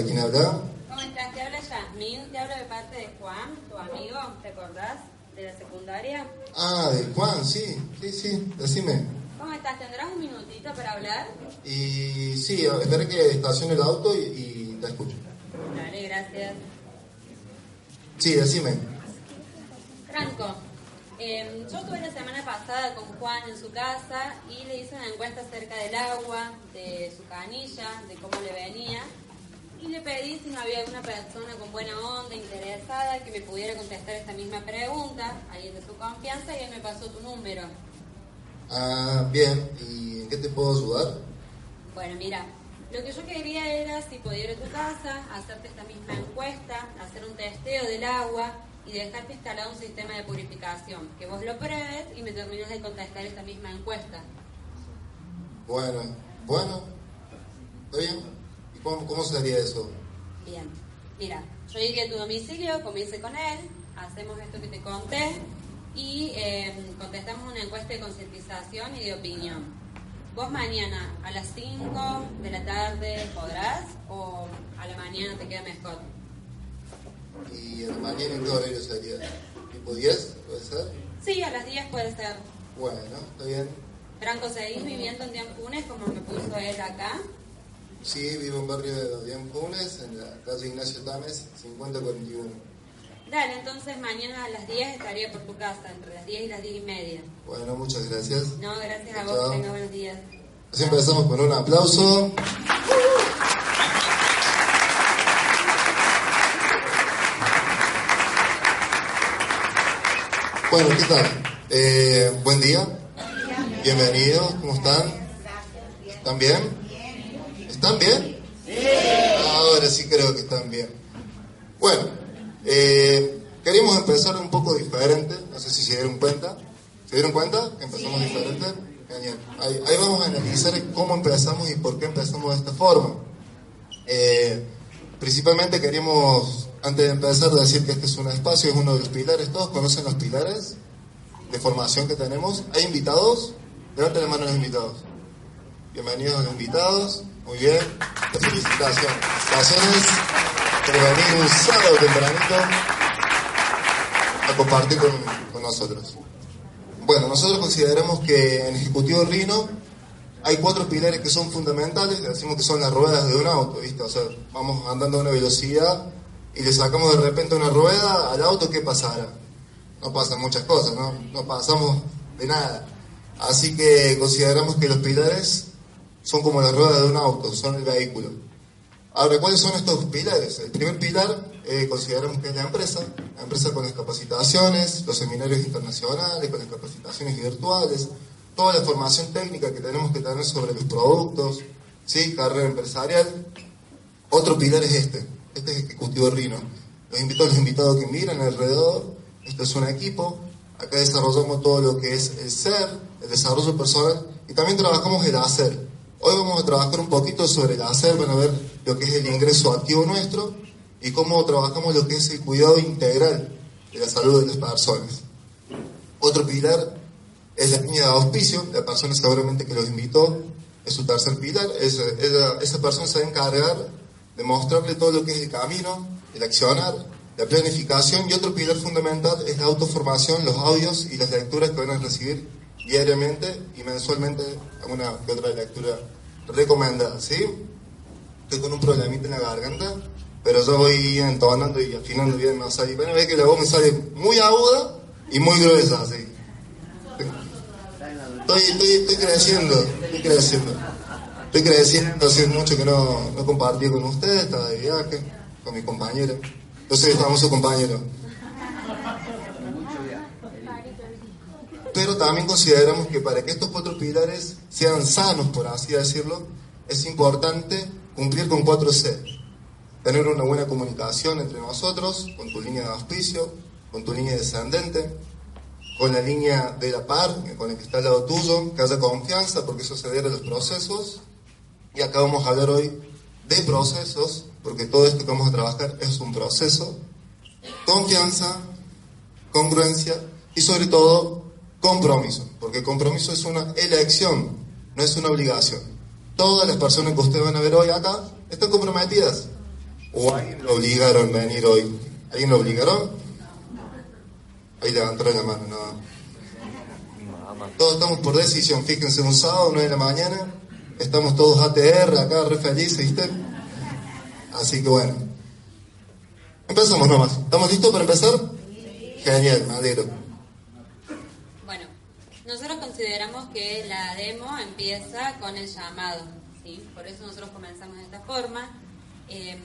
Hola, ¿quién? ¿Cómo estás? Te habla Yasmin, te hablo de parte de Juan, tu amigo, ¿te acordás? De la secundaria. Ah, de Juan, sí, sí, sí, decime. ¿Cómo estás? ¿Tendrás un minutito para hablar? Y sí, espera que estacione el auto y, y te escucho. Dale, gracias. Sí, decime. Franco, eh, yo estuve la semana pasada con Juan en su casa y le hice una encuesta acerca del agua, de su canilla, de cómo le venía. Y le pedí si no había alguna persona con buena onda, interesada, que me pudiera contestar esta misma pregunta, alguien de su confianza, y él me pasó tu número. Ah, bien, ¿y en qué te puedo ayudar? Bueno, mira, lo que yo quería era si podía ir a tu casa, hacerte esta misma encuesta, hacer un testeo del agua y dejarte instalado un sistema de purificación, que vos lo pruebes y me termines de contestar esta misma encuesta. Bueno, bueno, ¿está bien? ¿Y cómo, cómo sería eso? Bien, mira, yo llegué a tu domicilio, comience con él, hacemos esto que te conté y eh, contestamos una encuesta de concientización y de opinión. ¿Vos mañana a las 5 de la tarde podrás o a la mañana te queda mejor? ¿Y en la mañana en qué horario sería? ¿Tipo 10? ¿Puede ser? Sí, a las 10 puede ser. Bueno, está bien. Franco, ¿seguís viviendo en Diancunes como me puso él acá? Sí, vivo en barrio de Diancunes, en la calle Ignacio Tames, 5041. Dale, entonces mañana a las 10 estaría por tu casa, entre las 10 y las 10 y media. Bueno, muchas gracias. No, gracias a vos, tenga buenos días. Así empezamos con un aplauso. Bueno, ¿qué tal? Eh, buen día. Bienvenidos, ¿cómo están? ¿Están bien? ¿Están bien? Ahora sí creo que están bien. Bueno, eh, queríamos empezar un poco diferente, no sé si se dieron cuenta. ¿Se dieron cuenta que empezamos diferente? Genial. Ahí, ahí vamos a analizar cómo empezamos y por qué empezamos de esta forma. Eh, principalmente queríamos, antes de empezar, decir que este es un espacio, es uno de los pilares. ¿Todos conocen los pilares de formación que tenemos? ¿Hay invitados? Levanten la mano los invitados. Bienvenidos a los invitados. Muy bien. Felicitaciones. Felicitaciones por venir un sábado tempranito a compartir con, con nosotros. Bueno, nosotros consideramos que en Ejecutivo Rino hay cuatro pilares que son fundamentales, decimos que son las ruedas de un auto, ¿viste? O sea, vamos andando a una velocidad y le sacamos de repente una rueda al auto, ¿qué pasará? No pasan muchas cosas, ¿no? No pasamos de nada. Así que consideramos que los pilares son como las ruedas de un auto, son el vehículo. Ahora, ¿cuáles son estos pilares? El primer pilar eh, consideramos que es la empresa, la empresa con las capacitaciones, los seminarios internacionales, con las capacitaciones virtuales, toda la formación técnica que tenemos que tener sobre los productos, ¿sí? carrera empresarial. Otro pilar es este, este es Ejecutivo Rino. Los invito a los invitados que miran alrededor, esto es un equipo, acá desarrollamos todo lo que es el ser, el desarrollo personal y también trabajamos el hacer. Hoy vamos a trabajar un poquito sobre el hacer, van a ver lo que es el ingreso activo nuestro y cómo trabajamos lo que es el cuidado integral de la salud de las personas. Otro pilar es la línea de auspicio, la persona seguramente que los invitó es su tercer pilar, esa, esa persona se va a encargar de mostrarle todo lo que es el camino, el accionar, la planificación. Y otro pilar fundamental es la autoformación, los audios y las lecturas que van a recibir diariamente y mensualmente una que otra lectura recomendada, ¿sí? Estoy con un problemita en la garganta, pero yo voy entonando y afinando bien, no sé, y a ver que la voz me sale muy aguda y muy gruesa, ¿sí? Estoy, estoy, estoy creciendo, estoy creciendo. Estoy creciendo, hace mucho que no, no compartí con ustedes, estaba de viaje, con mi compañero. Yo soy el famoso compañero. Pero también consideramos que para que estos cuatro pilares sean sanos, por así decirlo, es importante cumplir con cuatro C. Tener una buena comunicación entre nosotros, con tu línea de auspicio, con tu línea descendente, con la línea de la par, con el que está al lado tuyo, que haya confianza, porque eso se debe a los procesos. Y acá vamos a hablar hoy de procesos, porque todo esto que vamos a trabajar es un proceso. Confianza, congruencia y sobre todo compromiso, porque compromiso es una elección, no es una obligación. Todas las personas que ustedes van a ver hoy acá están comprometidas. ¿O alguien lo obligaron a venir hoy? ¿Alguien lo obligaron? Ahí levantaron la mano, no. Todos estamos por decisión, fíjense, un sábado, 9 de la mañana, estamos todos ATR, acá re felices, ¿viste? Así que bueno, empezamos nomás. ¿Estamos listos para empezar? Genial, madero. Nosotros consideramos que la demo empieza con el llamado. Por eso nosotros comenzamos de esta forma. Eh,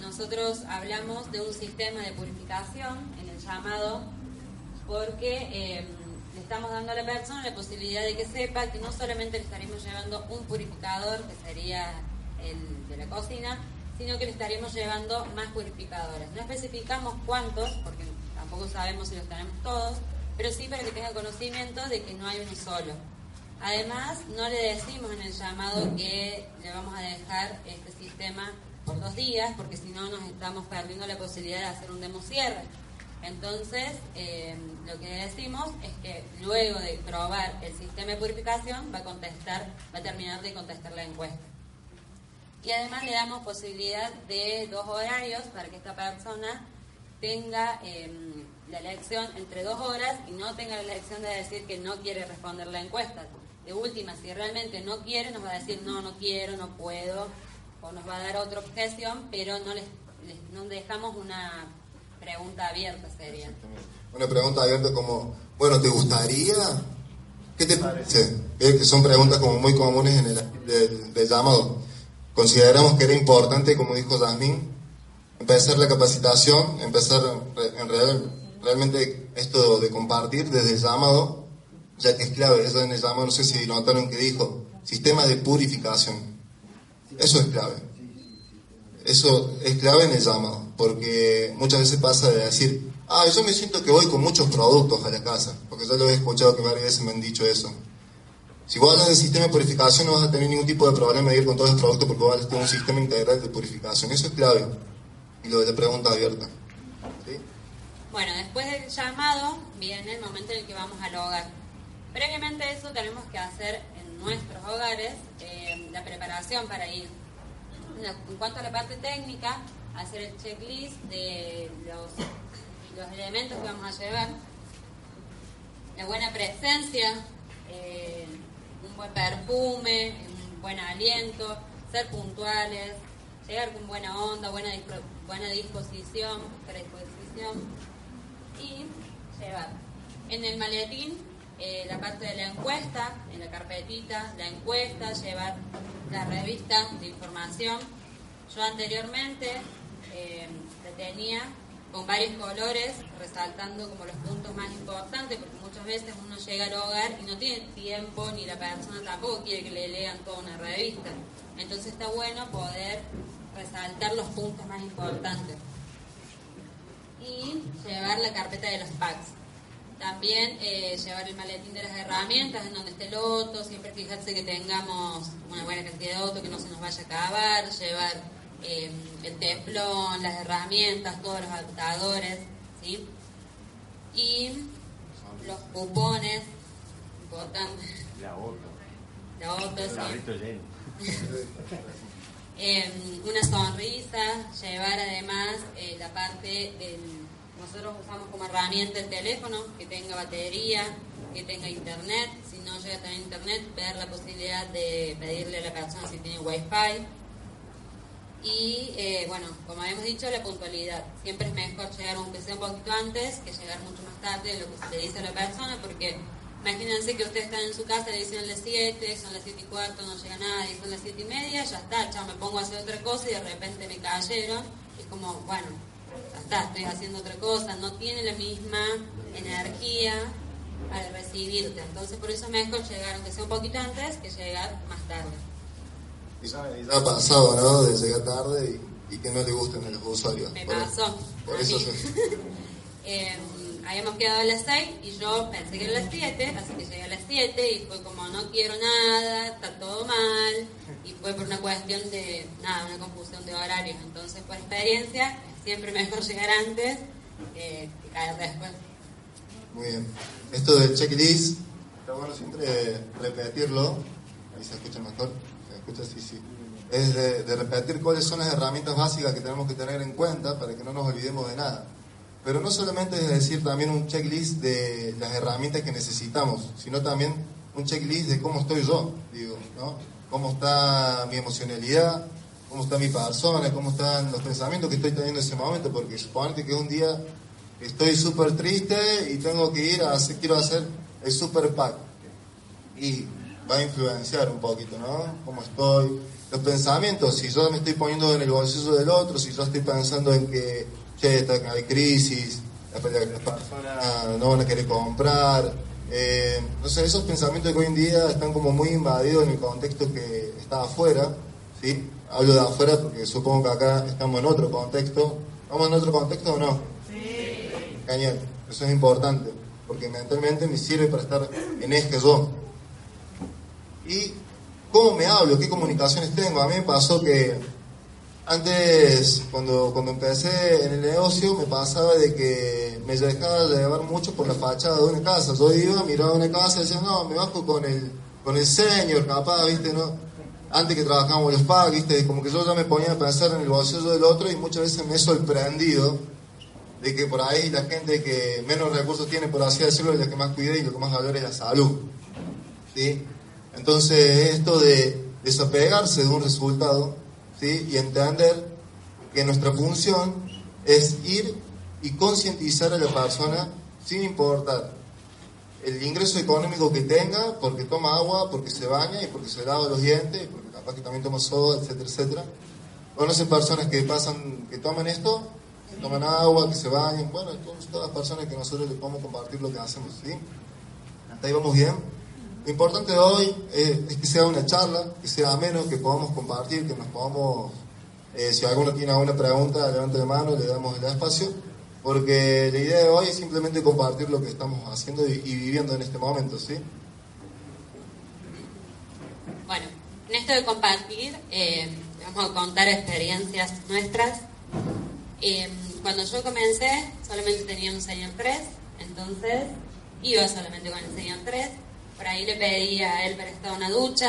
nosotros hablamos de un sistema de purificación en el llamado porque eh, le estamos dando a la persona la posibilidad de que sepa que no solamente le estaremos llevando un purificador, que sería el de la cocina, sino que le estaremos llevando más purificadores. No especificamos cuántos, porque tampoco sabemos si los tenemos todos, pero sí para que tenga conocimiento de que no hay uno solo. Además, no le decimos en el llamado que le vamos a dejar este sistema por dos días, porque si no nos estamos perdiendo la posibilidad de hacer un demo cierre. Entonces, eh, lo que decimos es que luego de probar el sistema de purificación va a contestar, va a terminar de contestar la encuesta. Y además le damos posibilidad de dos horarios para que esta persona tenga em, la elección entre dos horas y no tenga la elección de decir que no quiere responder la encuesta. De última, si realmente no quiere, nos va a decir no, no quiero, no puedo, o nos va a dar otra objeción, pero no les, no dejamos una pregunta abierta sería. Una pregunta abierta como, bueno, ¿te gustaría? ¿Qué te parece? Que son preguntas como muy comunes en el del, llamado. Consideramos que era importante, como dijo Jasmine, empezar la capacitación, empezar en real, realmente esto de compartir desde el llamado, ya que es clave, eso en el llamado, no sé si notaron que dijo, sistema de purificación. Eso es clave. Eso es clave en el llamado, porque muchas veces pasa de decir, ah, yo me siento que voy con muchos productos a la casa, porque yo lo he escuchado que varias veces me han dicho eso. Si vos hablas del sistema de purificación no vas a tener ningún tipo de problema de ir con todos los productos porque vos tener un sistema integral de purificación. Eso es clave. Y lo de la pregunta abierta. Bueno, después del llamado viene el momento en el que vamos al hogar. Previamente a eso tenemos que hacer en nuestros hogares eh, la preparación para ir. En cuanto a la parte técnica, hacer el checklist de los, elementos que vamos a llevar, la buena presencia, eh, un buen perfume, un buen aliento, ser puntuales, llegar con buena onda, buena, buena disposición, predisposición y llevar. En el maletín eh, la parte de la encuesta, en la carpetita, la encuesta, llevar la revista de información. Yo anteriormente eh, tenía con varios colores, resaltando como los puntos más importantes, porque muchas veces uno llega al hogar y no tiene tiempo, ni la persona tampoco quiere que le lean toda una revista. Entonces está bueno poder resaltar los puntos más importantes. Y llevar la carpeta de los packs. También eh, llevar el maletín de las herramientas en donde esté el otro, siempre fijarse que tengamos una buena cantidad de otro, que no se nos vaya a acabar, llevar eh, el teflón, las herramientas, todos los adaptadores, ¿sí? Y los cupones, La otra. La otra, eh, una sonrisa, llevar además eh, la parte del nosotros usamos como herramienta el teléfono, que tenga batería, que tenga internet. Si no llega a tener internet, ver la posibilidad de pedirle a la persona si tiene wifi. Y eh, bueno, como habíamos dicho, la puntualidad. Siempre es mejor llegar aunque sea un poquito antes que llegar mucho más tarde de lo que se le dice a la persona, porque imagínense que ustedes están en su casa, le dicen las 7, son las 7 y cuarto, no llega nadie, son las 7 y media, ya está, chao, me pongo a hacer otra cosa y de repente me cayeron. Es como, bueno, está, estoy haciendo otra cosa, no tiene la misma energía al recibirte. Entonces por eso es mejor llegar, aunque sea un poquito antes, que llegar más tarde. Y ya, ha pasado, ¿no? De llegar tarde y, que no le gusten a los usuarios. Me pasó. Por eso em, habíamos quedado a las 6 y yo pensé que era a las 7, así que llegué a las 7 y fue como no quiero nada, está todo mal y fue por una cuestión de, nada, una confusión de horarios. Entonces por experiencia siempre mejor llegar antes que caer después. Muy bien. Esto del checklist, está bueno siempre repetirlo. Ahí se escucha mejor. ¿Se escucha? Sí, sí. es de, repetir cuáles son las herramientas básicas que tenemos que tener en cuenta para que no nos olvidemos de nada. Pero no solamente es decir también un checklist de las herramientas que necesitamos, sino también un checklist de cómo estoy yo, digo, ¿no? Cómo está mi emocionalidad, cómo está mi persona, cómo están los pensamientos que estoy teniendo en ese momento, porque suponete que un día estoy súper triste y tengo que ir a hacer, quiero hacer el super pack. Y va a influenciar un poquito, ¿no? Cómo estoy, los pensamientos, si yo me estoy poniendo en el bolsillo del otro, si yo estoy pensando en que, che, está, hay crisis, las personas no van a querer comprar, eh, no sé, esos pensamientos que hoy en día están como muy invadidos en el contexto que está afuera, ¿sí? Hablo de afuera porque supongo que acá estamos en otro contexto. ¿Estamos en otro contexto o no? Sí. Cañón, eso es importante, porque mentalmente me sirve para estar en este yo. Y cómo me hablo, qué comunicaciones tengo. A mí me pasó que antes, cuando, cuando empecé en el negocio, me pasaba de que me dejaba llevar mucho por la fachada de una casa. Yo iba, miraba una casa y decía, no, me bajo con el, con el señor, capaz, ¿viste? No, antes que trabajábamos los pagos, ¿viste? Como que yo ya me ponía a pensar en el bolsillo del otro y muchas veces me he sorprendido de que por ahí la gente que menos recursos tiene, por así decirlo, es la que más cuida y lo que más valora es la salud. ¿Sí? Entonces, esto de desapegarse de un resultado ¿sí? y entender que nuestra función es ir y concientizar a la persona sin importar el ingreso económico que tenga, porque toma agua, porque se baña y porque se lava los dientes, porque capaz que también toma soda, etcétera, etcétera. Conocen personas que pasan, que toman esto, que toman agua, que se bañan, bueno, todas las personas que nosotros les podemos compartir lo que hacemos, ¿sí? Hasta ahí vamos bien. Lo importante de hoy es, que sea una charla, que sea menos, que podamos compartir, que nos podamos, eh, si alguno tiene alguna pregunta, levante la mano, le damos el espacio, porque la idea de hoy es simplemente compartir lo que estamos haciendo y, viviendo en este momento, ¿sí? Bueno, en esto de compartir, eh, vamos a contar experiencias nuestras. Eh, cuando yo comencé, solamente tenía un señor 3, entonces iba solamente con el señor 3 por ahí le pedí a él prestar una ducha.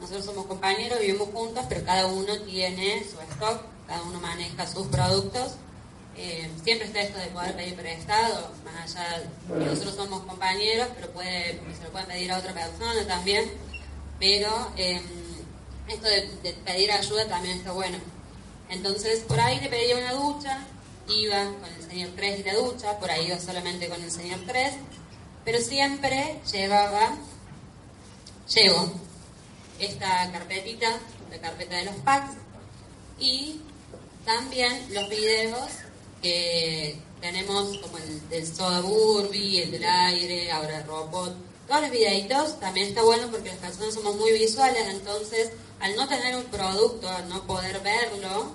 Nosotros somos compañeros, vivimos juntos, pero cada uno tiene su stock, cada uno maneja sus productos. Eh, siempre está esto de poder pedir prestado, más allá que nosotros somos compañeros, pero puede, se lo pueden pedir a otra persona también. Pero em, esto de, de, pedir ayuda también está bueno. Entonces, por ahí le pedí una ducha, iba con el señor 3 y la ducha, por ahí iba solamente con el señor 3 pero siempre llevaba, llevo esta carpetita, la carpeta de los packs, y también los videos que tenemos, como el del Soda Burby, el del aire, ahora el robot, todos los videitos también está bueno porque las personas somos muy visuales, entonces al no tener un producto, al no poder verlo,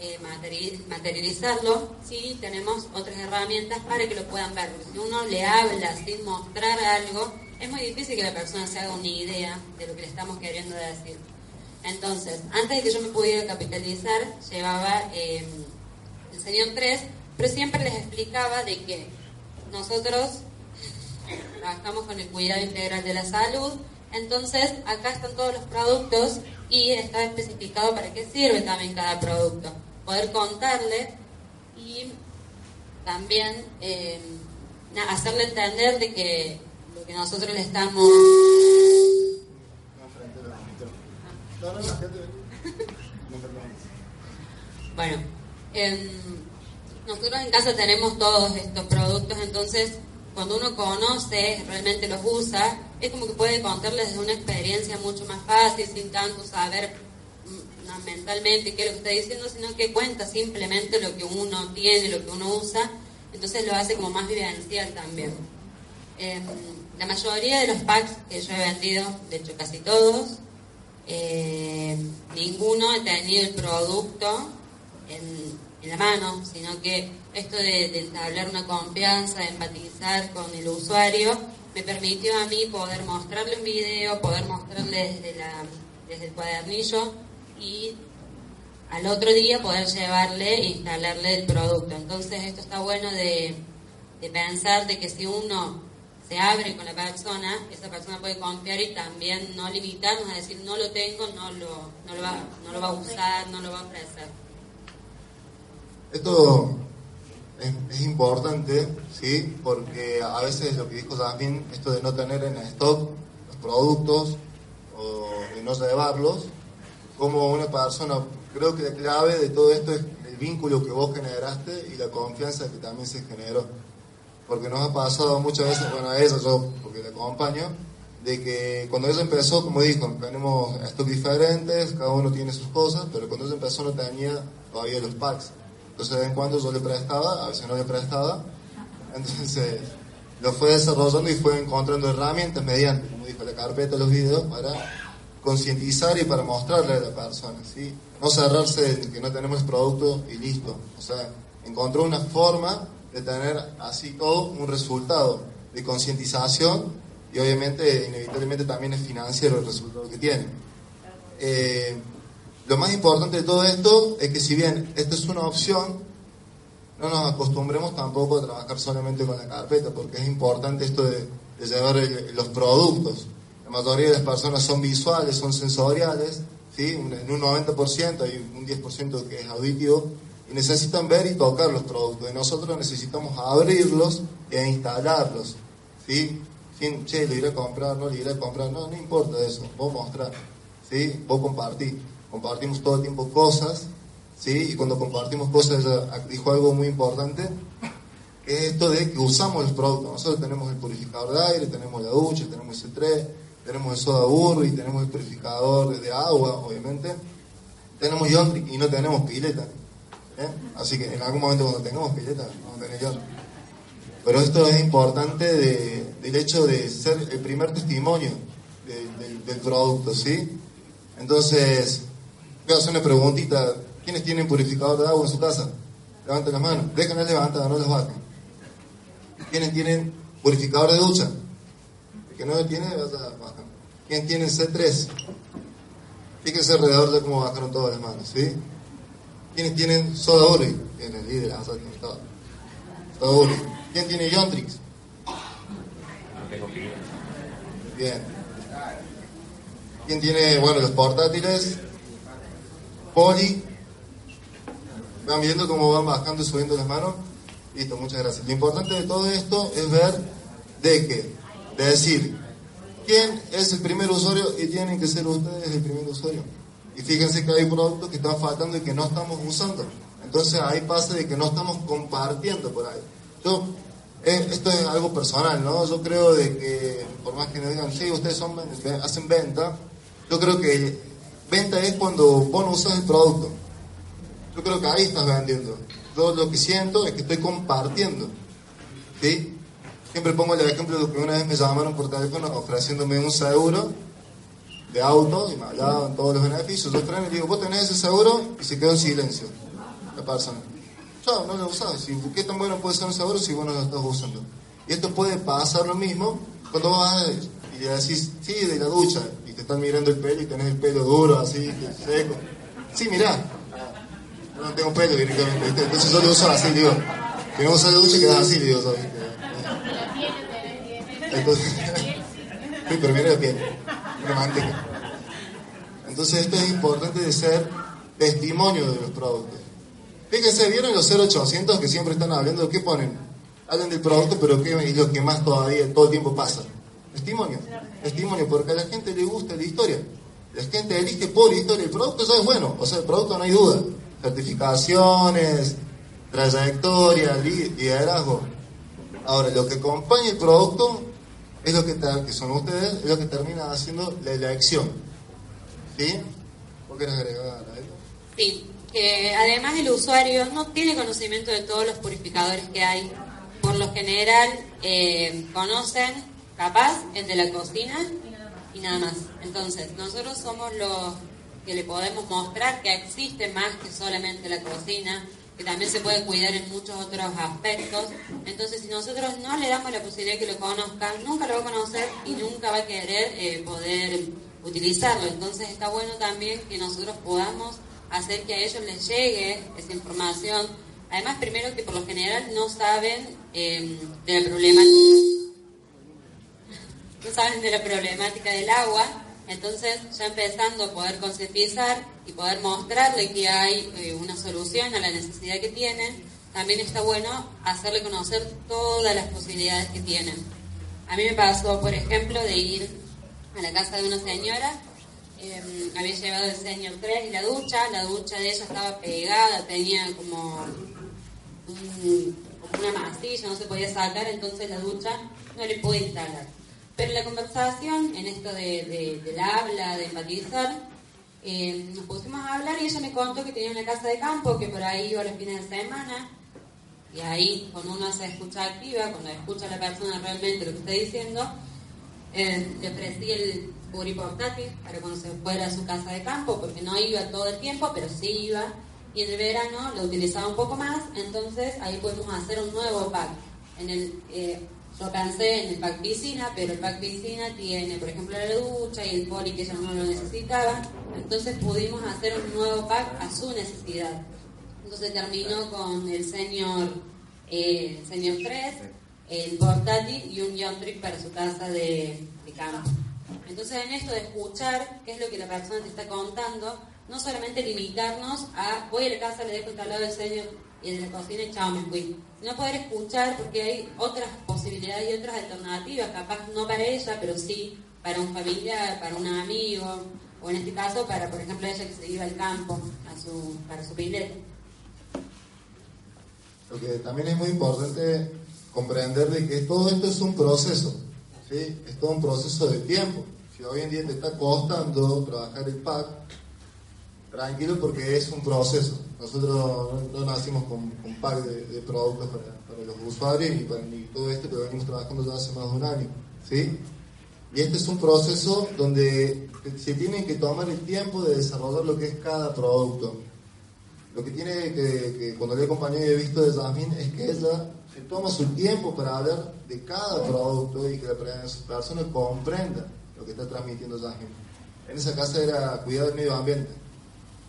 eh, materializarlo, sí tenemos otras herramientas para que lo puedan ver. si uno le habla sin mostrar algo, es muy difícil que la persona se haga una idea de lo que le estamos queriendo decir. Entonces, antes de que yo me pudiera capitalizar, llevaba eh, el señor 3, pero siempre les explicaba de que nosotros trabajamos con el cuidado integral de la salud, entonces acá están todos los productos y está especificado para qué sirve también cada producto poder contarle y también eh, hacerle entender de que lo que nosotros le estamos... bueno, nosotros en casa tenemos todos estos productos, entonces cuando uno conoce, realmente los usa, es como que puede contarles de una experiencia mucho más fácil, sin tanto saber mentalmente qué es lo que está diciendo, sino que cuenta simplemente lo que uno tiene, lo que uno usa, entonces lo hace como más vivencial también. Em, la mayoría de los packs que yo he vendido, de hecho casi todos, em, ninguno ha tenido el producto en, la mano, sino que esto de, de entablar una confianza, de empatizar con el usuario, me permitió a mí poder mostrarle un video, poder mostrarle desde, la, desde el cuadernillo y al otro día poder llevarle e instalarle el producto. Entonces esto está bueno de, pensar de que si uno se abre con la persona, esa persona puede confiar y también no limitarnos a decir no lo tengo, no lo, no lo, va, no lo va a usar, no lo va a ofrecer. Esto es, importante, ¿sí? Porque a veces lo que dijo también, esto de no tener en stock los productos o de no llevarlos, como una persona, creo que la clave de todo esto es el vínculo que vos generaste y la confianza que también se generó. Porque nos ha pasado muchas veces, bueno, a ella yo, porque la acompaño, de que cuando ella empezó, como dijo, tenemos stock diferentes, cada uno tiene sus cosas, pero cuando ella empezó no tenía todavía los packs. Entonces de vez en cuando yo le prestaba, a veces no le prestaba. Entonces lo fue desarrollando y fue encontrando herramientas mediante, como dijo, la carpeta, los videos, para concientizar y para mostrarle a la persona, ¿sí? No cerrarse en que no tenemos producto y listo. O sea, encontró una forma de tener así todo un resultado de concientización y obviamente, inevitablemente también es financiero el resultado que tiene. Eh, lo más importante de todo esto es que si bien esta es una opción, no nos acostumbremos tampoco a trabajar solamente con la carpeta, porque es importante esto de, llevar los productos. La mayoría de las personas son visuales, son sensoriales, ¿sí? en un 90% hay un 10% que es auditivo, y necesitan ver y tocar los productos. Y nosotros necesitamos abrirlos e instalarlos. ¿sí? Che, le iré a comprar, no le iré a comprar, no, no importa eso, vos mostrar, ¿sí? vos compartir compartimos todo el tiempo cosas, ¿sí? Y cuando compartimos cosas, ella dijo algo muy importante, que es esto de que usamos los productos. Nosotros tenemos el purificador de aire, tenemos la ducha, tenemos el C3, tenemos el soda y tenemos el purificador de agua, obviamente. Tenemos Yontric y no tenemos pileta. ¿eh? Así que en algún momento cuando tengamos pileta, vamos a tener Yontric. Pero esto es importante de, del hecho de ser el primer testimonio del producto, ¿sí? Entonces, Voy a hacer una preguntita. ¿Quiénes tienen purificador de agua en su casa? Levanten las manos. Déjenlas levantadas, no las bajen. ¿Quiénes tienen purificador de ducha? Que no lo tiene, bajar. ¿Quién tiene C3? Fíjense alrededor de cómo bajaron todas las manos, ¿sí? ¿Quiénes tienen soda Uri? Tienen el líder, todo. Soda Uri. ¿Quién tiene Yontrix? Bien. ¿Quién tiene, bueno, los portátiles? Poli. Van viendo cómo van bajando y subiendo las manos. Listo, muchas gracias. Lo importante de todo esto es ver de que, de decir, quién es el primer usuario y tienen que ser ustedes el primer usuario. Y fíjense que hay productos que están faltando y que no estamos usando. Entonces ahí pasa de que no estamos compartiendo por ahí. Yo, eh, esto es algo personal, ¿no? Yo creo de que, por más que me digan, sí, ustedes hacen venta, yo creo que Venta es cuando vos no usas el producto. Yo creo que ahí estás vendiendo. Yo lo que siento es que estoy compartiendo. ¿Sí? Siempre pongo el ejemplo de que una vez me llamaron por teléfono ofreciéndome un seguro de auto y me hablaban todos los beneficios. Yo freno y digo, vos tenés ese seguro y se quedó en silencio la persona. Yo no lo usás. ¿Qué tan bueno puede ser un seguro si vos no lo estás usando? Y esto puede pasar lo mismo cuando vas y le decís, sí, de la ducha, te están mirando el pelo y tenés el pelo duro, así, seco. Sí, mirá. No tengo pelo directamente, entonces yo lo uso así, digo. Que no uso la ducha y quedas así, digo. ¿sabes? Entonces, sí, pero piel. Entonces esto es importante de ser testimonio de los productos. Fíjense, ¿vieron los 0800 que siempre están hablando? ¿Qué ponen? Hablan del producto, pero ¿qué es lo que más todavía, todo el tiempo pasa? Testimonio testimonio, porque a la gente le gusta la historia. La gente elige por historia. El producto ya es bueno, o sea, el producto no hay duda. Certificaciones, trayectoria, liderazgo. Ahora, lo que acompaña el producto es lo que, que son ustedes, es lo que termina haciendo la elección. ¿Sí? ¿Vos querés agregar algo? Sí, que además el usuario no tiene conocimiento de todos los purificadores que hay. Por lo general, eh, conocen capaz el de la cocina y nada más. Entonces, nosotros somos los que le podemos mostrar que existe más que solamente la cocina, que también se puede cuidar en muchos otros aspectos. Entonces, si nosotros no le damos la posibilidad de que lo conozcan, nunca lo va a conocer y nunca va a querer eh, poder utilizarlo. Entonces, está bueno también que nosotros podamos hacer que a ellos les llegue esa información. Además, primero que por lo general no saben eh, problema no saben de la problemática del agua, entonces ya empezando a poder concientizar y poder mostrarle que hay eh, una solución a la necesidad que tienen, también está bueno hacerle conocer todas las posibilidades que tienen. A mí me pasó, por ejemplo, de ir a la casa de una señora, em, había llevado el señor 3 y la ducha, la ducha de ella estaba pegada, tenía como, una masilla, no se podía sacar, entonces la ducha no le pude instalar. Pero la conversación, en esto de, del habla, de empatizar, em, nos pusimos a hablar y ella me contó que tenía una casa de campo, que por ahí iba los fines de semana, y ahí, cuando uno hace escucha activa, cuando escucha a la persona realmente lo que está diciendo, eh, le ofrecí el buri portátil para cuando se fuera a su casa de campo, porque no iba todo el tiempo, pero sí iba. Y en el verano lo utilizaba un poco más, entonces ahí podemos hacer un nuevo pack. En el, eh, yo pensé en el pack piscina, pero el pack piscina tiene, por ejemplo, la ducha y el poli que ella no lo necesitaba. Entonces pudimos hacer un nuevo pack a su necesidad. Entonces terminó con el señor, eh, señor 3, el portátil y un John Trick para su casa de, campo. Entonces en esto de escuchar qué es lo que la persona te está contando, no solamente limitarnos a voy a la casa, le dejo instalado el señor y en la cocina fui. Sino poder escuchar porque hay otras posibilidades y otras alternativas, capaz no para ella, pero sí para un familiar, para un amigo, o en este caso para, por ejemplo, ella que se iba al campo a su, para su pileta. Lo que también es muy importante comprender de que todo esto es un proceso, ¿sí? es todo un proceso de tiempo. Si hoy en día te está costando trabajar el pack, tranquilo porque es un proceso. Nosotros no, nacimos con, un pack de, productos para, los usuarios y para todo esto, pero venimos trabajando ya hace más de un año. ¿sí? Y este es un proceso donde se tiene que tomar el tiempo de desarrollar lo que es cada producto. Lo que tiene que, cuando le he acompañado y he visto de Jasmine es que ella se toma su tiempo para hablar de cada producto y que la persona comprenda lo que está transmitiendo Jasmine. En esa casa era cuidar del medio ambiente,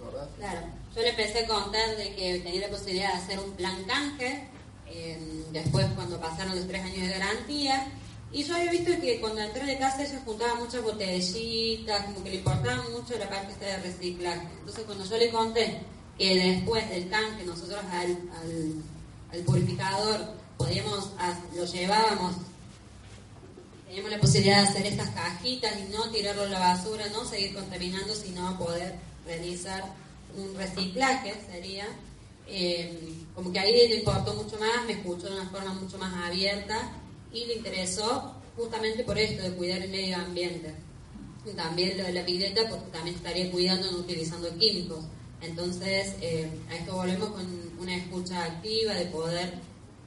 ¿verdad? Claro. Yo le empecé a contar de que tenía la posibilidad de hacer un plan canje, em, después cuando pasaron los tres años de garantía, y yo había visto que cuando entré de casa ella juntaba muchas botellitas, como que le importaba mucho la parte de reciclaje. Entonces cuando yo le conté que después del tanque nosotros al, purificador podíamos, lo llevábamos, teníamos la posibilidad de hacer estas cajitas y no tirarlo a la basura, no seguir contaminando, sino poder realizar un reciclaje, sería, eh, como que ahí le importó mucho más, me escuchó de una forma mucho más abierta y le interesó justamente por esto de cuidar el medio ambiente. también lo de la pileta, porque también estaría cuidando no utilizando químicos. Entonces, eh, a esto volvemos con una escucha activa, de poder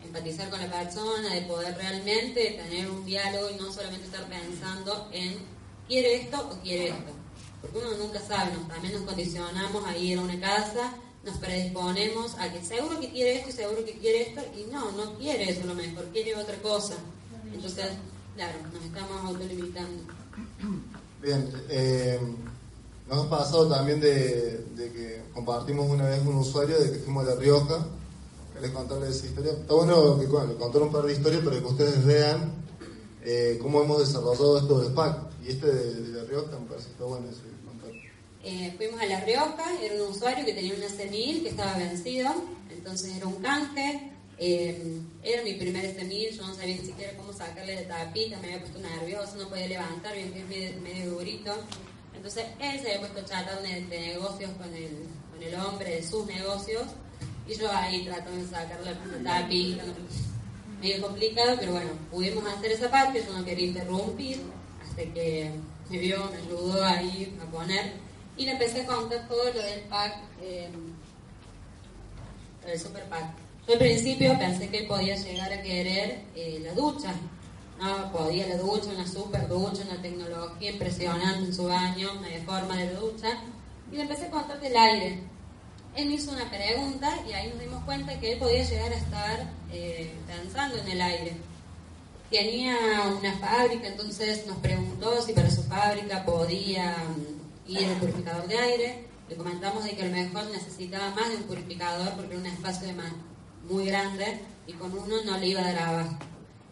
empatizar con la persona, de poder realmente tener un diálogo y no solamente estar pensando en quiere esto o quiere esto. Porque uno nunca sabe, también nos condicionamos a ir a una casa, nos predisponemos a que seguro que quiere esto y seguro que quiere esto, y no, no quiere eso lo mejor, quiere otra cosa. Entonces, claro, nos estamos autolimitando. Bien, eh, nos ha pasado también de, que compartimos una vez un usuario de que fuimos a La Rioja. ¿Querés contarles esa historia? Está bueno que bueno, contar un par de historias para que ustedes vean eh, cómo hemos desarrollado esto del PAC. Y este de, La Rioja me parece que está bueno ese eh, fuimos a La Rioja, era un usuario que tenía una semil que estaba vencido, entonces era un canje. Eh, era mi primer semil, yo no sabía ni siquiera cómo sacarle la tapita, me había puesto nervioso, no podía levantar, bien que es medio, durito. Entonces él se había puesto a chatar de, negocios con el, con el hombre de sus negocios y yo ahí tratando de sacarle la tapita, medio complicado, pero bueno, pudimos hacer esa parte, yo no quería interrumpir, hasta que me vio, me ayudó ahí a poner y le empecé a contar todo lo del pack, eh, el super pack. Yo al principio pensé que él podía llegar a querer eh, la ducha, no, podía la ducha, una super ducha, una tecnología impresionante en su baño, una forma de ducha. Y le empecé a contar del aire. Él me hizo una pregunta y ahí nos dimos cuenta que él podía llegar a estar eh, pensando en el aire. Tenía una fábrica, entonces nos preguntó si para su fábrica podía mm, ir el purificador de aire. Le comentamos de que a lo mejor necesitaba más de un purificador porque era un espacio de muy grande y con uno no le iba a dar abajo.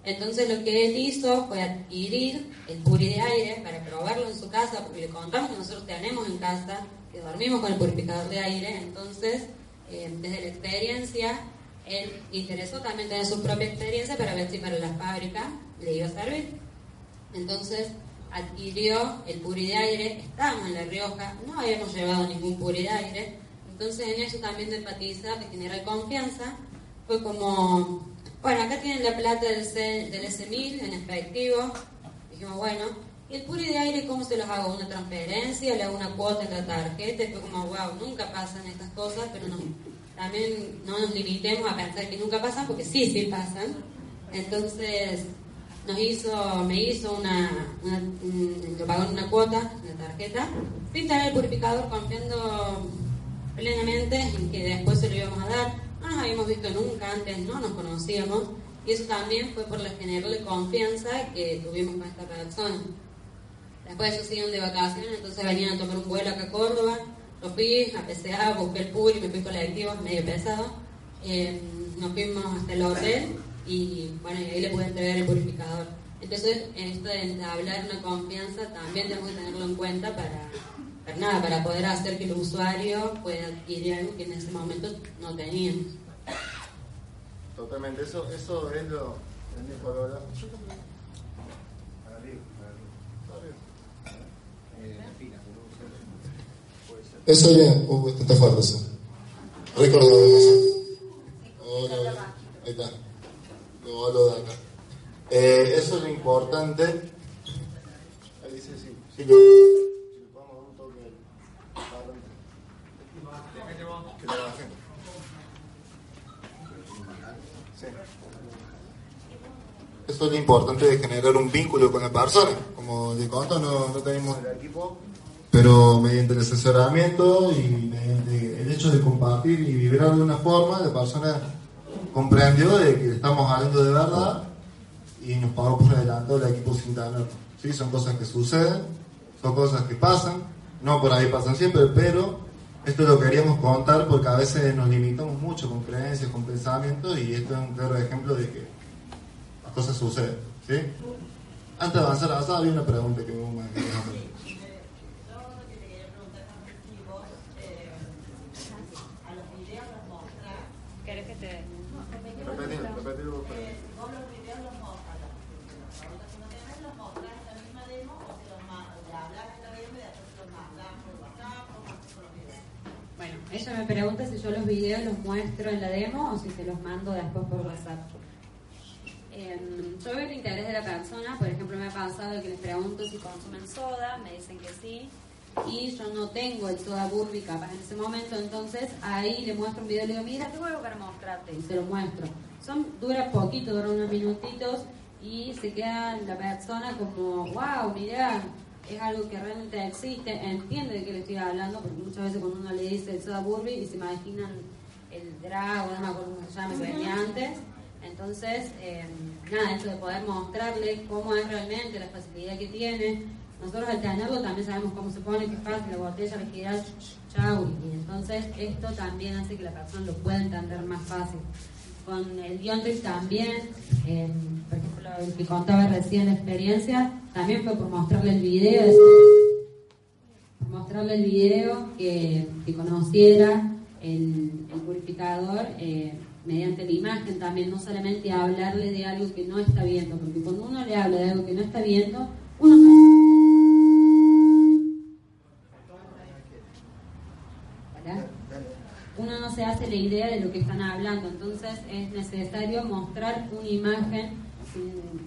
Entonces lo que él hizo fue adquirir el puri de aire para probarlo en su casa, porque le contamos que nosotros tenemos en casa, que dormimos con el purificador de aire, entonces eh, desde la experiencia, él interesó también tener su propia experiencia para ver si para la fábrica le iba a servir. Entonces adquirió el puri de aire, estábamos en La Rioja, no habíamos llevado ningún puri de aire, entonces en eso también de empatizar, de generar confianza, fue como, bueno, acá tienen la plata del, C, del S1000 en efectivo, dijimos, bueno, ¿y el puri de aire cómo se los hago? ¿Una transferencia? ¿Le hago una cuota en la tarjeta? Y fue como, wow, nunca pasan estas cosas, pero no, también no nos limitemos a pensar que nunca pasan, porque sí, sí pasan. Entonces, nos me hizo una, pagó una cuota, una tarjeta, tener el purificador, confiando plenamente en que después se lo íbamos a dar. No nos habíamos visto nunca antes, no nos conocíamos, y eso también fue por la general de confianza que tuvimos con esta persona. Después ellos siguieron de vacaciones, entonces venían a tomar un vuelo acá a Córdoba, lo fui a PCA, busqué el puri, me fui colectivo, medio pesado, eh, nos fuimos hasta el hotel y bueno, ahí le pude entregar el purificador. Entonces, esto de hablar una confianza también tenemos que tenerlo en cuenta para, para nada, para poder hacer que el usuario pueda adquirir algo que en ese momento no teníamos. Totalmente, eso, eso es lo Eso bien, uh, este está fuerte eso. Récord de Ahí está lo de acá. Eh, eso es lo importante. Ahí dice sí. Sí. Eso es lo importante de generar un vínculo con la persona. Como de conto, no, no tenemos el equipo, pero mediante el asesoramiento y mediante el hecho de compartir y vibrar de una forma, la persona comprendió de que estamos hablando de verdad y nos pagó por adelantado el equipo sin tener. ¿sí? Son cosas que suceden, son cosas que pasan, no por ahí pasan siempre, pero esto lo queríamos contar porque a veces nos limitamos mucho con creencias, con pensamientos y esto es un claro ejemplo de que las cosas suceden. ¿sí? Antes de avanzar, avanzar había una pregunta que me Ella me pregunta si yo los videos los muestro en la demo o si se los mando después por WhatsApp. Em, yo veo el interés de la persona, por ejemplo, me ha pasado que les pregunto si consumen soda, me dicen que sí, y yo no tengo el soda burbi capaz en ese momento, entonces ahí le muestro un video y le digo, mira, tengo algo para mostrarte, y se lo muestro. Son, dura poquito, dura unos minutitos, y se queda la persona como, wow, mira, es algo que realmente existe, entiende de qué le estoy hablando, porque muchas veces cuando uno le dice el soda burby y se imaginan el drago, no me acuerdo cómo se llama, que venía antes. Entonces, eh, nada, esto de poder mostrarle cómo es realmente, la facilidad que tiene. Nosotros al tenerlo también sabemos cómo se pone, que es fácil, la botella, la gira, chau. Y entonces esto también hace que la persona lo pueda entender más fácil. Con el Diontrix también, eh, por ejemplo, el que contaba recién la experiencia, también fue por mostrarle el video, mostrarle el video que, conociera el, purificador eh, mediante la imagen también, no solamente hablarle de algo que no está viendo, porque cuando uno le habla de algo que no está viendo, uno uno no se hace la idea de lo que están hablando, entonces es necesario mostrar una imagen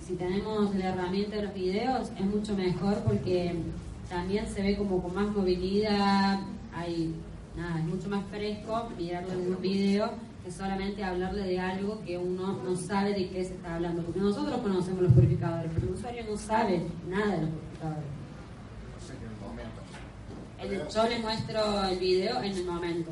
si, tenemos la herramienta de los videos es mucho mejor porque también se ve como con más movilidad, hay nada, es mucho más fresco mirarlo en un video que solamente hablarle de algo que uno no sabe de qué se está hablando. Porque nosotros conocemos los purificadores, pero el usuario no sabe nada de los purificadores. El, yo le muestro el video en el momento.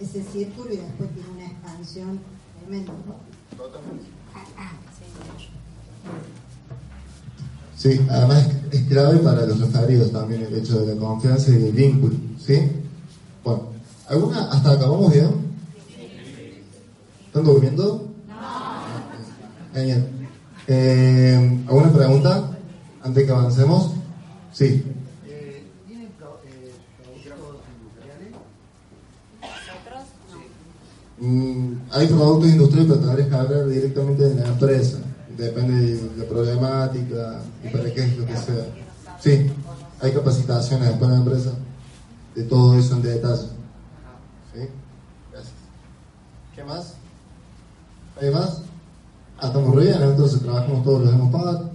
ese círculo y después tiene una expansión tremenda. Sí, además es clave para los referidos también el hecho de la confianza y el vínculo, ¿sí? Bueno, ¿alguna, hasta acabamos bien? ¿Están durmiendo? No. Genial. Eh, ¿Alguna pregunta antes que avancemos? Sí. ¿Tienen productos industriales? Mm, hay productos industriales, pero tendrías que hablar directamente de la empresa depende de la problemática y para qué es lo que sea. Sí, hay capacitaciones de la empresa de todo eso en detalle. ¿Sí? Gracias. ¿Qué más? ¿Hay más? Ah, estamos bien, entonces trabajamos todos los pagado.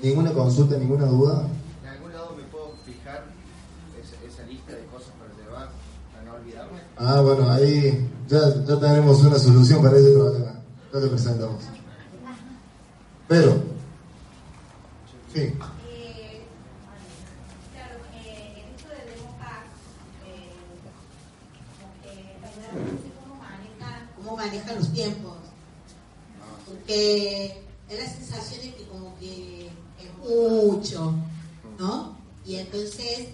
Ninguna consulta, ninguna duda. ¿En algún lado me puedo fijar esa, lista de cosas para llevar, para no olvidarme? Ah, bueno, ahí ya, ya tenemos una solución para ese problema te presentamos. Pero, sí. Eh, eh, eh, cómo manejan, los tiempos. Porque es la sensación de que como que es mucho, ¿no? Y entonces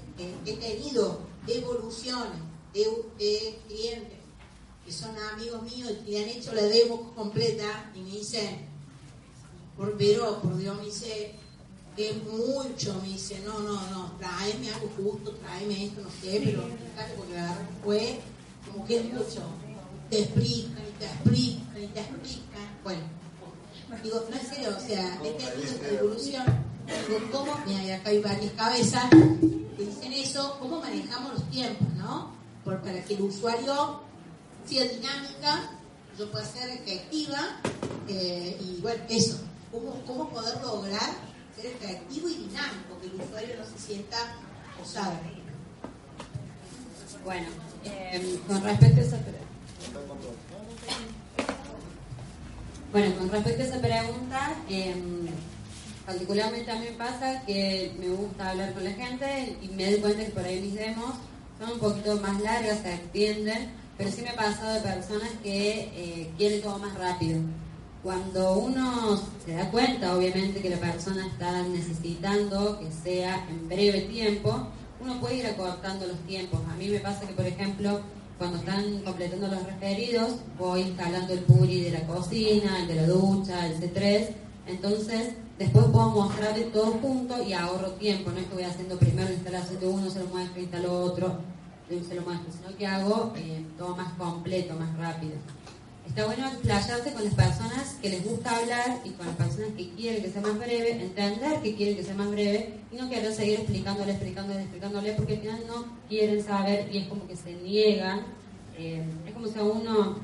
he tenido evoluciones de, de clientes que son amigos míos y le han hecho la demo completa y me dicen, por pero, por Dios, me dice, es mucho, me dice, no, no, no, tráeme algo justo, tráeme esto, no sé, pero fíjate porque la verdad fue como que es mucho. Te explican y te explican y te explican. Bueno, digo, no es serio, o sea, he tenido esta evolución. Digo, ¿cómo? Mira, acá hay varias cabezas que dicen eso, ¿cómo manejamos los tiempos, no? Por, para que el usuario sea dinámica, yo pueda ser efectiva eh, y bueno, eso, ¿cómo, ¿cómo poder lograr ser efectivo y dinámico, que el usuario no se sienta osado. Bueno, eh, con respecto a esa bueno, con respecto a esa pregunta, em, particularmente a mí me pasa que me gusta hablar con la gente y me doy cuenta que por ahí mis demos son un poquito más largas, se extienden, pero sí me ha pasado de personas que eh, quieren todo más rápido. Cuando uno se da cuenta, obviamente, que la persona está necesitando que sea en breve tiempo, uno puede ir acortando los tiempos. A mí me pasa que, por ejemplo, cuando están completando los referidos, voy instalando el puri de la cocina, el de la ducha, el C3. Entonces, después puedo mostrarle todo junto y ahorro tiempo. No es que voy haciendo primero la instalación de uno, se lo muestro, instalo otro se lo muestro, sino que hago eh, todo más completo, más rápido. Está bueno explayarse con las personas que les gusta hablar y con las personas que quieren que sea más breve, entender que quieren que sea más breve y no querer seguir explicándole, explicándole, explicándole, porque al final no quieren saber y es como que se niegan. Eh, es como si a uno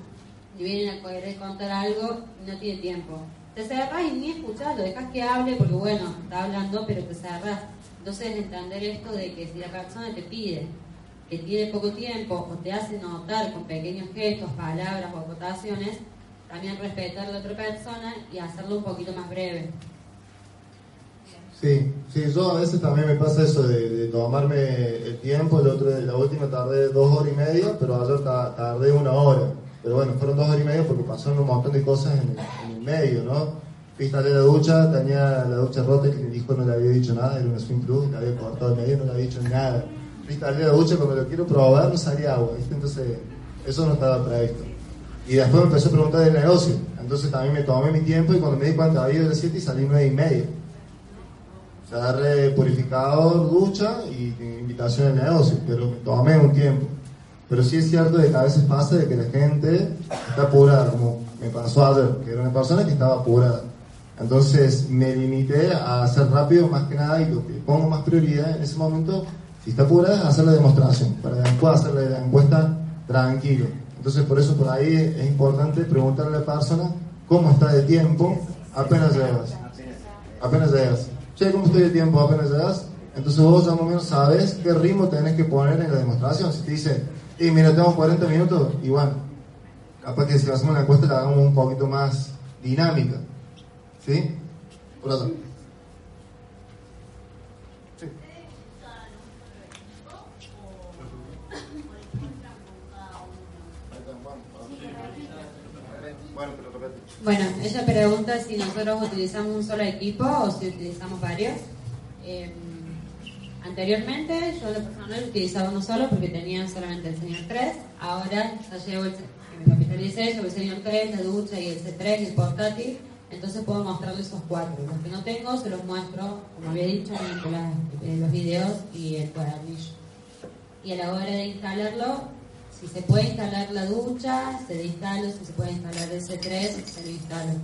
le vienen a querer contar algo y no tiene tiempo. Te cerras y ni escuchas, lo dejas que hable porque bueno, está hablando, pero te cerras. Entonces entender esto de que si la persona te pide que tiene poco tiempo o te hace notar con pequeños gestos, palabras o acotaciones, también respetar a la otra persona y hacerlo un poquito más breve. Sí, sí, yo a veces también me pasa eso de, tomarme el tiempo, el otro, la última tardé dos horas y media, pero ayer tardé una hora. Pero bueno, fueron dos horas y media porque pasaron un montón de cosas en, el medio, ¿no? Fui a la ducha, tenía la ducha rota y el hijo no le había dicho nada, era una swing club, le había cortado el medio, no le había dicho nada salía la ducha cuando lo quiero probar no salía agua, ¿viste? Entonces, eso no estaba previsto. Y después me empezó a preguntar del negocio. Entonces también me tomé mi tiempo y cuando me di cuenta había de las 7 y salí 9 y media. O sea, agarré purificador, ducha y invitación al negocio, pero me tomé un tiempo. Pero sí es cierto de que a veces pasa de que la gente está apurada, como me pasó ayer, que era una persona que estaba apurada. Entonces me limité a hacer rápido más que nada y lo que pongo más prioridad en ese momento si está apurada, hacer la demostración, para después hacer la encuesta tranquilo. Entonces, por eso por ahí es importante preguntarle a la persona cómo está de tiempo apenas llegas. Apenas llegas. Che, ¿cómo estoy de tiempo apenas llegas? Entonces vos ya más o menos sabes qué ritmo tenés que poner en la demostración. Si te dice Y mira, tenemos 40 minutos y bueno, capaz que si hacemos la encuesta la hagamos un poquito más dinámica. ¿Sí? Por allá. Bueno, ella pregunta si nosotros utilizamos un solo equipo o si utilizamos varios. Eh, anteriormente yo lo personal utilizaba uno solo porque tenía solamente el Señor 3. Ahora ya llevo el, que me capitalicé, llevo el Señor 3, la ducha y el C3 y el portátil. Entonces puedo mostrarles esos cuatro. Los que no tengo se los muestro, como había dicho, en los videos y el cuadernillo. Y a la hora de instalarlo, si se puede instalar la ducha, se instala, si se puede instalar el C3, se lo instala.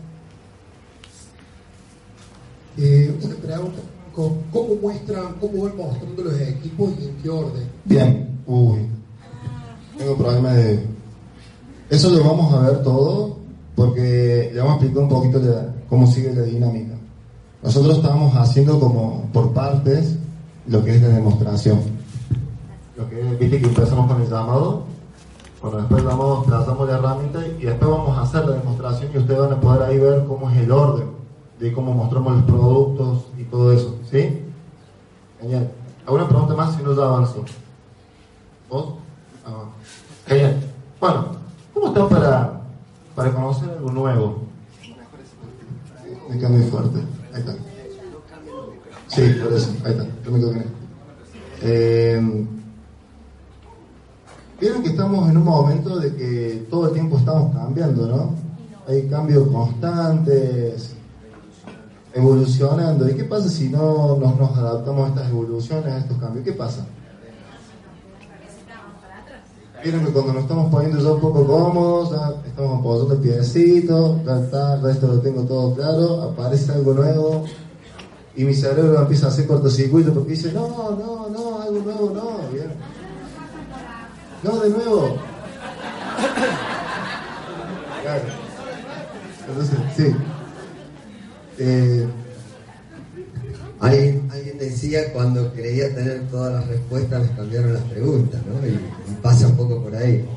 Eh, una pregunta, ¿cómo muestran, cómo van mostrando los equipos y en qué orden? Bien, uy, tengo problemas de... Eso lo vamos a ver todo porque le vamos a explicar un poquito cómo sigue la dinámica. Nosotros estamos haciendo como por partes lo que es la demostración. Lo que viste que empezamos con el llamado, bueno, después vamos, trazamos la herramienta y después vamos a hacer la demostración y ustedes van a poder ahí ver cómo es el orden de cómo mostramos los productos y todo eso, ¿sí? Genial. ¿Alguna pregunta más si no ya avanzo? ¿Vos? Ah, genial. Bueno, ¿cómo están para, para conocer algo nuevo? Me queda muy fuerte. Ahí está. Sí, por eso. Ahí está. Yo me quedo con Eh, Vieron que estamos en un momento de que todo el tiempo estamos cambiando, ¿no? Hay cambios constantes, evolucionando. ¿Y qué pasa si no nos, adaptamos a estas evoluciones, a estos cambios? ¿Qué pasa? Vieron que cuando nos estamos poniendo ya un poco cómodos, ya estamos apoyando el piecito, ya está, el resto lo tengo todo claro, aparece algo nuevo y mi cerebro empieza a hacer cortocircuito porque dice, no, no, no, algo nuevo no. No, de nuevo. Entonces, sí. Eh, alguien, decía cuando creía tener todas las respuestas les cambiaron las preguntas, ¿no? Y, pasa un poco por ahí.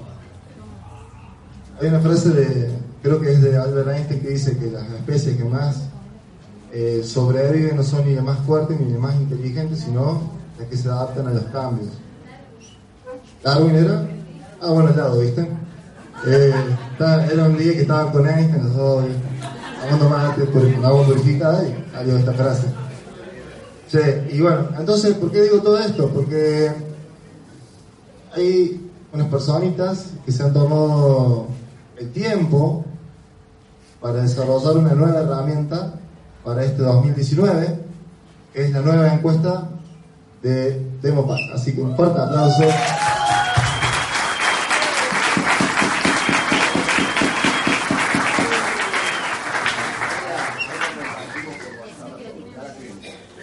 Hay una frase de, creo que es de Albert Einstein que dice que las especies que más eh, sobreviven no son ni las más fuertes ni las más inteligentes, sino las que se adaptan a los cambios. Darwin era. Ah, bueno, lado, ¿viste? Eh, era un día que estaba con Einstein, nosotros tomando mate por agua purificada y salió esta frase. Sí, y bueno, entonces, ¿por qué digo todo esto? Porque hay unas personitas que se han tomado el tiempo para desarrollar una nueva herramienta para este 2019, que es la nueva encuesta de Demopac. Así que un fuerte aplauso.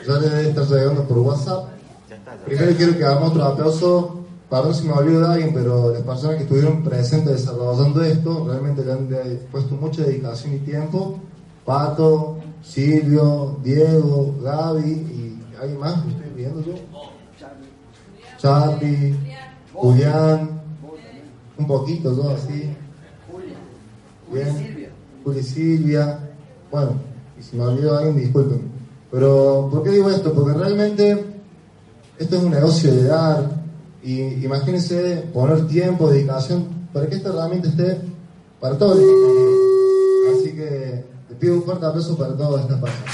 Ya le debe estar llegando por WhatsApp. Primero quiero que hagamos otro aplauso, perdón si me olvido de alguien, pero las personas que estuvieron presentes desarrollando esto, realmente le han puesto mucha dedicación y tiempo. Pato, Silvio, Diego, Gaby y alguien más, ¿me estoy viendo yo? Charlie, Julián, un poquito yo así. Bien, Juli Silvia. Bueno, y si me olvido de alguien, disculpen. Pero, ¿por qué digo esto? Porque realmente esto es un negocio de dar. Y imagínense poner tiempo, dedicación, para que esta herramienta esté para todos. Así que te pido un fuerte aplauso para todas estas personas.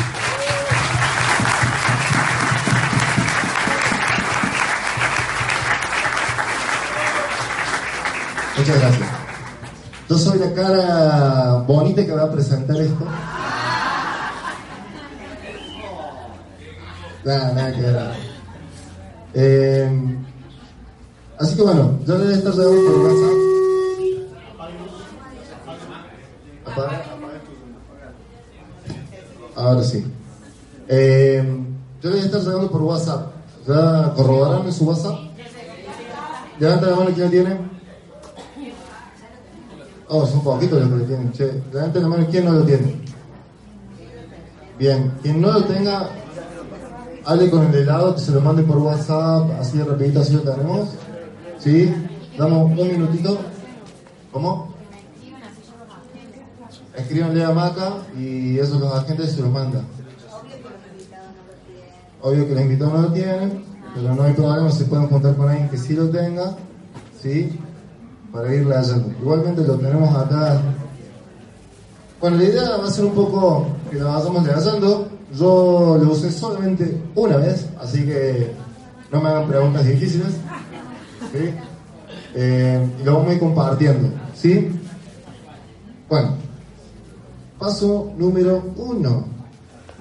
Muchas gracias. Yo soy la cara bonita que va a presentar esto. Nada, nada que ver. Eh, así que bueno, yo le voy a estar por WhatsApp. Ahora sí. Eh, yo le voy a estar llegando por WhatsApp. ¿Ya en su WhatsApp? Levanta la mano quién lo tiene. Oh, son poquitos los que lo tienen. Che, levanta la mano quién no lo tiene. Bien, quien no lo tenga, hable con el helado, que se lo mande por WhatsApp, así de rapidito, así lo tenemos. ¿Sí? Damos un minutito. ¿Cómo? Escríbanle a Maca y esos los agentes se los mandan. Obvio que los invitados no lo tienen, pero no hay problema, se pueden juntar con alguien que sí lo tenga, ¿sí? Para ir leyendo. Igualmente lo tenemos acá. Bueno, la idea va a ser un poco que la vayamos leyendo. Yo lo usé solamente una vez, así que no me hagan preguntas difíciles. Eh, y lo vamos a ir compartiendo. ¿sí? Bueno, paso número uno.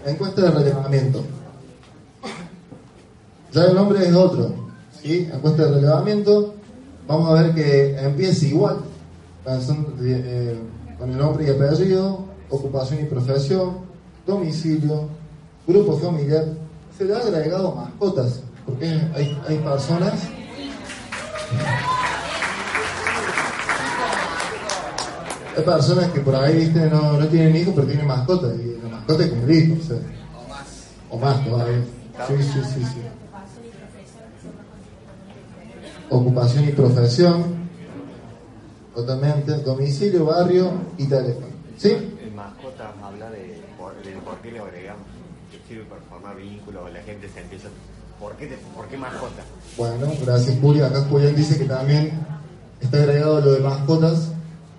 Encuesta de relevamiento. Ya el nombre es otro. ¿sí? Encuesta de relevamiento. Vamos a ver que empieza igual. Eh, con el nombre y apellido, ocupación y profesión, domicilio, grupo familiar. Se le ha agregado mascotas. Porque hay, hay personas hay personas que por ahí ¿viste? No, no tienen hijos pero tienen mascotas y la mascota es como el hijo o, más o más todavía sí, sí, sí, sí. ocupación y profesión totalmente domicilio, barrio y teléfono ¿sí? En mascotas habla de por, qué le agregamos sirve para formar vínculos la gente se empieza ¿Por qué, ¿Por qué mascota? Bueno, gracias Julio. Acá Julián dice que también está agregado lo de mascotas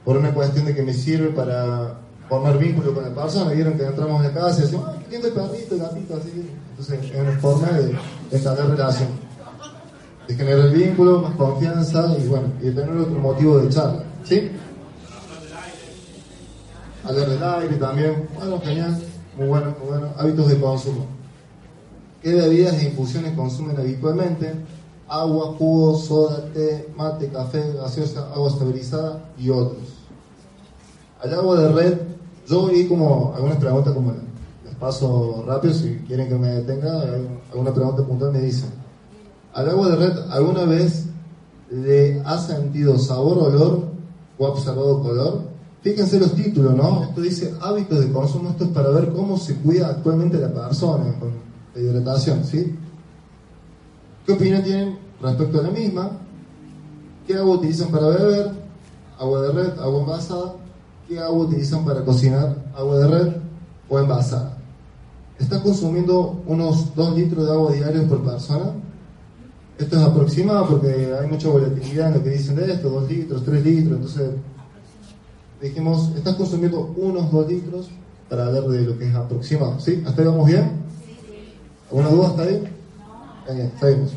por una cuestión de que me sirve para formar vínculo con la persona. Vieron que entramos en casa y decimos, ay, qué lindo el perrito, el gatito, así. Entonces es una forma de establecer relación, de generar vínculo, más confianza y bueno, y de tener otro motivo de charla. ¿Sí? Hablar del aire también. Bueno, genial. Muy bueno, muy bueno. Hábitos de consumo. ¿Qué bebidas e infusiones consumen habitualmente? Agua, jugo, soda, té, mate, café, gaseosa, agua estabilizada y otros. Al agua de red, yo vi como algunas preguntas como les paso rápido, si quieren que me detenga, alguna pregunta puntual me dicen. Al agua de red, ¿alguna vez le ha sentido sabor, olor o ha observado color? Fíjense los títulos, ¿no? Esto dice hábitos de consumo, esto es para ver cómo se cuida actualmente la persona de hidratación, ¿sí? ¿Qué opinión tienen respecto a la misma? ¿Qué agua utilizan para beber? Agua de red, agua envasada. ¿Qué agua utilizan para cocinar? Agua de red o envasada. ¿Estás consumiendo unos 2 litros de agua diarios por persona? Esto es aproximado porque hay mucha volatilidad en lo que dicen de esto, 2 litros, 3 litros, entonces dijimos, estás consumiendo unos 2 litros para hablar de lo que es aproximado, ¿sí? ¿Hasta ahí vamos bien? ¿Alguna duda hasta ahí? Bien, seguimos.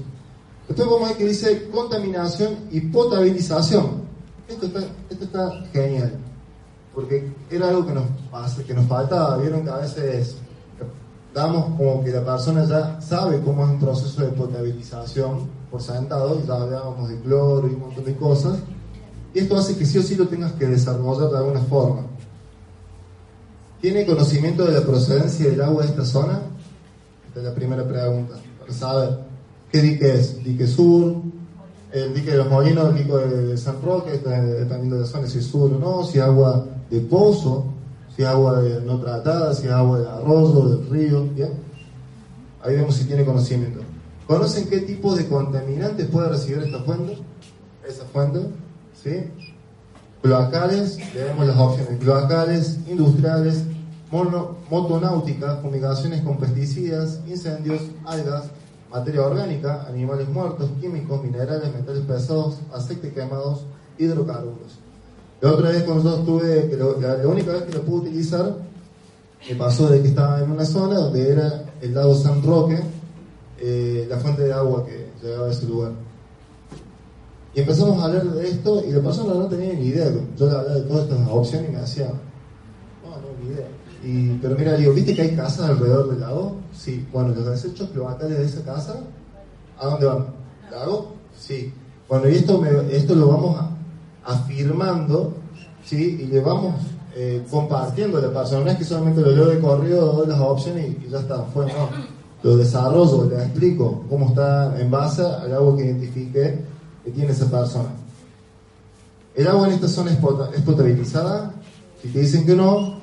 Después vamos a ver que dice contaminación y potabilización. Esto está, esto está genial, porque era algo que nos, que nos faltaba. Vieron que a veces damos como que la persona ya sabe cómo es un proceso de potabilización por sentado, ya hablábamos de cloro y un montón de cosas. Y esto hace que sí o sí lo tengas que desarrollar de alguna forma. ¿Tiene conocimiento de la procedencia del agua de esta zona? Esta es la primera pregunta. Para saber qué dique es. Dique sur, el dique de los molinos, el dique de San Roque, también de la zona si es sur o no, si es agua de pozo, si es agua de no tratada, si es agua de arroyo, del río, ¿bien? Ahí vemos si tiene conocimiento. ¿Conocen qué tipo de contaminantes puede recibir esta fuente? Esa fuente, ¿sí? Cloacales, le vemos las opciones, cloacales, industriales, mono, motonáutica, fumigaciones con pesticidas, incendios, algas, materia orgánica, animales muertos, químicos, minerales, metales pesados, aceite quemados, hidrocarburos. La otra vez cuando yo estuve, la, única vez que lo pude utilizar, me pasó de que estaba en una zona donde era el lago San Roque, eh, la fuente de agua que llegaba a ese lugar. Y empezamos a hablar de esto y la persona no tenía ni idea. Yo le hablaba de todas estas opciones y me decía, no, no, ni idea. Y, pero mira, digo, ¿viste que hay casas alrededor del lago? Sí. Bueno, los desechos cloacales de esa casa, ¿a dónde van? ¿Lago? Sí. Bueno, y esto, esto lo vamos afirmando, ¿sí? Y le vamos eh, compartiendo a la persona. No es que solamente lo leo de corrido, doy las opciones y, ya está, fue, no. Lo desarrollo, le explico cómo está en base al agua que identifique que tiene esa persona. ¿El agua en esta zona es, potabilizada? Si te dicen que no,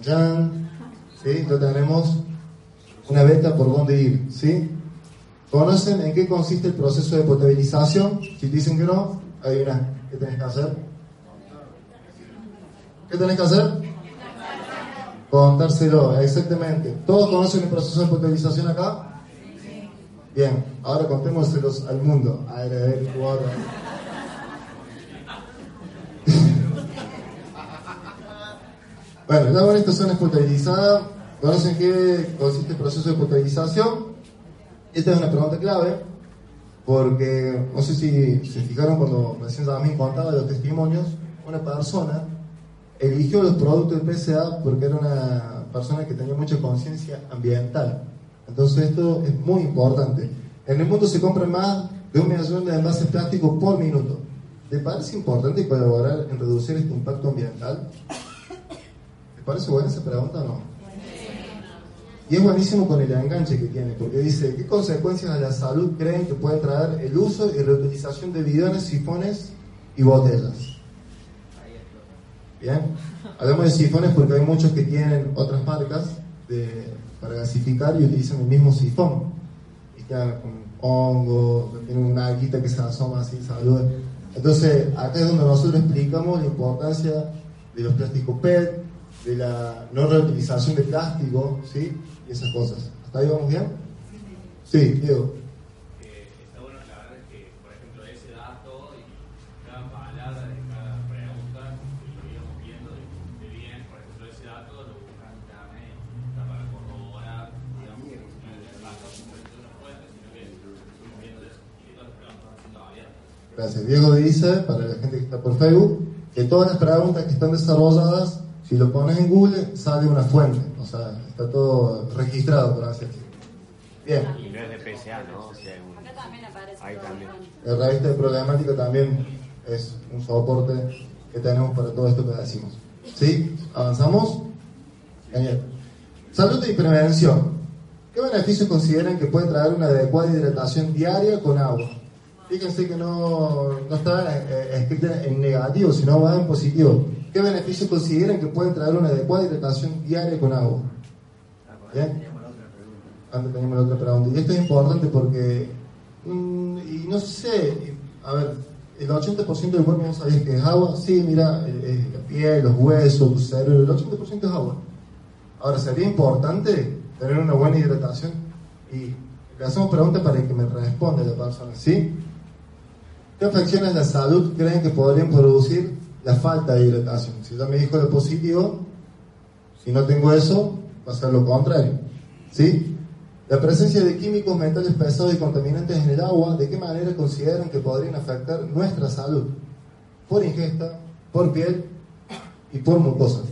¿sí? ya tenemos una beta por dónde ir. ¿sí? ¿Conocen en qué consiste el proceso de potabilización? Si dicen que no, hay una. ¿Qué tenés que hacer? ¿Qué tenés que hacer? Contárselo, exactamente. ¿Todos conocen el proceso de potabilización acá? Bien, ahora contémoselos al mundo. A ver, a ver, jugador. bueno, ya bueno, esta zona es potabilizada. ¿Conocen qué consiste el proceso de potabilización? Esta es una pregunta clave, porque no sé si se fijaron cuando recién también contaba de los testimonios, una persona eligió los productos de PSA porque era una persona que tenía mucha conciencia ambiental. Entonces esto es muy importante. En el mundo se compra más de un millón de envases plásticos por minuto. ¿Te parece importante colaborar en reducir este impacto ambiental? ¿Te parece buena esa pregunta o no? Y es buenísimo con el enganche que tiene, porque dice, ¿qué consecuencias a la salud creen que puede traer el uso y reutilización de bidones, sifones y botellas? Bien, hablamos de sifones porque hay muchos que tienen otras marcas para gasificar y utilizan el mismo sifón. Y con hongo, tienen una aguita que se asoma así, saluda. Entonces, acá es donde nosotros explicamos la importancia de los plásticos PET, de la no reutilización de plástico, ¿sí? y esas cosas. ¿Hasta ahí vamos bien? Sí, Diego. está bueno, la verdad es que, por ejemplo, ese dato y cada palabra de cada pregunta, lo íbamos viendo de, bien, por ejemplo, ese dato lo buscan en internet, está para corroborar, digamos, no es el dato simplemente una fuente, sino que estamos viendo eso y todas las preguntas están siendo abiertas. Gracias. Diego dice, para la gente que está por Facebook, que todas las preguntas que están desarrolladas, si lo pones en Google, sale una fuente. O sea, está todo registrado, por así decirlo. Bien. Y no es de PSA, ¿no? O sea, un... Acá también aparece. Ahí también. La revista de problemática también es un soporte que tenemos para todo esto que decimos. ¿Sí? ¿Avanzamos? Genial. Salud y prevención. ¿Qué beneficios consideran que puede traer una adecuada hidratación diaria con agua? Fíjense que no, no está eh, escrito en negativo, sino va en positivo. ¿Qué beneficios consideran que pueden traer una adecuada hidratación diaria con agua? ¿Bien? Antes teníamos la otra pregunta. Y esto es importante porque, mm, y no sé, a ver, el 80% del cuerpo no sabías que es agua. Sí, mira, eh, la piel, los huesos, tu cerebro, el 80% es agua. Ahora, sería importante tener una buena hidratación. Y le hacemos preguntas para que me responda la persona, ¿sí? ¿Qué afecciones de la salud creen que podrían producir la falta de hidratación? Si ya me dijo lo positivo, si no tengo eso, va a ser lo contrario. ¿Sí? La presencia de químicos metales pesados y contaminantes en el agua, ¿de qué manera consideran que podrían afectar nuestra salud? Por ingesta, por piel y por mucosas.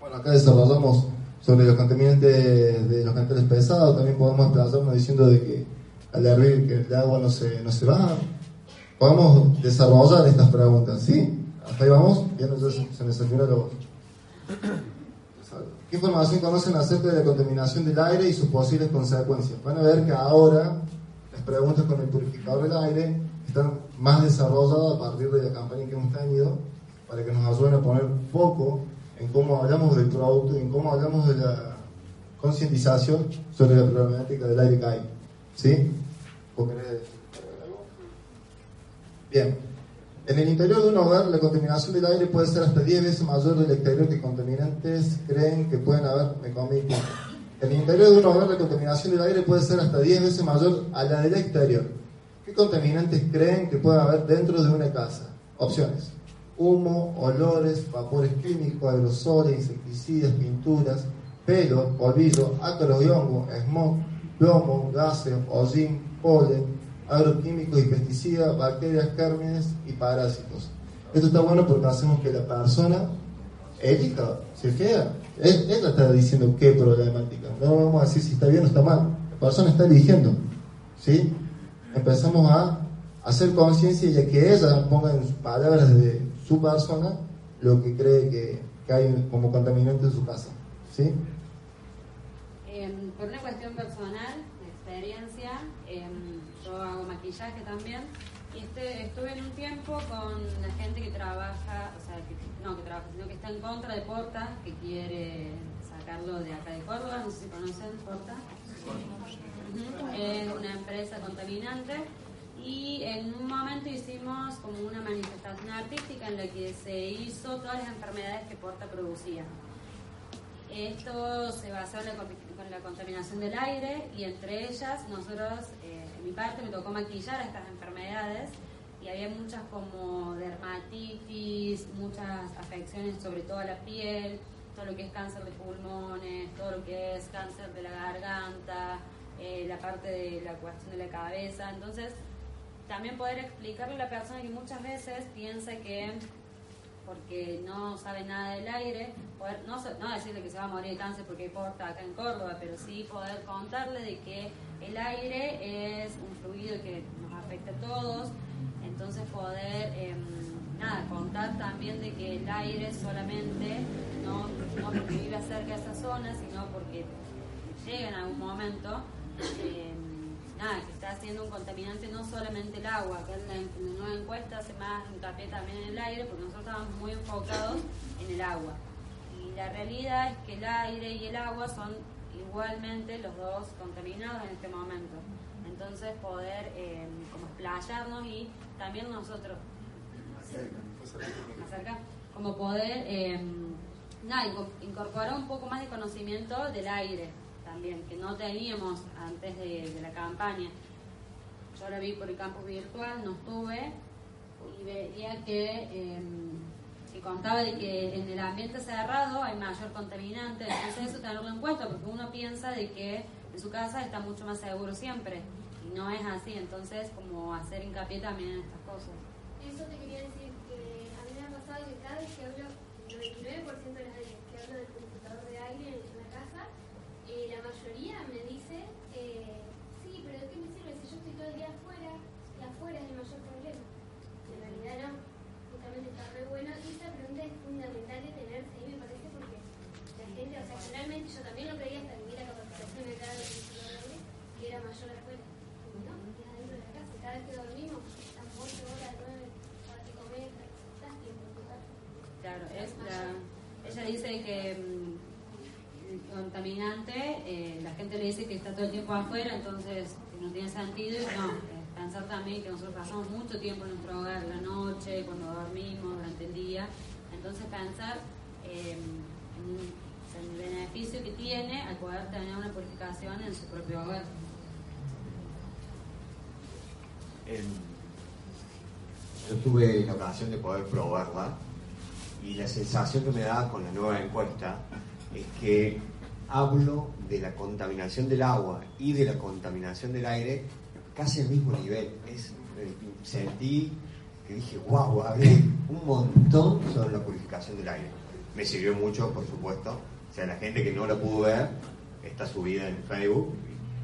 Bueno, acá desarrollamos sobre los contaminantes de los metales pesados, también podemos explayarnos diciendo de que al hervir el agua no se, no se va. Podemos desarrollar estas preguntas, ¿sí? Hasta ahí vamos, bien, entonces se me salió la voz. ¿Qué información conocen acerca de la contaminación del aire y sus posibles consecuencias? Van a ver que ahora las preguntas con el purificador del aire están más desarrolladas a partir de la campaña que hemos tenido para que nos ayuden a poner foco en cómo hablamos del producto y en cómo hablamos de la concientización sobre la problemática del aire que hay. ¿Sí? Bien. En el interior de un hogar, la contaminación del aire puede ser hasta 10 veces mayor del exterior que contaminantes creen que pueden haber. Me comí En el interior de un hogar, la contaminación del aire puede ser hasta 10 veces mayor a la del exterior. ¿Qué contaminantes creen que puede haber dentro de una casa? Opciones: humo, olores, vapores químicos, aerosoles, insecticidas, pinturas, pelo, polvillo, ácaros y hongo, smog, plomo, gases, hollín, polen, agroquímicos y pesticidas, bacterias, cármenes y parásitos. Esto está bueno porque hacemos que la persona elija, se queda. ella está diciendo qué problemática. No vamos a decir si está bien o está mal. La persona está eligiendo. ¿sí? Empezamos a hacer conciencia y a que ella ponga en palabras de su persona lo que cree que, hay como contaminante en su casa. ¿sí? Eh, por una cuestión personal, de experiencia, eh, hago maquillaje también. Y este, estuve en un tiempo con la gente que trabaja, o sea, que, no que trabaja, sino que está en contra de Porta, que quiere sacarlo de acá de Córdoba, no sé si conocen Porta. Es una empresa contaminante y en un momento hicimos como una manifestación artística en la que se hizo todas las enfermedades que Porta producía. Esto se basó en la, contaminación del aire y entre ellas nosotros, mi parte, me tocó maquillar estas enfermedades y había muchas como dermatitis, muchas afecciones sobre todo la piel, todo lo que es cáncer de pulmones, todo lo que es cáncer de la garganta, eh, la parte de la cuestión de la cabeza. Entonces, también poder explicarle a la persona que muchas veces piensa que porque no sabe nada del aire, poder, no, no decirle que se va a morir de cáncer porque importa acá en Córdoba, pero sí poder contarle de que el aire es un fluido que nos afecta a todos, entonces poder em, nada, contar también de que el aire solamente no, no porque vive cerca de esa zona, sino porque llega en algún momento. Em, nada, que está haciendo un contaminante no solamente el agua, que en la, nueva encuesta hace más hincapié también en el aire, porque nosotros estamos muy enfocados en el agua. Y la realidad es que el aire y el agua son igualmente los dos contaminados en este momento. Entonces poder eh, como explayarnos y también nosotros acerca, como poder eh, nada, incorporar un poco más de conocimiento del aire también, que no teníamos antes de, la campaña. Yo la vi por el campus virtual, no estuve, y veía que, eh, contaba de que en el ambiente cerrado hay mayor contaminante, entonces eso tenerlo en cuenta, porque uno piensa de que en su casa está mucho más seguro siempre, y no es así, entonces como hacer hincapié también en estas cosas. Eso te quería decir, que a mí me ha pasado que cada vez que hablo, el 99% de las veces que hablo del computador de aire eh, la mayoría me dice, eh, sí, pero ¿de qué me sirve si yo estoy todo el día afuera y afuera es el mayor problema? En realidad no, justamente está re bueno. Y esta pregunta es fundamental de tenerse ahí, me parece, porque la gente, o sea, generalmente yo también lo creía hasta que vi la capacitación de cada que era mayor afuera. no, queda dentro de la casa. Cada vez que dormimos, están 8 horas, 9, para que comer, estás tiempo en tu casa. Claro, es la, que mm, contaminante, eh, la gente le dice que está todo el tiempo afuera, entonces no tiene sentido. No, pensar también que nosotros pasamos mucho tiempo en nuestro hogar, la noche, cuando dormimos, durante el día. Entonces pensar eh, en, el beneficio que tiene al poder tener una purificación en su propio hogar. yo tuve la ocasión de poder probarla y la sensación que me da con la nueva encuesta es que hablo de la contaminación del agua y de la contaminación del aire casi al mismo nivel. Eh, sentí que dije, wow, hablé un montón sobre la purificación del aire. Me sirvió mucho, por supuesto. O sea, la gente que no la pudo ver, está subida en Facebook,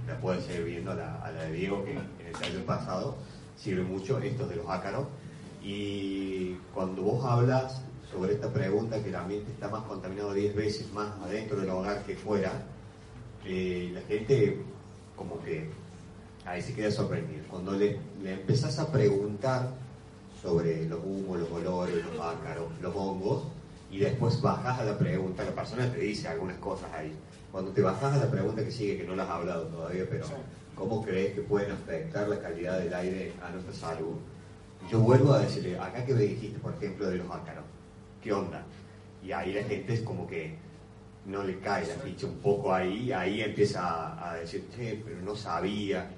la puede seguir viendo a la, de Diego, que en el taller pasado sirve mucho, esto de los ácaros. Y cuando vos hablas sobre esta pregunta, que el ambiente está más contaminado 10 veces más adentro del hogar que fuera, eh, la gente como que ahí se queda sorprendida. Cuando le, le empezás a preguntar sobre los humos, los olores, los ácaros, los hongos, y después bajas a la pregunta, la persona te dice algunas cosas ahí. Cuando te bajas a la pregunta que sigue, que no las has hablado todavía, pero ¿cómo crees que pueden afectar la calidad del aire a nuestra salud? Yo vuelvo a decirle, acá que me dijiste, por ejemplo, de los ácaros ¿qué onda? Y ahí la gente es como que no le cae la ficha un poco ahí, ahí empieza a, decir, che, pero no sabía.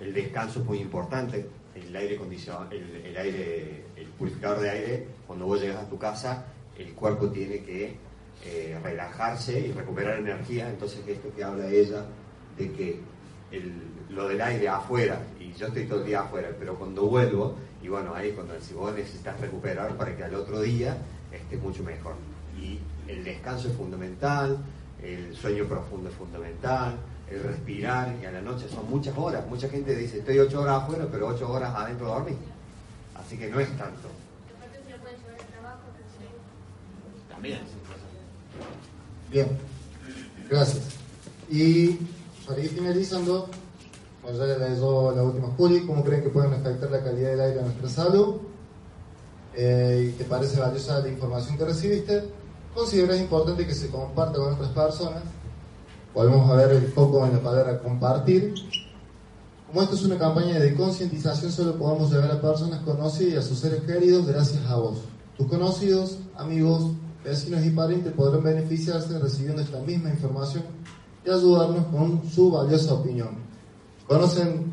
El descanso es muy importante, el aire acondicionado, el, aire, el purificador de aire, cuando vos llegas a tu casa, el cuerpo tiene que eh, relajarse y recuperar energía, entonces esto que habla ella de que lo del aire afuera, y yo estoy todo el día afuera, pero cuando vuelvo, y bueno, ahí cuando si vos necesitas recuperar para que al otro día esté mucho mejor. Y el descanso es fundamental, el sueño profundo es fundamental, el respirar, y a la noche son muchas horas. Mucha gente dice, estoy ocho horas afuera, pero ocho horas adentro dormir. Así que no es tanto. También. Bien, gracias. Y para ir finalizando, pues ya le la última Juli, ¿cómo creen que pueden afectar la calidad del aire a nuestra salud? Eh, y te parece valiosa la información que recibiste, consideras importante que se comparta con otras personas Volvemos a ver el foco en la palabra compartir. Como esto es una campaña de concientización, solo podemos llegar a personas conocidas y a sus seres queridos gracias a vos. Tus conocidos, amigos, vecinos y parientes podrán beneficiarse recibiendo esta misma información y ayudarnos con su valiosa opinión. ¿Conocen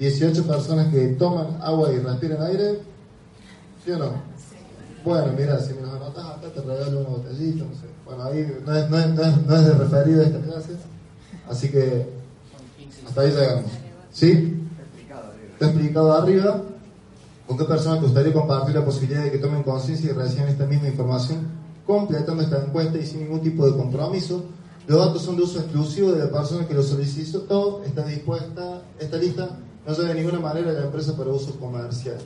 18 personas que toman agua y respiran aire? ¿Sí o no? Bueno, mira, si me los anotas acá te regalo una botellita, no sé. Bueno, ahí no es, no es, no es, de referido esta clase, así que hasta ahí llegamos. ¿Sí? Está explicado arriba. ¿Con qué personas te gustaría compartir la posibilidad de que tomen conciencia y reciban esta misma información? Completando esta encuesta y sin ningún tipo de compromiso. Los datos son de uso exclusivo de la persona que lo solicitó. Está dispuesta, esta lista no lleva de ninguna manera la empresa para uso comercial.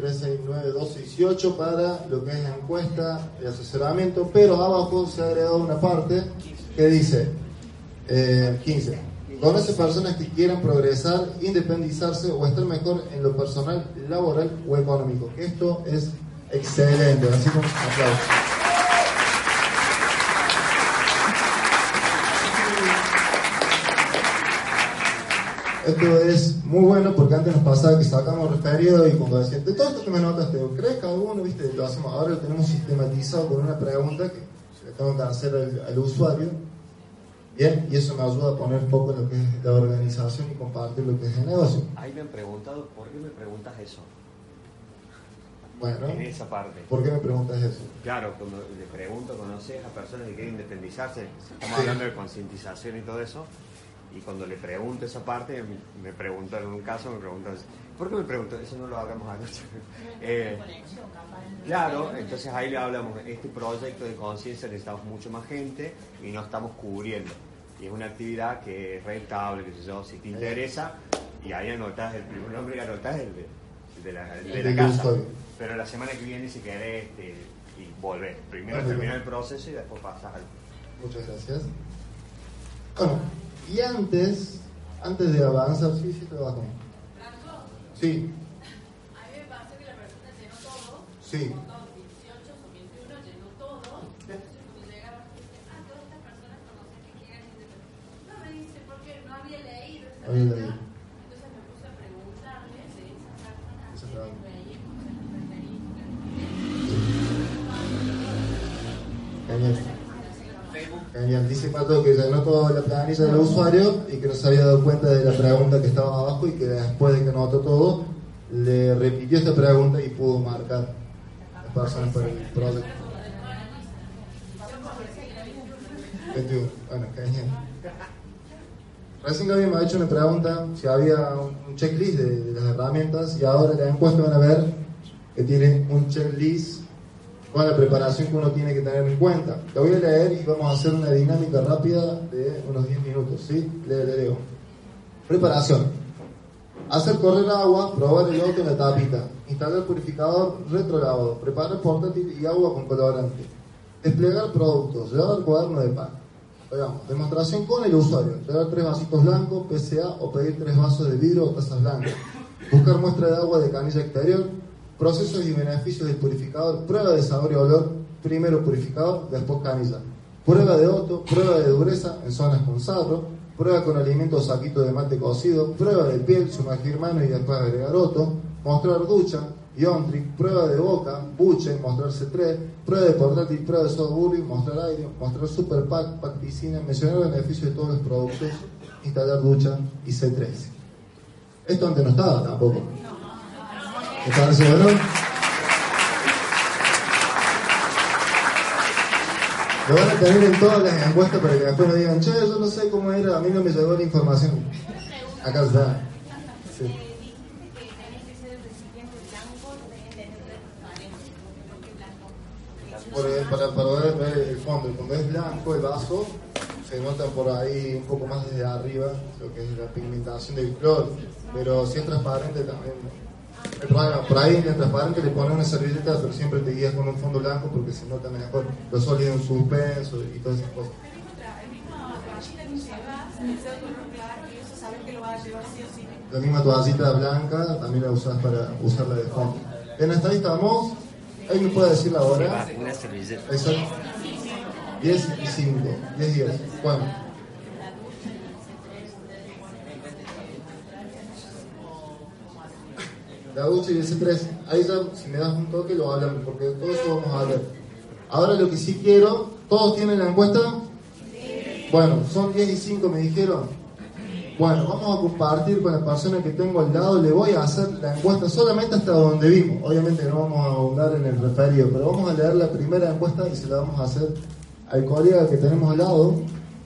369-268 para lo que es la encuesta y asesoramiento, pero abajo se ha agregado una parte que dice eh, 15. Conoce personas que quieran progresar, independizarse o estar mejor en lo personal, laboral o económico. Esto es excelente, así como aplausos. Esto es muy bueno porque antes nos pasaba que sacamos referido y cuando decían, de todo esto que me notaste, ¿crees que alguno, viste? Lo hacemos, ahora lo tenemos sistematizado con una pregunta que le tengo que hacer al, al usuario. Bien, y eso me ayuda a poner foco en lo que es la organización y compartir lo que es el negocio. Ahí me han preguntado, ¿por qué me preguntas eso? Bueno, En esa parte. ¿por qué me preguntas eso? Claro, cuando le pregunto, ¿conoces a personas que quieren independizarse? Estamos Sí. hablando de concientización y todo eso. Y cuando le pregunto esa parte, me preguntan en un caso, me preguntan, ¿por qué me preguntan? Eso no lo hagamos anoche. Eh, claro, entonces ahí le hablamos, este proyecto de conciencia necesitamos mucho más gente y no estamos cubriendo. Y es una actividad que es rentable, que sé yo, si te interesa, y ahí anotás el primer nombre y anotás el de, el de la, el de la Del casa. Pero la semana que viene, si querés, este, y volver. Primero terminar el proceso y después pasas al... Muchas gracias. Bueno, y antes, antes de avanzar, sí, sí, trabajo. Sí, A mí me pasó que la persona llenó todo, sí. todos 18 o 21 llenó todo. Entonces cuando llegaba, ah, todas estas personas conocen que independizarse. No me dice, porque no había leído esa Había leído. Entonces me puse a preguntarle de esas personas Esa que veíamos en las referencias. Genial. Dice Pato que llenó toda la planilla del usuario y que no se había dado cuenta de la pregunta que estaba abajo y que después de que anotó todo, le repitió esta pregunta y pudo marcar las personas por el proyecto. 21. Bueno, genial. Recién Gaby me ha hecho una pregunta si había un checklist de, de las herramientas y ahora en la encuesta van a ver que tiene un checklist con la preparación que uno tiene que tener en cuenta. Lo voy a leer y vamos a hacer una dinámica rápida de unos 10 minutos, ¿sí? Le, le. Preparación. Hacer correr agua, probar el auto en la tapita, instalar purificador retrolavado, preparar portátil y agua con colorante, desplegar productos, llevar cuaderno de pan. Demostración con el usuario, llevar tres vasitos blancos, PCA o pedir tres vasos de vidrio o tazas blancas, buscar muestra de agua de canilla exterior, procesos y beneficios del purificador, prueba de sabor y olor, primero purificador, después canilla, prueba de otto, prueba de dureza en zonas con sarro, prueba con alimentos saquito de mate cocido, prueba de piel, sumergir mano y después agregar otto, mostrar ducha, Iontric, prueba de boca, buche, mostrar C3, prueba de portátil, prueba de burri, mostrar aire, mostrar super pack, pack piscina, mencionar beneficios de todos los productos, instalar ducha y C3. Esto antes no estaba tampoco. ¿Te parece bueno? Lo van a tener en todas las encuestas para que después no digan, che, yo no sé cómo era, a mí no me llegó la información. Acá está. Sí. Por, para, para ver, ver el fondo, cuando es blanco el vaso, se nota por ahí un poco más desde arriba lo que es la pigmentación del cloro, pero si es transparente también. Bueno, por ahí en el transparente le pones una servilleta, pero siempre te guías con un fondo blanco porque se nota mejor los sólidos en suspenso y todas esas cosas. La misma toallita blanca también la usas para usarla de fondo. Bien, hasta ahí estamos. Ahí me puede decir la hora. Una servilleta. Exacto. 10 y 5. 10 y 10. Bueno. La ducha y ese 3. Ahí ya, si me das un toque, lo hablamos, porque de todo eso vamos a hablar. Ahora lo que sí quiero, ¿todos tienen la encuesta? Bueno, son 10 y 5, me dijeron. Bueno, vamos a compartir con la persona que tengo al lado. Le voy a hacer la encuesta solamente hasta donde vimos. Obviamente no vamos a ahondar en el referido, pero vamos a leer la primera encuesta y se la vamos a hacer al colega que tenemos al lado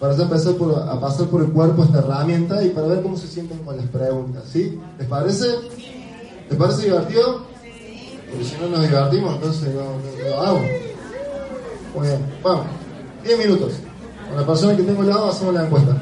para ya empezar por, a pasar por el cuerpo esta herramienta y para ver cómo se sienten con las preguntas. ¿sí? ¿Les parece? ¿Les parece divertido? Porque si no nos divertimos, entonces no, no, hago. Muy bien, vamos. 10 minutos. Con la persona que tengo al lado hacemos la encuesta.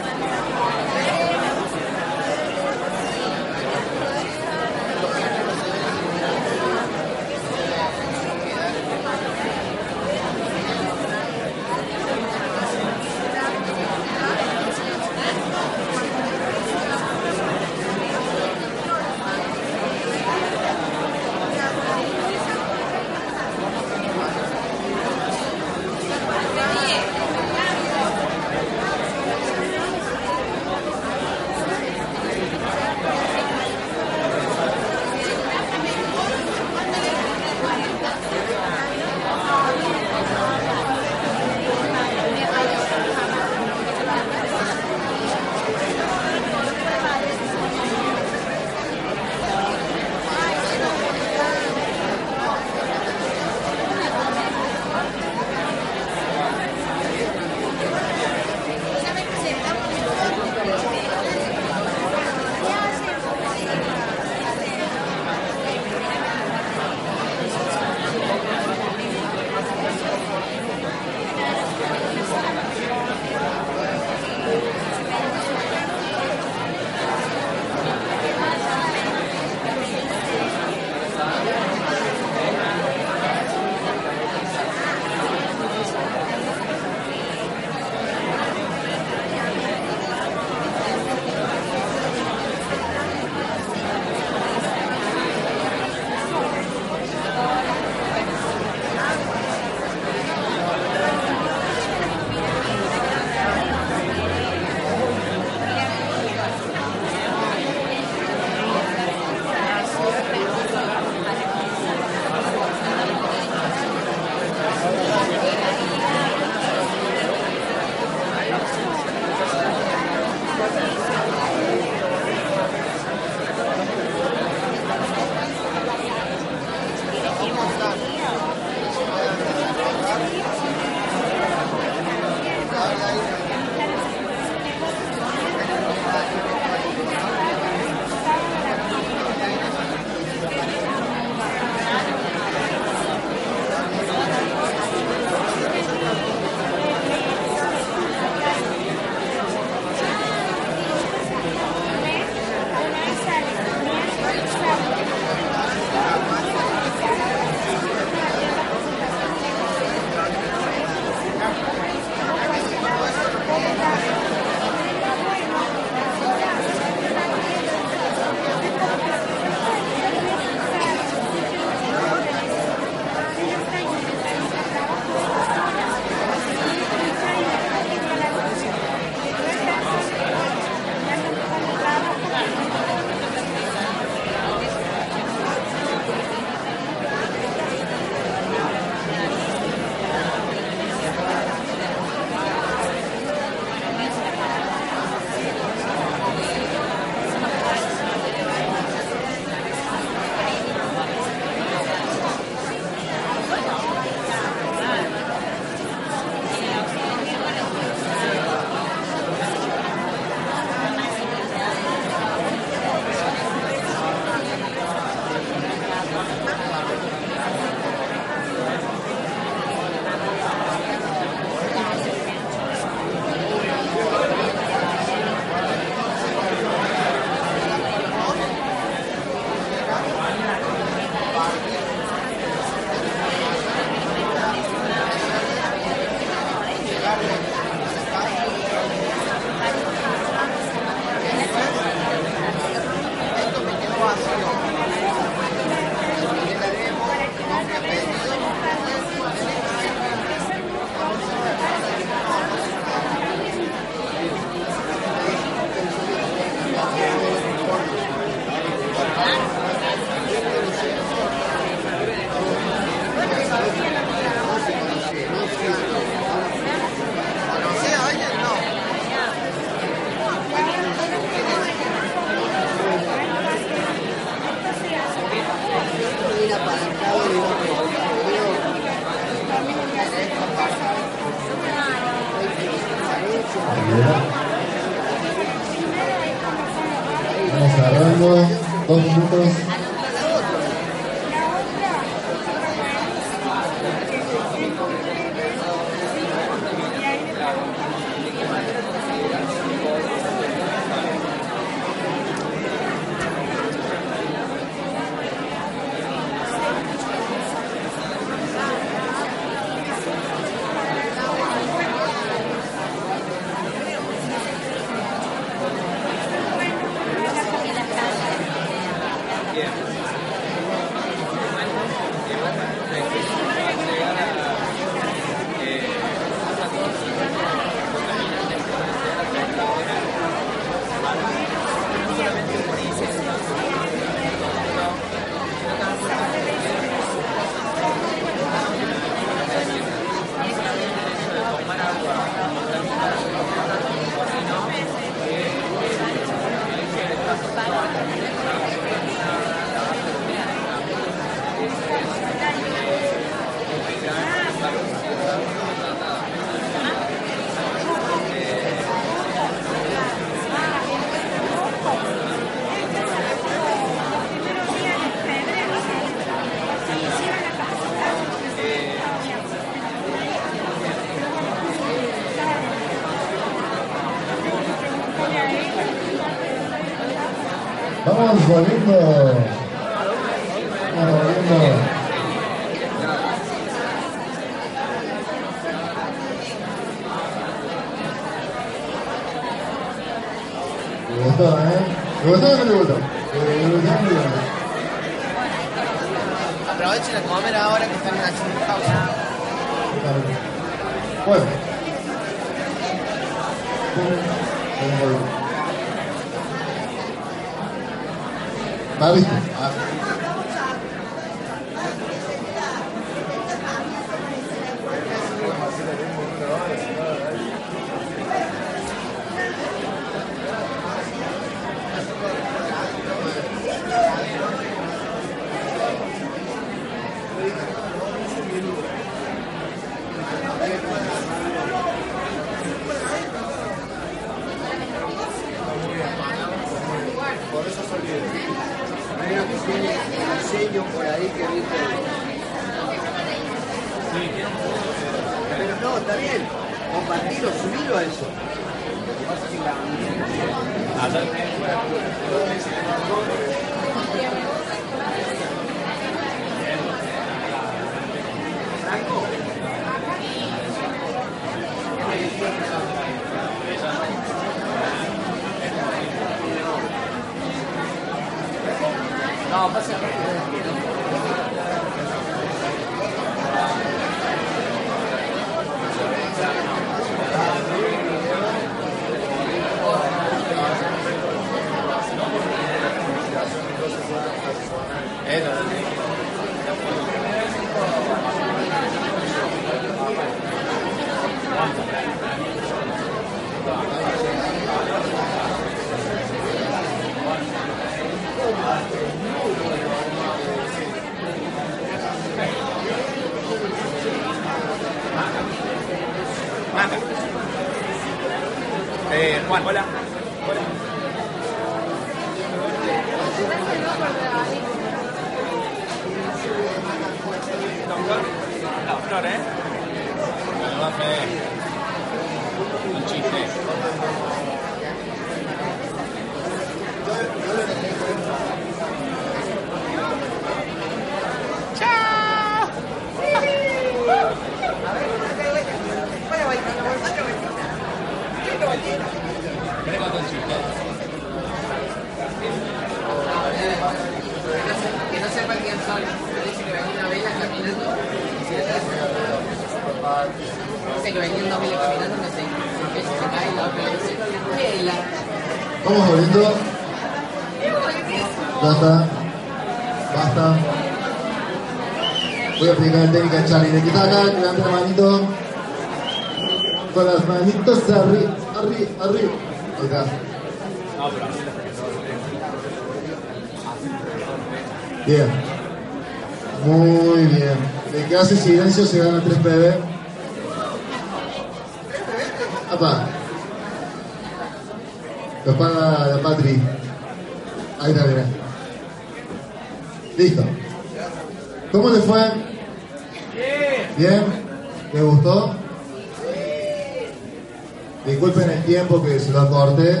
Tiempo que se lo corté,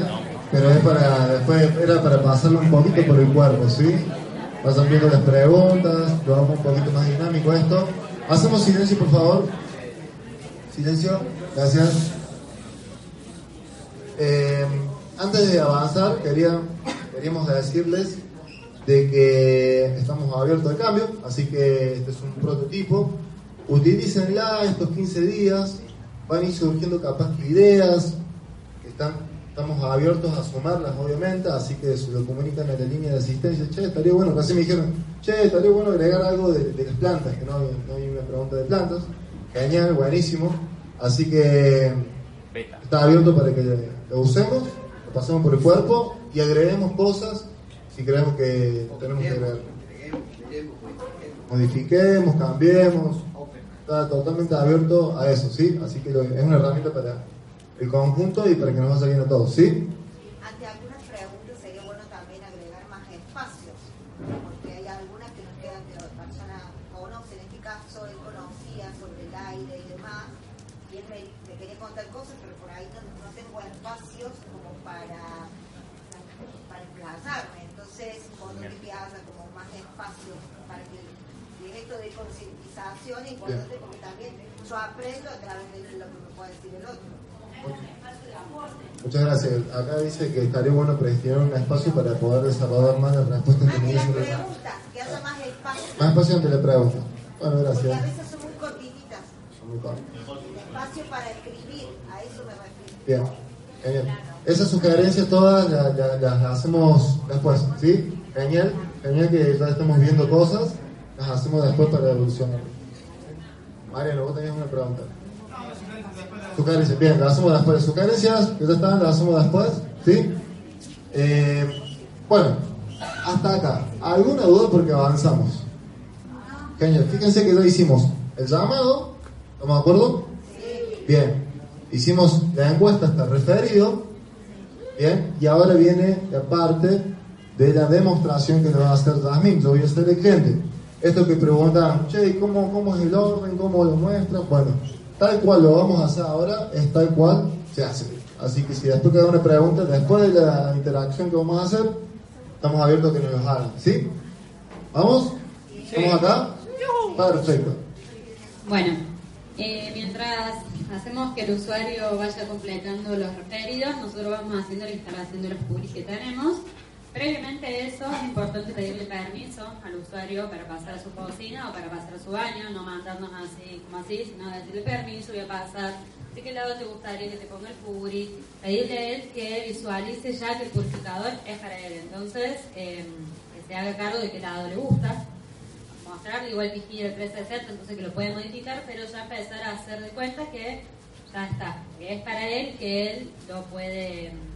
pero es para después era para pasarlo un poquito por el cuerpo, ¿sí? Vayan viendo las preguntas, lo vamos un poquito más dinámico esto. Hacemos silencio, por favor. Silencio, gracias. Eh, antes de avanzar, quería, queríamos decirles de que estamos abiertos al cambio, así que este es un prototipo. Utilícenla estos 15 días, van a ir surgiendo capaz que ideas, están, estamos abiertos a sumarlas obviamente, así que se lo comunican en la línea de asistencia, che, estaría bueno, casi me dijeron, che, estaría bueno agregar algo de, de las plantas, que no hay, no hay una pregunta de plantas, genial, buenísimo, así que está abierto para que lo usemos, lo pasemos por el cuerpo y agreguemos cosas si creemos que tenemos que agregar. Modifiquemos, cambiemos, está totalmente abierto a eso, ¿sí? Así que lo- es una herramienta para el conjunto y para que nos vaya bien a todos, ¿sí? Ante algunas preguntas sería bueno también agregar más espacios, porque hay algunas que nos quedan que la persona conoce, en este caso él conocía sobre el aire y demás, y él me, me quería contar cosas, pero por ahí no, no tengo espacios como para, para emplazarme, entonces cuando que haya como más espacios para que y esto de concientización es importante porque también yo aprendo a través de lo que me puede decir el otro. Muchas gracias. Acá dice que estaría bueno predestinar un espacio para poder desarrollar más las respuestas que me dicen. preguntas, que haya más espacio. Más espacio ante la pregunta. Bueno, Porque a gracias. veces son muy cortititas. Son muy cortas. Espacio para escribir, a eso me refiero. Bien, genial. Esas sugerencias todas la- la- las hacemos después, ¿sí? Genial, genial que ya estamos viendo cosas, las hacemos después para evolucionar. Mariano, vos tenías una pregunta. Sugerencias, bien, las hacemos después. Sugerencias que ya están, las hacemos después, ¿sí? Eh, bueno, hasta acá. ¿Alguna duda porque avanzamos? Genial, fíjense que ya hicimos el llamado, ¿estamos de acuerdo? Bien, hicimos la encuesta hasta referido, bien, y ahora viene la parte de la demostración que le va a hacer Jasmine. Yo voy a ser el cliente. Esto que preguntan, che, ¿cómo, ¿cómo es el orden? ¿Cómo lo muestran? Bueno, tal cual lo vamos a hacer ahora, es tal cual se hace. Así que si después queda una pregunta, después de la interacción que vamos a hacer, estamos abiertos a que nos hagan. ¿Sí? ¿Vamos? ¿Estamos acá? Perfecto. Bueno, eh, mientras hacemos que el usuario vaya completando los referidos, nosotros vamos haciendo la instalación de los cookies que tenemos. Previamente a eso, es importante pedirle permiso al usuario para pasar a su cocina o para pasar a su baño, no mandarnos así como así, sino decirle permiso, voy a pasar, de qué lado te gustaría que te ponga el puri, pedirle a él que visualice ya que el purificador es para él, entonces eh, que se haga cargo de qué lado le gusta, mostrarle igual que gira el preset, entonces que lo puede modificar, pero ya empezar a hacer de cuenta que ya está, que es para él, que él lo puede obtener.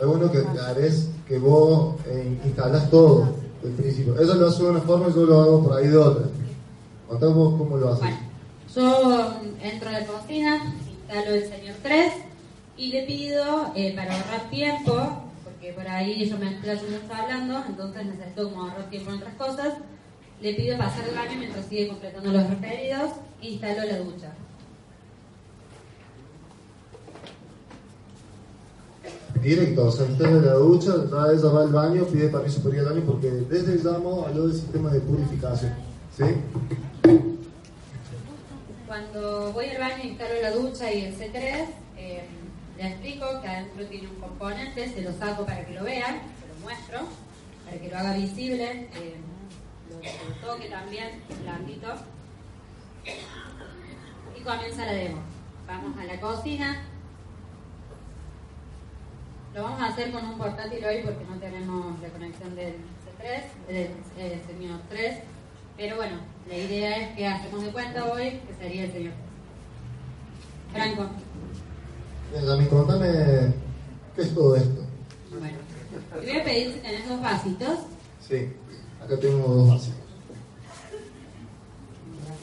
Es bueno que harés que vos eh, instalás todo del principio. Eso lo hace de una forma y yo lo hago por ahí de otra. Contá vos cómo lo haces. Yo mm, entro a la cocina, instalo el señor 3 y le pido, eh, para ahorrar tiempo, porque por ahí yo me explayo mucho hablando, entonces necesito como ahorrar tiempo en otras cosas, le pido pasar el baño mientras sigue completando los referidos instalo la ducha. Directo, o sea, de la ducha, ya ella va al baño, pide permiso para ir al baño porque desde el llamo habló del sistema de purificación. ¿Sí? Cuando voy al baño instalo la ducha y el C3, eh, le explico que adentro tiene un componente, se lo saco para que lo vean, se lo muestro, para que lo haga visible, eh, lo, lo toque también, blandito. Y comienza la demo. Vamos a la cocina. Lo vamos a hacer con un portátil hoy porque no tenemos la conexión del C3, del eh, señor 3. Pero bueno, la idea es que hacemos de cuenta hoy que sería el señor 3. Franco. Bien, Yami, contame qué es todo esto. Bueno, te voy a pedir si tenés dos vasitos. Sí, acá tengo dos básicos.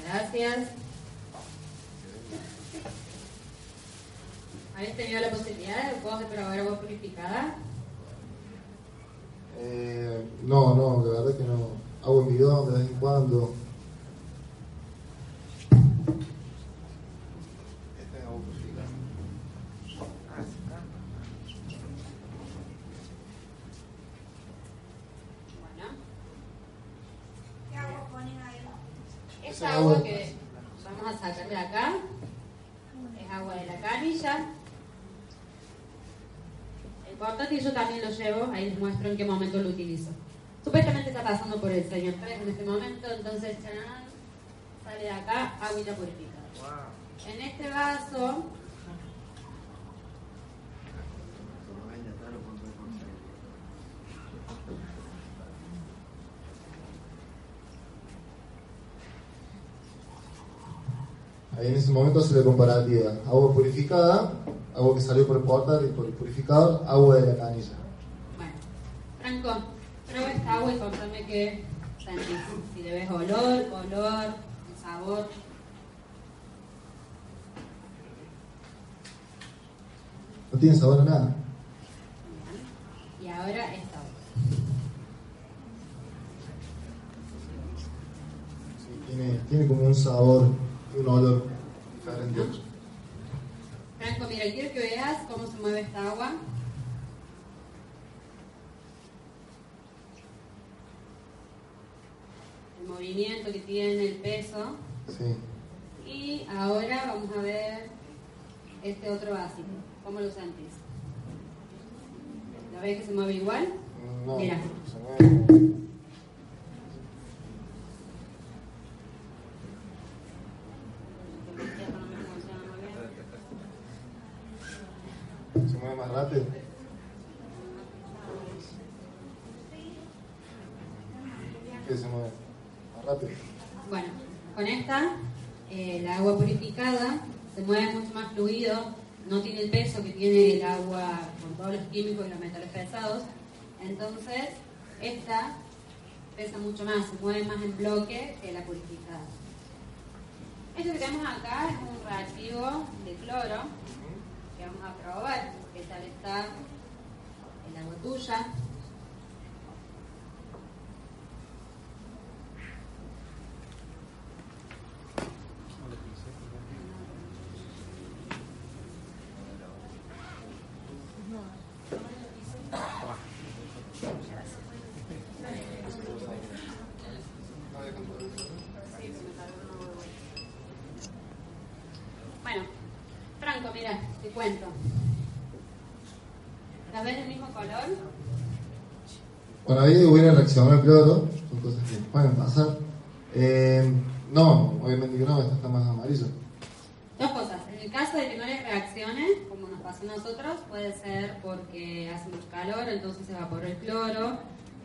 Gracias. ¿Habéis tenido la posibilidad de vos de probar agua purificada? Eh, no, no, la verdad que no. Hago en bidón de vez en cuando. Esta es agua purificada. Bueno, ¿Qué agua ponen ahí? esta Esa agua agua- que vamos a sacar de acá es agua de la canilla. El portátil yo también lo llevo, ahí les muestro en qué momento lo utilizo. Supuestamente está pasando por el señor 3 en este momento, entonces ¡charán! sale de acá agüita purificada. En este vaso Ahí en ese momento hace la comparativa. Agua purificada, agua que salió por el portal y por el purificador, agua de la canilla. Bueno, Franco, prueba esta agua y contame qué sentís. Si le ves olor, olor, el sabor. No tiene sabor a nada. Y ahora esta agua. Sí, tiene, tiene como un sabor un olor diferente. Franco, mira, quiero que veas cómo se mueve esta agua. El movimiento que tiene, el peso. Sí. Y ahora vamos a ver este otro vasito. ¿Cómo lo sentís? ¿La ves que se mueve igual? No, Mira. se mueve. ¿Qué se mueve? Rápido. Bueno, con esta, eh, agua purificada se mueve mucho más fluido, no tiene el peso que tiene el agua con todos los químicos y los metales pesados. Entonces, esta pesa mucho más, se mueve más en bloque que la purificada. Esto que tenemos acá es un reactivo de cloro que vamos a probar. ¿Qué tal está el agua tuya? Bueno, Franco, mira, te cuento. ¿La ves del mismo color? Para ahí hubiera reaccionado el cloro, son cosas que pueden pasar. Eh, no, obviamente que no, esta está más amarilla. Dos cosas. En el caso de que no les reaccione, como nos pasó a nosotros, puede ser porque hace mucho calor, entonces se evaporó el cloro,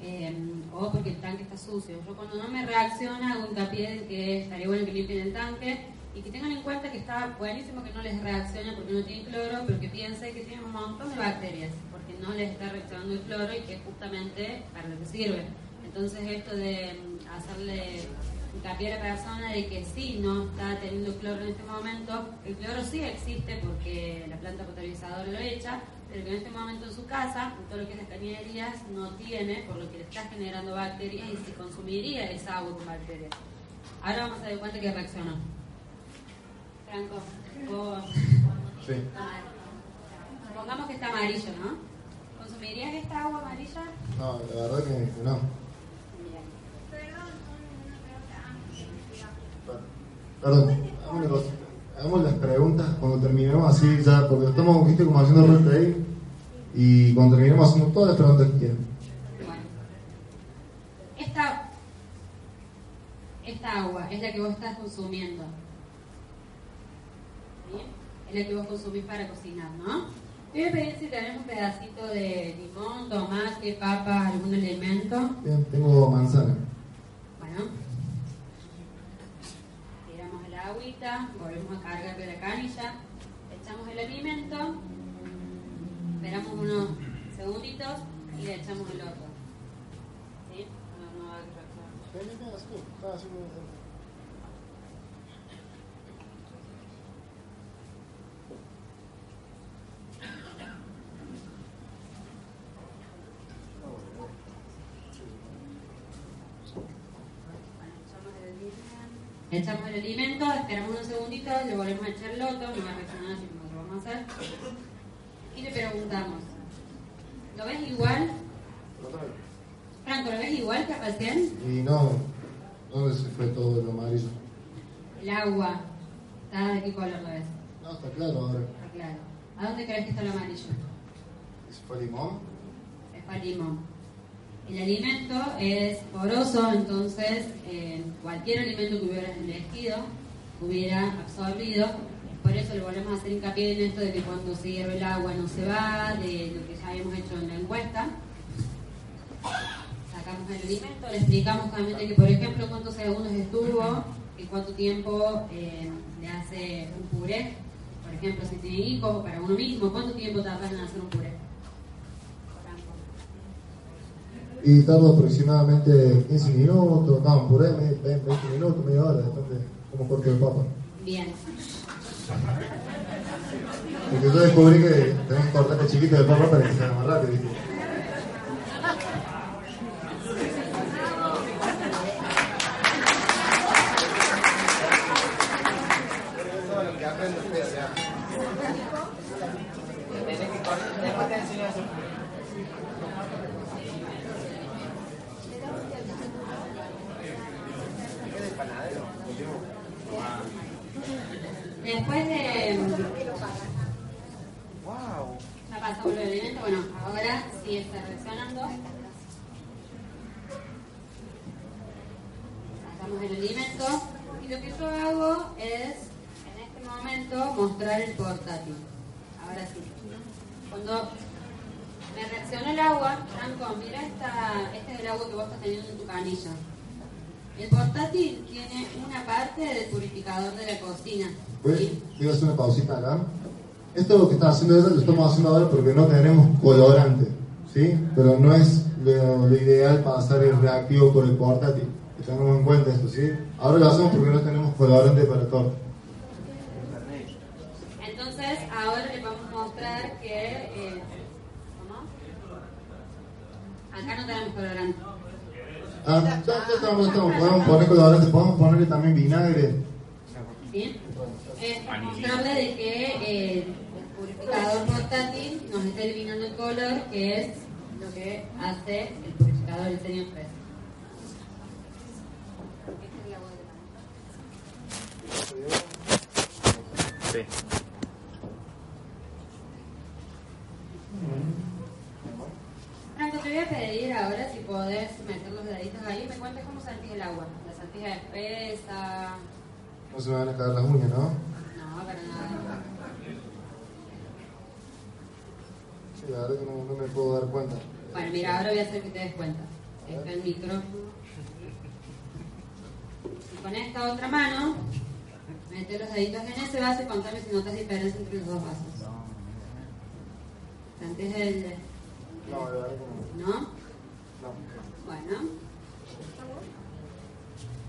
eh, o porque el tanque está sucio. Yo cuando no me reacciona hago hincapié en que estaría bueno que limpien el tanque y que tengan en cuenta que está buenísimo que no les reaccione porque no tiene cloro, pero que piensen que tienen un montón de bacterias, no les está reaccionando el cloro y que es justamente para lo que sirve. Entonces esto de mm, hacerle hincapié a la persona de que sí, no está teniendo cloro en este momento, el cloro sí existe porque la planta potabilizadora lo echa, pero que en este momento en su casa, en todo lo que es las cañerías, no tiene, por lo que le está generando bacterias y se consumiría esa agua con bacterias. Ahora vamos a dar cuenta que reaccionó. Franco, vos... Sí. Pongamos que está amarillo, ¿no? ¿Consumirías esta agua amarilla? No, la verdad que, no. Perdón, hagamos una cosa. Hagamos las preguntas cuando terminemos así ya, porque estamos, viste, como haciendo play. Y cuando terminemos hacemos todas las preguntas que quieran. Bueno. Esta, esta agua es la que vos estás consumiendo. ¿Bien? Es la que vos consumís para cocinar, ¿no? A pedir si tenés un pedacito de limón, tomate, papa, algún elemento. Bien, tengo manzana. Bueno. Tiramos el agüita, volvemos a cargar de la canilla, echamos el alimento, esperamos unos segunditos y le echamos el otro. ¿Sí? No, no va a reaccionar. Echamos el alimento, esperamos unos segunditos, le volvemos a echar el loto, no va a reaccionar así como lo vamos a hacer. Y le preguntamos, ¿lo ves igual? Franco, ¿lo ves igual que recién? Y no, ¿dónde se fue todo lo amarillo? El agua, ¿está de qué color lo ves? No, está claro ahora. Está claro. ¿A dónde crees que está lo amarillo? ¿Se fue limón? Es para limón. El alimento es poroso, entonces eh, cualquier alimento que hubieras elegido hubiera absorbido. Por eso le volvemos a hacer hincapié en esto de que cuando se hierve el agua no se va, de lo que ya habíamos hecho en la encuesta. Sacamos el alimento, le explicamos claramente que, por ejemplo, cuántos segundos estuvo y cuánto tiempo eh, le hace un puré. Por ejemplo, si tiene hijos, para uno mismo, ¿cuánto tiempo tardan en hacer un puré? Y tarda aproximadamente 15 minutos, no, por ahí 20, 20 minutos, media hora, depende cómo corte el papa. Bien. Porque yo descubrí que tenés que cortar chiquito de papa para que se haga más rápido. ¿viste? Todo lo que aprende usted, ya. Tenés que cortar, después te enseño a hacer. ¿Qué del panadero? Después de. Wow. Ya pasamos el alimento, bueno, ahora sí está reaccionando. Sacamos el alimento y lo que yo hago es, en este momento, mostrar el portátil. Ahora sí. Cuando me reacciona el agua, Franco, mira esta, este es el agua que vos estás teniendo en tu canilla. El portátil tiene una parte del purificador de la cocina. Voy voy a hacer una pausita acá. Esto que está haciendo ella lo estamos haciendo ahora porque no tenemos colorante, ¿sí? Pero no es lo, lo ideal pasar el reactivo por el portátil. Que tengamos en cuenta esto, ¿sí? Ahora lo hacemos porque no tenemos colorante para todo. Entonces, ahora les vamos a mostrar que. eh, ¿Cómo? Acá no tenemos colorante. Ah. Podemos poner colorante, podemos ponerle también vinagre. Es para mostrarle de que eh, el purificador portátil nos está eliminando el color, que es lo que hace el purificador del Press. Sí. Te voy a pedir ahora si podés meter los deditos ahí y me cuentes cómo sentís el agua. ¿La sentís espesa? No se me van a caer las uñas, ¿no? No, para nada. Sí, la verdad que no, no me puedo dar cuenta. Bueno, mira, ahora voy a hacer que te des cuenta. Está el micrófono. Y con esta otra mano, mete los deditos en ese vaso y contame si notas diferencia entre los dos vasos. ¿Sentís el...? No, la verdad que ¿No? no. no. Bueno.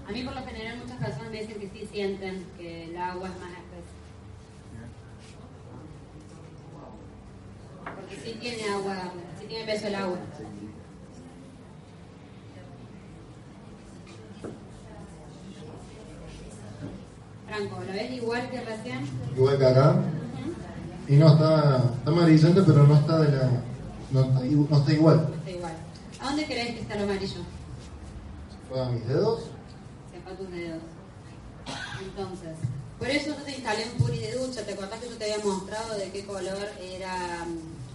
A mí por lo general muchas personas me dicen que sí sienten que el agua es más espesa. Porque sí tiene agua, sí tiene peso el agua. Franco, ¿lo ves igual que recién? Igual que acá. Y no, está, está amarillento, pero no está de la. No no está igual. Está igual. ¿A dónde crees que está lo amarillo? Fue a mis dedos. Sepa tus dedos. Entonces, por eso yo te instalé un puri de ducha. ¿Te acordás que yo te había mostrado de qué color era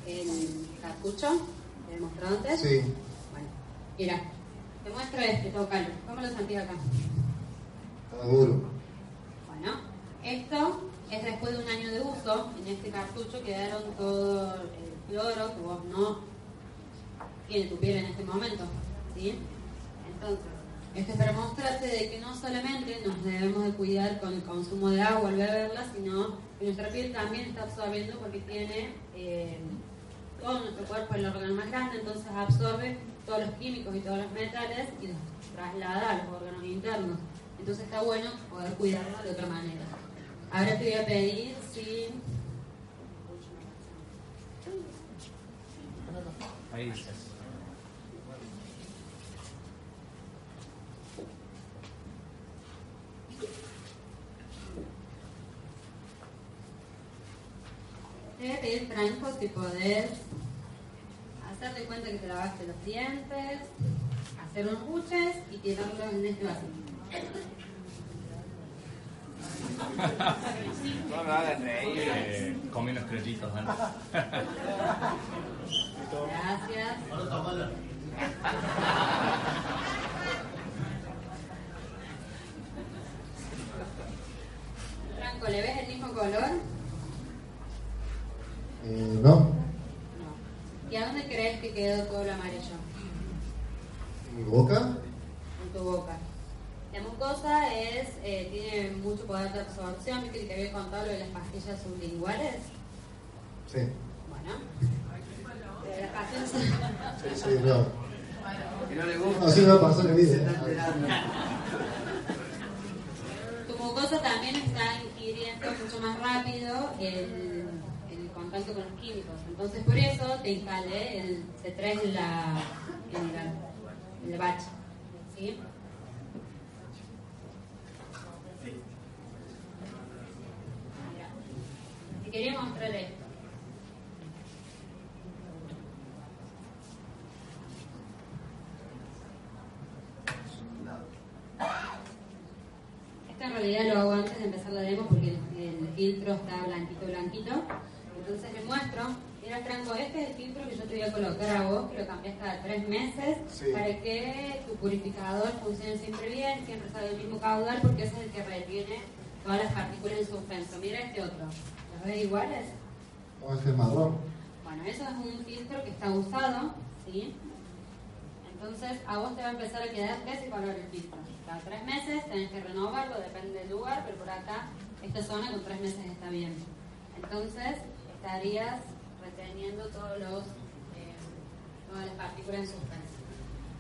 el cartucho? ¿Te había mostrado antes? Sí. Bueno, mira, te muestro este, tócalo. ¿Cómo lo sentís acá? Está duro. Bueno, esto es después de un año de uso. En este cartucho quedaron todo el cloro que vos no tiene tu piel en este momento. ¿sí? Entonces, esto es para mostrarte de que no solamente nos debemos de cuidar con el consumo de agua al beberla, sino que nuestra piel también está absorbiendo porque tiene eh, todo nuestro cuerpo el órgano más grande, entonces absorbe todos los químicos y todos los metales y los traslada a los órganos internos. Entonces está bueno poder cuidarlo de otra manera. Ahora te voy a pedir si... Ahí está. Debe pedir Franco si podés hacerte cuenta que te lavaste los dientes, hacer los buches y tirarlo en este vasito. No me hagan reír. Eh, comí unos crellitos antes. Gracias. Franco, ¿le ves el mismo color? Eh, no, ¿Y a dónde crees que quedó todo lo amarillo? mi boca. En tu boca. La mucosa es, eh, tiene mucho poder de absorción, ¿viste que había contado lo de las pastillas sublinguales? Sí, Bueno. Las pastillas sí, sí, no. Que no le gusta. Así Se video. está enterando. Tu mucosa también está ingiriendo mucho más rápido el, el contacto con los químicos. Entonces, por eso te instalé el C3 en la, en la, en la bacha. ¿Sí? Mira, Te quería mostrar esto. Esta en realidad lo hago antes de empezar la demo porque el, el filtro está blanquito, blanquito. Entonces le muestro, mira Franco, este es el filtro que yo te voy a colocar a vos, que lo cambias cada tres meses, Sí. para que tu purificador funcione siempre bien, siempre salga el mismo caudal, porque ese es el que retiene todas las partículas en suspenso. Mira este otro, ¿los ves iguales? O este marrón. Bueno, eso es un filtro que está usado, ¿sí? Entonces a vos te va a empezar a quedar de ese color el filtro. Cada tres meses tenés que renovarlo, depende del lugar, pero por acá, esta zona con tres meses está bien. Entonces estarías reteniendo todos los, eh, todas las partículas en suspenso.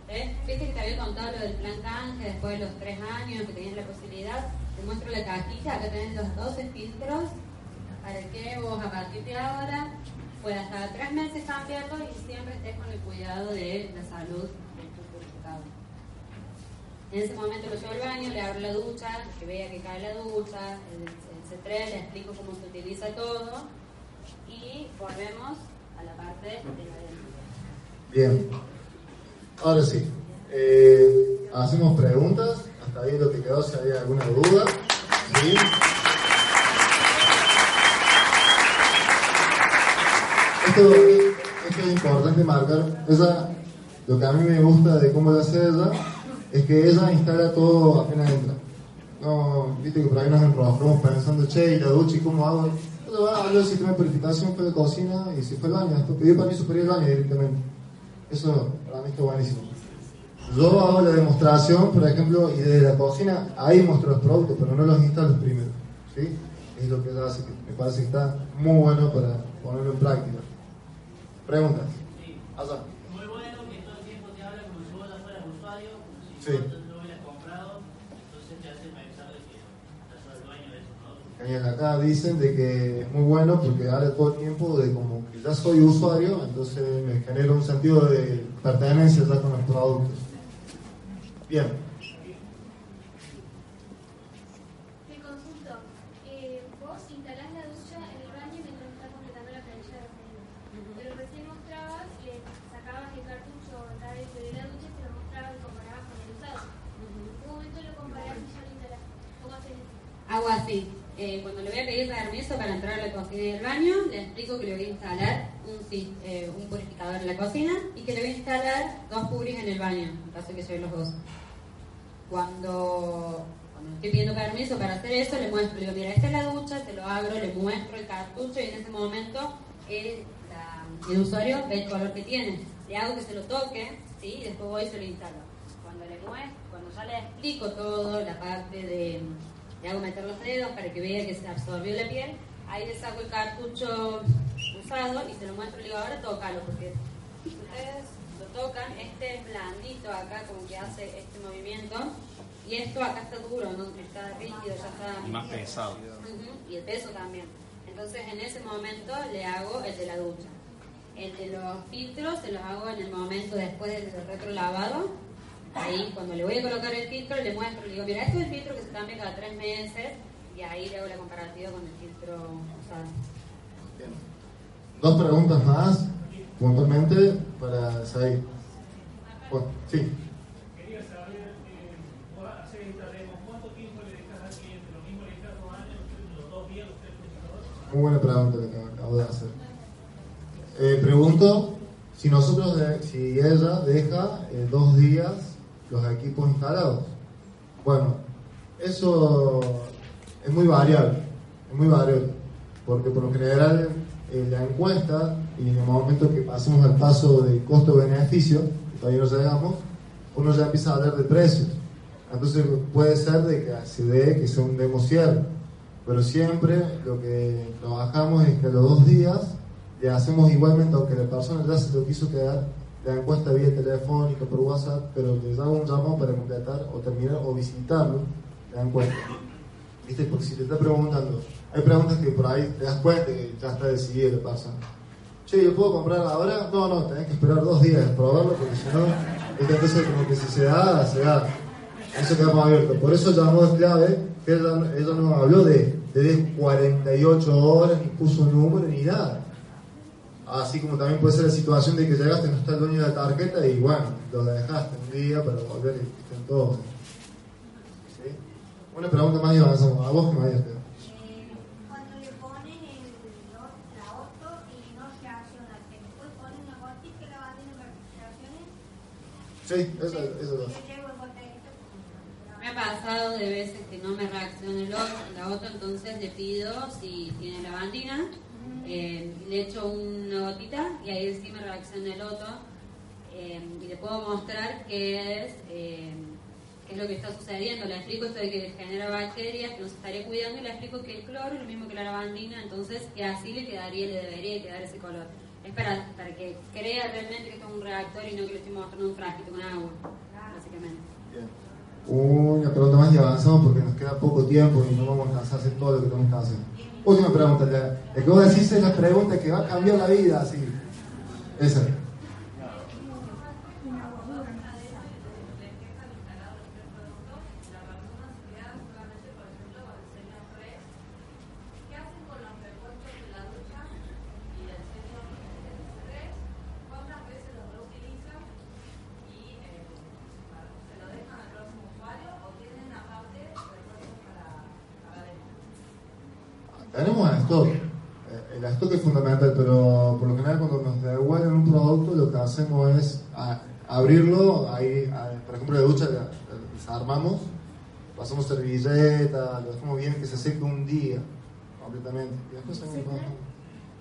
¿Ves? Viste que te había contado lo del plan canje después de los tres años que tenías la posibilidad. Te muestro la cajita, acá tenés los 12 filtros para que vos a partir de ahora puedas cada tres meses cambiarlo y siempre estés con el cuidado de la salud de tu purificador. En ese momento lo llevo al baño, le abro la ducha, que vea que cae la ducha, el, el C3, le explico cómo se utiliza todo y volvemos a la parte de la dentro. Bien. Ahora sí. Eh, hacemos preguntas. Hasta ahí lo que quedó, si había alguna duda. ¿Sí? Esto, esto es importante marcar. Esa, lo que a mí me gusta de cómo lo hace ella es que ella instala todo apenas entra. No, viste que por ahí nos enroscamos pensando, che, y la ducha, ¿y cómo hago? Ella va, abre el sistema de purificación, fue de cocina y si fue al baño. Después pidió permiso para ir al baño directamente. Eso para mí está buenísimo. Yo hago la demostración, por ejemplo, y desde la cocina, ahí muestro los productos, pero no los instalo primero. ¿sí? Es lo que ella hace, me parece que está muy bueno para ponerlo en práctica. Preguntas. Allá. Muy bueno que todo el tiempo te habla como si vos ya fueras usuario, como si Sí. vos lo hubieras comprado, entonces te hace pensar de que estás el dueño de esos productos. Genial, acá dicen de que es muy bueno porque habla todo el tiempo de como que ya soy usuario, entonces me genera un sentido de pertenencia ya con los productos. Bien, Te consulto, eh, vos instalás la ducha en el baño mientras estás completando la planilla de baño. Pero recién mostrabas, le sacabas el cartucho acá dentro de la ducha y te lo mostrabas y comparabas con el usado. En un momento lo comparás y ya lo instalás. ¿Cómo haces eso? Hago Eh, cuando le voy a pedir permiso para entrar a la cocina y el baño, le explico que le voy a instalar un, eh, un purificador en la cocina y que le voy a instalar dos puris en el baño, en caso que lleve los dos. Cuando, cuando estoy pidiendo permiso para hacer eso, le muestro, le digo, mira, esta es la ducha, te lo abro, le muestro el cartucho y en ese momento el, la- el usuario ve el color que tiene. Le hago que se lo toque, ¿sí? Y después voy y se lo instalo. Cuando le muestro, cuando ya le explico todo, la parte de, le hago meter los dedos para que vea que se absorbió la piel, ahí le saco el cartucho usado y se lo muestro y le digo, ahora tócalo, porque ustedes lo tocan, este es blandito acá, como que hace este movimiento, y esto acá está duro, ¿no? está rígido, ya está... Y más pesado. Ujú, Y el peso también. Entonces en ese momento le hago el de la ducha. El de los filtros se los hago en el momento después del retrolavado. Ahí cuando le voy a colocar el filtro le muestro, le digo, mira, este es el filtro que se cambia cada tres meses y ahí le hago la comparativa con el filtro usado. bien. Dos preguntas más, puntualmente, para Said. Bueno, sí. Quería saber, eh, vos haces esta demo, ¿cuánto tiempo le dejas al cliente? ¿Lo mismo le dejas dos años, los dos días, los tres computadores? Muy buena pregunta la que acabo de hacer. Eh, pregunto si nosotros, de- si ella deja eh, dos días los equipos instalados. Bueno, eso es muy variable, es muy variable, porque por lo general eh, la encuesta y en el momento que pasemos al paso de costo-beneficio, que todavía no llegamos, uno ya empieza a hablar de precios. Entonces puede ser de que se dé que sea un demo pero siempre lo que trabajamos es que los dos días le hacemos igualmente, aunque la persona ya se lo quiso quedar, la encuesta vía telefónica, por WhatsApp, pero le damos un llamado para completar o terminar o visitarlo la encuesta. ¿Viste? Porque si te está preguntando, hay preguntas que por ahí te das cuenta que ya está decidida la persona. Che, ¿yo puedo comprar ahora? No, no, tenés que esperar dos días a probarlo porque si no, entonces como que si se da, se da. Eso quedamos abierto. Por eso llamó de clave que ella, ella no habló de, de 48 horas, ni puso número, ni nada. Así como también puede ser la situación de que llegaste y no está el dueño de la tarjeta y bueno, lo dejaste un día para volver y estén todos. ¿Sí? Una pregunta más y avanzamos. A vos que me habías quedado. Cuando le ponen el, la auto y no se acciona, que después ponen una gotita que la van en verificaciones, Sí, eso, eso. Me ha pasado de veces que no me reacciona el otro, la otra, entonces le pido si tiene lavandina, eh, le echo una gotita y ahí me reacciona el otro eh, y le puedo mostrar qué es, eh, qué es lo que está sucediendo. Le explico esto de que genera bacterias, que no se estaría cuidando y le explico que el cloro es lo mismo que la lavandina, entonces que así le quedaría, le debería quedar ese color. Es para, para que crea realmente que esto es un reactor y no que le estoy mostrando un frasquito con agua, básicamente. Una pregunta más y avanzamos porque nos queda poco tiempo y no vamos a alcanzar a hacer todo lo que tenemos que hacer. Última pregunta, la, la que vos decís es la pregunta que va a cambiar la vida, así. Esa. ¿Qué hacen con los repuestos de la ducha y del centro de tres? ¿Cuántas veces los reutilizan y eh, se lo dejan al próximo usuario o tienen aparte repuestos para, para adentro? Tenemos el stock. Eh, El stock es fundamental, pero por lo general cuando nos devuelven un producto lo que hacemos es a- abrirlo, ahí, a- por ejemplo la ducha la, la desarmamos, pasamos servilleta, lo dejamos bien que se seque un día completamente. Y después trabajando.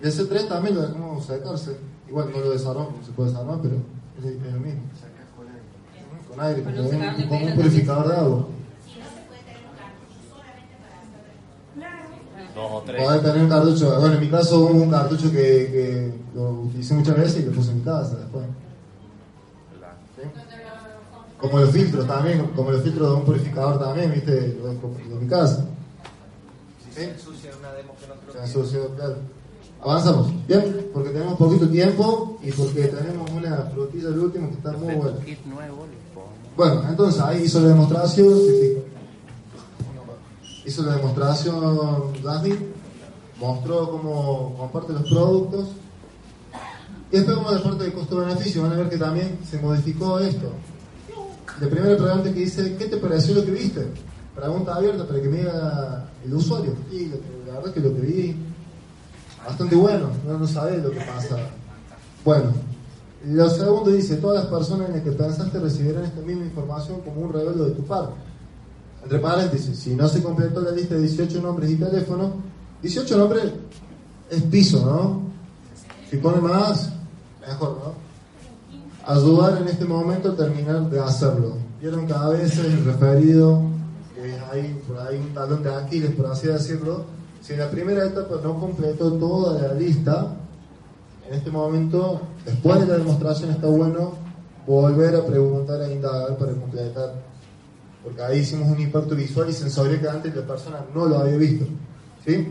Y el C3 también lo dejamos secarse. Igual no lo desarmamos, se puede desarmar, pero es, es lo mismo. Con aire, Con como un secador de un, purificador de agua. Dos o tres. Podés tener un cartucho, bueno, en mi caso hubo un cartucho que, que lo utilicé muchas veces y lo puse en mi casa después. ¿Sí? Como los filtros también, como los filtros de un purificador también, viste, lo dejo en mi casa. Si se ensucia una demo que no lo Se ensució, claro. Avanzamos, bien, porque tenemos poquito tiempo y porque tenemos una frutilla al último que está muy buena. Bueno, entonces ahí hizo la demostración. Hizo la demostración Jasmine, mostró cómo comparte los productos y después vamos la parte de costo-beneficio, van a ver que también se modificó esto. La primera pregunta que dice, ¿qué te pareció lo que viste? Pregunta abierta para que me diga el usuario. Y la verdad es que lo que vi, bastante bueno, no, no sabe lo que pasa. Bueno, lo segundo dice, todas las personas en las que pensaste recibirán esta misma información como un regalo de tu parte. Entre paréntesis, si no se completó la lista de 18 nombres y teléfonos, 18 nombres es piso, ¿no? Si pone más, mejor, ¿no? Ayudar en este momento a terminar de hacerlo. Vieron cada vez el referido, que hay por ahí un talón de Aquiles, por así decirlo. Si en la primera etapa no completó toda la lista, en este momento, después de la demostración, está bueno volver a preguntar e indagar para completar. Porque ahí hicimos un impacto visual y sensorial que antes la persona no lo había visto. ¿Sí?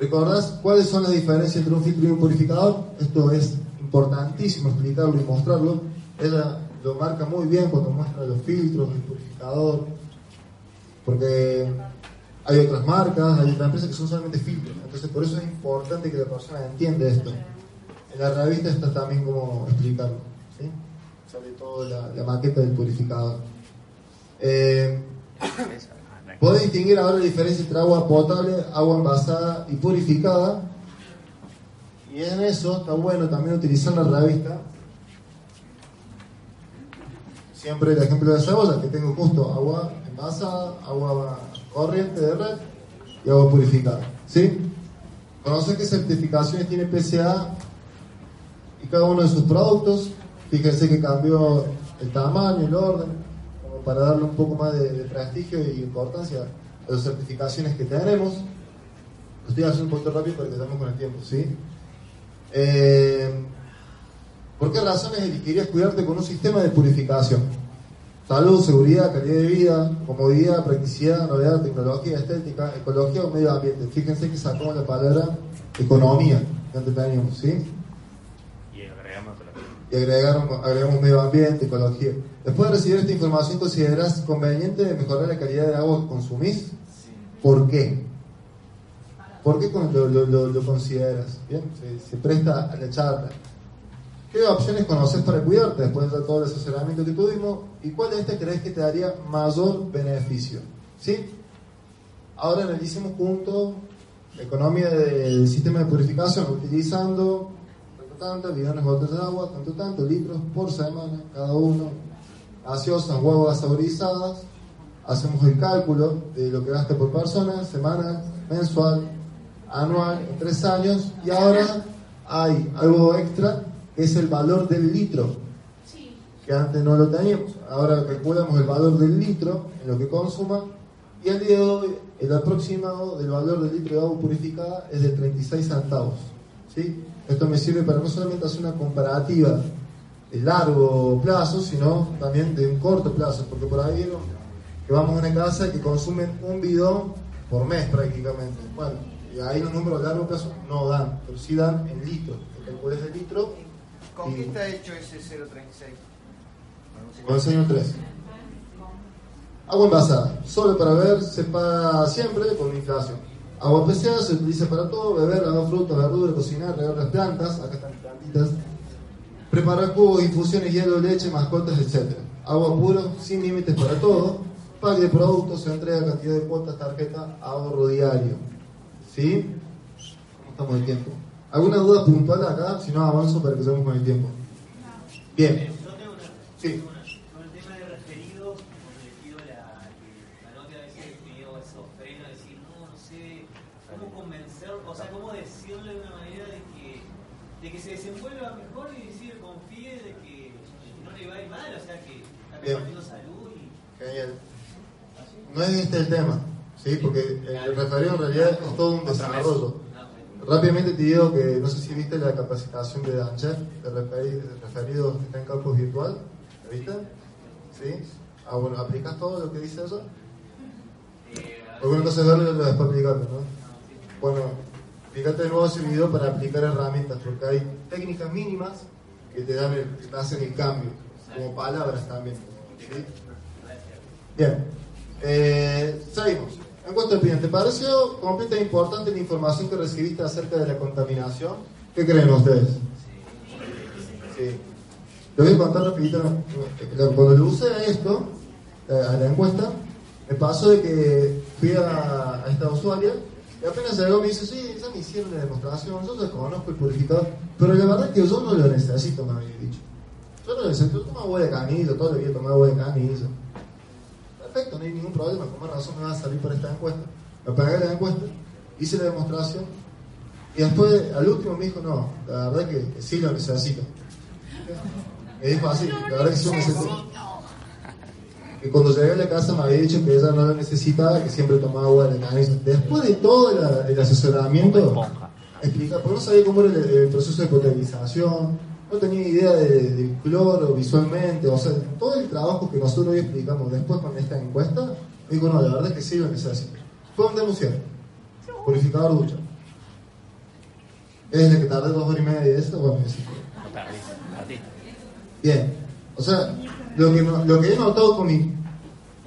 ¿Recordás cuáles son las diferencias entre un filtro y un purificador? Esto es importantísimo explicarlo y mostrarlo. Ella lo marca muy bien cuando muestra los filtros, el purificador. Porque hay otras marcas, hay otras empresas que son solamente filtros. Entonces, por eso es importante que la persona entienda esto. En la revista está también como explicarlo. ¿sí? Sobre todo la, la maqueta del purificador. Eh, Podés distinguir ahora la diferencia entre agua potable, agua envasada y purificada. Y en eso está bueno también utilizar la revista. Siempre el ejemplo de cebolla, que tengo justo agua envasada, agua corriente de red y agua purificada. ¿Sí? Conocer qué certificaciones tiene PCA y cada uno de sus productos. Fíjense que cambió el tamaño, el orden, para darle un poco más de, de prestigio y importancia a las certificaciones que tenemos. Lo estoy haciendo un poquito rápido para que estamos con el tiempo, ¿sí? Eh, ¿Por qué razones elegirías cuidarte con un sistema de purificación? Salud, seguridad, calidad de vida, comodidad, practicidad, novedad, tecnología, estética, ecología o medio ambiente. Fíjense que sacamos la palabra economía que antes teníamos, ¿sí? Y agregamos Y agregamos, agregamos medio ambiente, ecología. Después de recibir esta información, ¿considerás conveniente mejorar la calidad de agua que consumís? ¿Por qué? ¿Por qué lo, lo- lo- consideras? Bien, se, se presta a la charla. ¿Qué opciones conoces para cuidarte después de todo el asesoramiento que tuvimos? ¿Y cuál de estas crees que te daría mayor beneficio? ¿Sí? Ahora analicemos juntos la economía del sistema de purificación, utilizando tanto, tanto, bidones botellas de agua, tanto, tanto, litros por semana, cada uno, gaseosas, huevas saborizadas. Hacemos el cálculo de lo que gasta por persona, semanal, mensual, anual, en tres años, y ahora hay algo extra que es el valor del litro, que antes no lo teníamos. Ahora calculamos el valor del litro en lo que consuma, y al día de hoy el aproximado del valor del litro de agua purificada es de 36 centavos. ¿sí? Esto me sirve para no solamente hacer una comparativa de largo plazo, sino también de un corto plazo, porque por ahí vieron que vamos a una casa que consumen un bidón por mes prácticamente. Bueno, y ahí los números a largo plazo no dan, pero sí dan en litros. Calculas el litro ¿Con y- qué está hecho ese 036? con el señor 3. Agua envasada, solo para beber se paga siempre con inflación. Agua PCA se utiliza para todo, beber, lavar frutas, verduras, cocinar, regar las plantas, acá están plantitas, preparar jugos, infusiones, hielo, leche, mascotas, etc. Agua puro, sin límites para todo, pack de productos, se entrega cantidad de cuotas, tarjeta, ahorro diario. ¿Sí? ¿Cómo estamos de tiempo? ¿Alguna duda puntual acá? Si no, avanzo para que sigamos con el tiempo. Bien. Sí. Con el tema de referido, como le pido la, la nota a veces pido esos frenos, decir, no, no sé, cómo convencer, o sea, cómo decirle de una manera de que, de que se desenvuelva mejor y decir, confíe de que no le va a ir mal, o sea, que está compartiendo salud y... Genial. No es este el tema, ¿sí? porque el referido en realidad es todo un desarrollo. Rápidamente te digo que no sé si viste la capacitación de Dancher, de referi- de referidos que está en campus virtual. ¿La viste? ¿Sí? Ah, bueno, ¿aplicas todo lo que dice eso? Alguna cosa verlo y lo después aplicarlo, ¿no? Bueno, fíjate de nuevo ese video para aplicar herramientas, porque hay técnicas mínimas que te, dan el- que te hacen el cambio, como palabras también. Bien, eh, seguimos. En cuanto a opinión, ¿te pareció completa e importante la información que recibiste acerca de la contaminación? ¿Qué creen ustedes? Sí. Les voy a contar rapidito. Cuando le usé a esto, eh, a la encuesta, me pasó de que fui a, a esta usuaria y apenas llegó me dice, sí, ya me hicieron la demostración, yo ya conozco el purificador, pero la verdad es que yo no lo necesito, me había dicho. Yo no lo necesito, yo tomo agua de canilla, todo el día tomo agua de canilla. Perfecto, no hay ningún problema, con más razón me va a salir por esta encuesta. Me pagué la encuesta, hice la demostración y después al último me dijo, no, la verdad que, que sí lo necesito. Me dijo así, la verdad que sí lo necesito. Que cuando llegué a la casa me había dicho que ella no lo necesitaba, que siempre tomaba agua de canilla. Después de todo el, el asesoramiento, explica, porque no sabía cómo era el, el proceso de potabilización, no tenía idea de- del cloro visualmente, o sea, todo el trabajo que nosotros hoy explicamos después con esta encuesta, me dijo, no, la verdad es que sí lo necesito. Fue un denunciar, purificador ducha. Es que tardé dos horas y media de esto, bueno, sí. Bien, o sea, lo que, lo que he notado con mi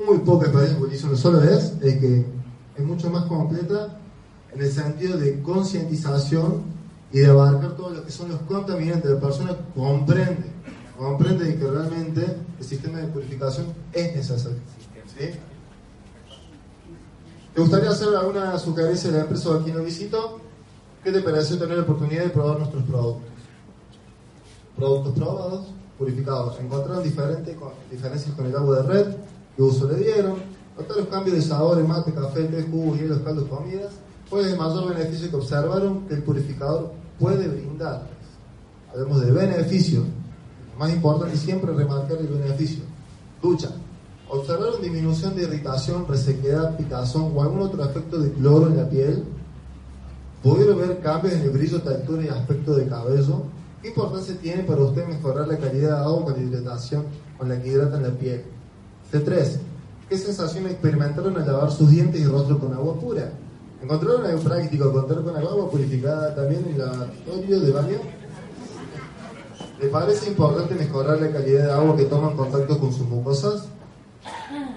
muy poca experiencia porque hice una sola vez es que es mucho más completa en el sentido de concientización y de abarcar todo lo que son los contaminantes. La persona comprende, comprende de que realmente el sistema de purificación es necesario. ¿Te gustaría hacer alguna sugerencia de la empresa o a quien lo visito? ¿Qué te pareció tener la oportunidad de probar nuestros productos? Productos probados, purificados. ¿Encontraron diferente, con- diferencias con el agua de red? ¿Qué uso le dieron? ¿Notaron cambios de sabores, mate, café, té, jugo, hielos, caldos, comidas? ¿Cuál es el mayor beneficio que observaron que el purificador puede brindarles? Hablamos de beneficio. Lo más importante siempre remarcar el beneficio. Ducha. ¿Observaron disminución de irritación, resequedad, picazón o algún otro efecto de cloro en la piel? ¿Pudieron ver cambios en el brillo, textura y aspecto del cabello? ¿Qué importancia tiene para usted mejorar la calidad de agua con la hidratación con la que hidratan la piel? C3. ¿Qué sensación experimentaron al lavar sus dientes y rostro con agua pura? ¿Encontraron algo práctico contar con agua purificada también en el lavatorio de baño? ¿Le parece importante mejorar la calidad de agua que toma en contacto con sus mucosas?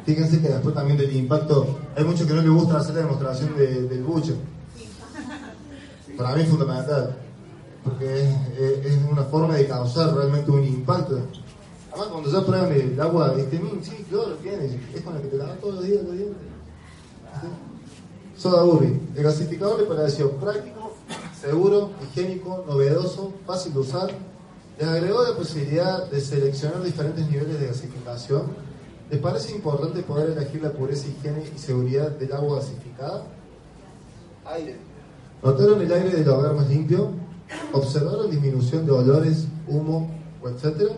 Fíjense que después también del impacto, hay muchos que no les gusta hacer la demostración de- del buche. Para mí es fundamental, porque es, una forma de causar realmente un impacto. Además, cuando ya prueban el agua este sí, claro, tiene, es con la que te lavas todos los días los. Soda el gasificador le pareció práctico, seguro, higiénico, novedoso, fácil de usar. Les agregó la posibilidad de seleccionar diferentes niveles de gasificación. ¿Les parece importante poder elegir la pureza, higiene y seguridad del agua gasificada? Aire. ¿Notaron el aire del hogar más limpio? ¿Observaron disminución de olores, humo etcétera?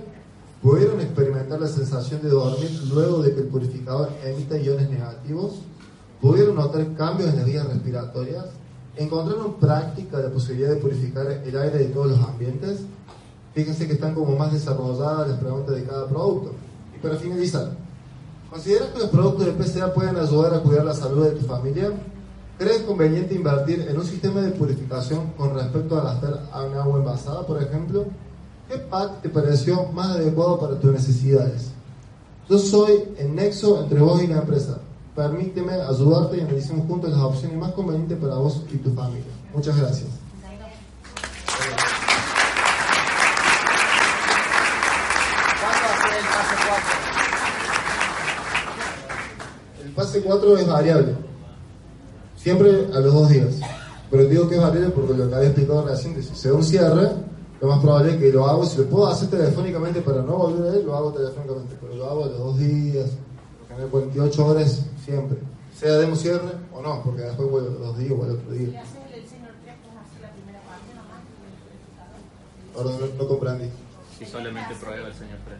¿Pudieron experimentar la sensación de dormir luego de que el purificador emita iones negativos? ¿Pudieron notar cambios en las vías respiratorias? ¿Encontraron práctica la posibilidad de purificar el aire de todos los ambientes? Fíjense que están como más desarrolladas las preguntas de cada producto. Y para finalizar, ¿consideras que los productos de PCA pueden ayudar a cuidar la salud de tu familia? ¿Crees conveniente invertir en un sistema de purificación con respecto a gastar un agua envasada, por ejemplo? ¿Qué pack te pareció más adecuado para tus necesidades? Yo soy el nexo entre vos y la empresa. Permíteme ayudarte y analicemos juntos las opciones más convenientes para vos y tu familia. Muchas gracias. ¿Cuándo va a ser el paso 4? El pase 4 es variable. Siempre a los dos días. Pero digo que es variable porque lo que había explicado recién, si un cierre, lo más probable es que lo hago, si lo puedo hacer telefónicamente para no volver a él, lo hago telefónicamente. Pero lo hago a los dos días, por general 48 horas, siempre. Sea demos cierre o no, porque después vuelvo a los días o al otro día. ¿Y haces el señor 3 que vas a hacer la primera parte nomás? Ahora no, no comprendí. Si solamente prueba el señor 3.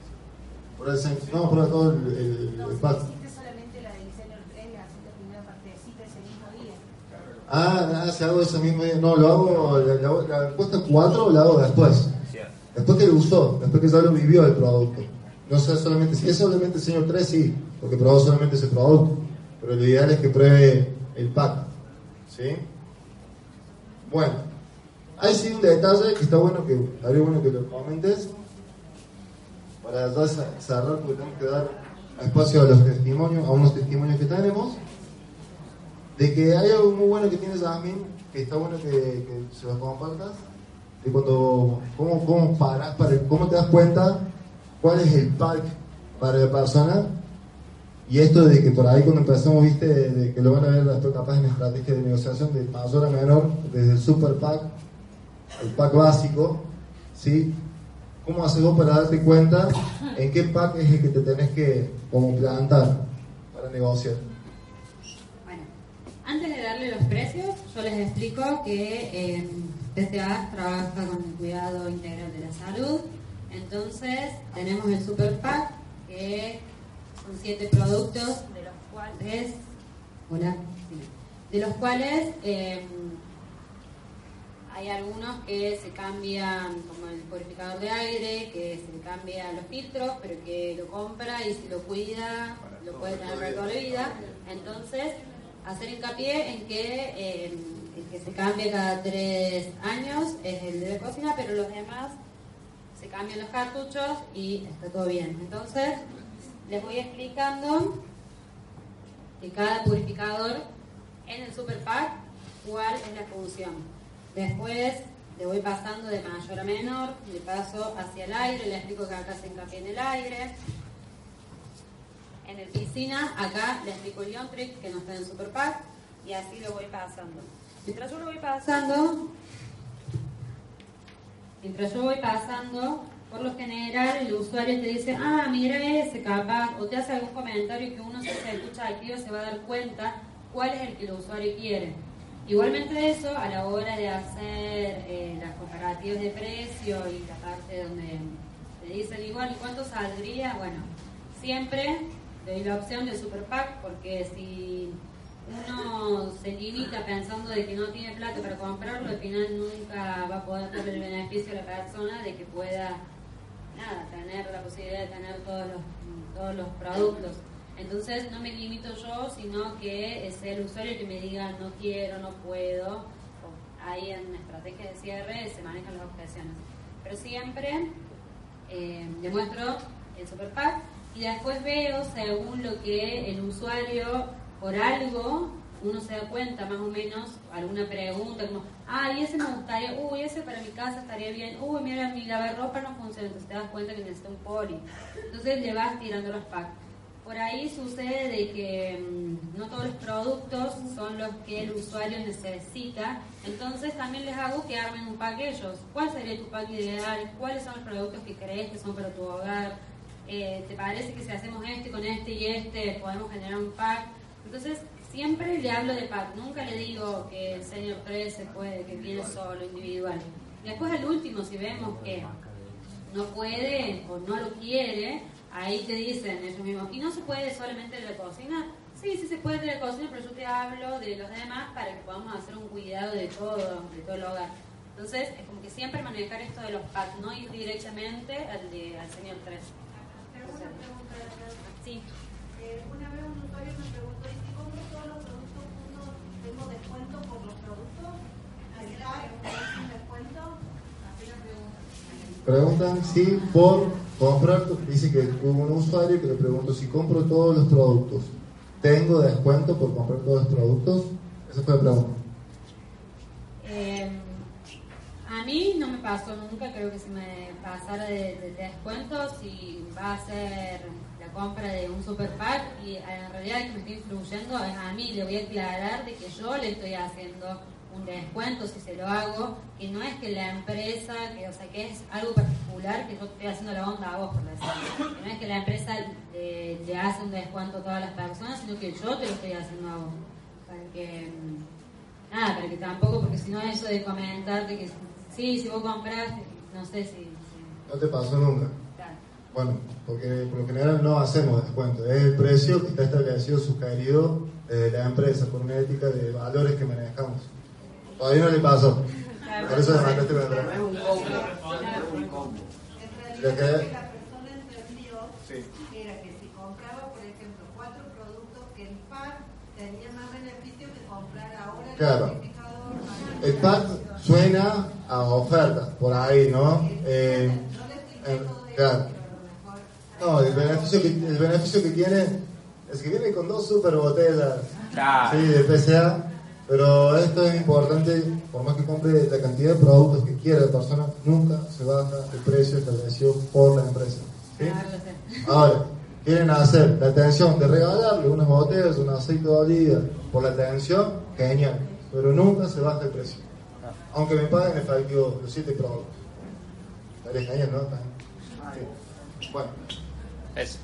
Por el no, prueba todo el, el, No, el pack. hiciste solamente la del señor 3, le haces la primera partecita ese mismo día. Ah, ah, si hago ese mismo día. No, lo hago, la, la, la encuesta 4 la hago después. Después que lo usó, después que ya lo vivió el producto. No sea solamente, si es solamente el señor 3, sí, porque probó solamente ese producto. Pero lo ideal es que pruebe el pack. ¿Sí? Bueno, hay sí un detalle que está bueno que, estaría bueno que lo comentes. Para ya ce- cerrar, porque tenemos que dar espacio a los testimonios, a unos testimonios que tenemos de que hay algo muy bueno que tiene Jasmine, que está bueno que, que se lo compartas, de cuando, cómo, cómo, paras para, cómo te das cuenta cuál es el pack para la persona, y esto de que por ahí cuando empezamos, viste, de, que lo van a ver después capaz en estrategia de negociación de mayor a menor, desde el super pack, el pack básico, ¿sí? ¿Cómo haces vos para darte cuenta en qué pack es el que te tenés que como plantar para negociar? Bueno, antes de darle los precios, yo les explico que eh, PCA trabaja con el cuidado integral de la salud. Entonces, tenemos el Super Pack, que son siete productos, de los cuales, hola, de los cuales eh, hay algunos que se cambian, como el purificador de aire, que se le cambia los filtros, pero que lo compra y si lo cuida, lo puede tener para toda la vida. Entonces, hacer hincapié en que eh, el que se cambia cada tres años es el de la cocina, pero los demás se cambian los cartuchos y está todo bien. Entonces, les voy explicando que cada purificador en el super pack cuál es la función. Después le voy pasando de mayor a menor, le paso hacia el aire, le explico que acá se hincapié en el aire. En el piscina, acá le explico el Ion que no está en el super y así lo voy pasando. Mientras yo lo voy pasando, mientras yo voy pasando, por lo general el usuario te dice, ah, mira ese capaz, o te hace algún comentario que uno si se escucha aquí se va a dar cuenta cuál es el que el usuario quiere. Igualmente eso, a la hora de hacer eh, las comparativas de precio y la parte donde te dicen igual, ¿y cuánto saldría? Bueno, siempre doy la opción de Super Pack porque si uno se limita pensando de que no tiene plata para comprarlo, al final nunca va a poder darle el beneficio a la persona de que pueda nada, tener la posibilidad de tener todos los, todos los productos. Entonces no me limito yo, sino que es el usuario que me diga no quiero, no puedo. Ahí en estrategia de cierre se manejan las objeciones. Pero siempre eh, demuestro el super pack y después veo según lo que el usuario por algo uno se da cuenta más o menos alguna pregunta como ah y ese me gustaría uy ese para mi casa estaría bien uy mira mi lavarropa no funciona entonces te das cuenta que necesita un poli entonces le vas tirando los packs por ahí sucede de que mm, no todos los productos son los que el usuario necesita, entonces también les hago que armen un pack ellos. ¿Cuál sería tu pack ideal? ¿Cuáles son los productos que crees que son para tu hogar? Eh, ¿Te parece que si hacemos este con este y este podemos generar un pack? Entonces siempre le hablo de pack, nunca le digo que el Senior 3 se puede, que viene solo, individual. Después el último, si vemos que no puede o no lo quiere, ahí te dicen ellos mismos, y no se puede solamente de la cocina. Sí, sí se puede de la cocina, pero yo te hablo de los demás para que podamos hacer un cuidado de todo, de todo el hogar. Entonces, es como que siempre manejar esto de los packs, no ir directamente al, de, al señor 3. Tengo una pregunta. Sí. Eh, una vez un usuario me preguntó, ¿y si compro todos los productos tengo descuento por los productos? ¿Hay un descuento? Así la pregunta. Preguntan si por comprar, dice que hubo un usuario que le preguntó si compro todos los productos, ¿tengo descuento por comprar todos los productos? Esa fue la pregunta. Eh, a mí no me pasó nunca, creo que si me pasara de, de descuento, si va a ser compra de un super pack y en realidad que me está influyendo a mí, le voy a aclarar de que yo le estoy haciendo un descuento si se lo hago, que no es que la empresa, que, o sea, que es algo particular que yo estoy haciendo la onda a vos, por decirlo. Que no es que la empresa le hace un descuento a todas las personas, sino que yo te lo estoy haciendo a vos. Para que, mm, nada, para que tampoco, porque si no eso de comentarte que sí, si vos compras, no sé si... si- No te pasó nunca. Bueno, porque por lo general no hacemos descuento, es el precio que está establecido, sugerido desde la empresa por una ética de valores que manejamos. Todavía no le pasó. Por eso demandaste. Es un combo. Es un combo. En Ya realidad lo que- la persona entendió era que si compraba, por ejemplo, cuatro productos, que el pack tenía más beneficio que comprar ahora el Claro. certificado. El pack suena a oferta, por ahí, ¿no? Eh, eh, claro. No, el beneficio, que, el beneficio que tiene es que viene con dos super botellas Claro. sí, de PCA, pero esto es importante, por más que compre la cantidad de productos que quiera la persona, nunca se baja el precio establecido por la empresa. ¿sí? Ahora, quieren hacer la atención de regalarle unas botellas, un aceite de oliva por la atención, genial, pero nunca se baja el precio. Aunque me paguen efectivo los siete productos. Estaría genial, ¿no? Sí. Bueno. Eso.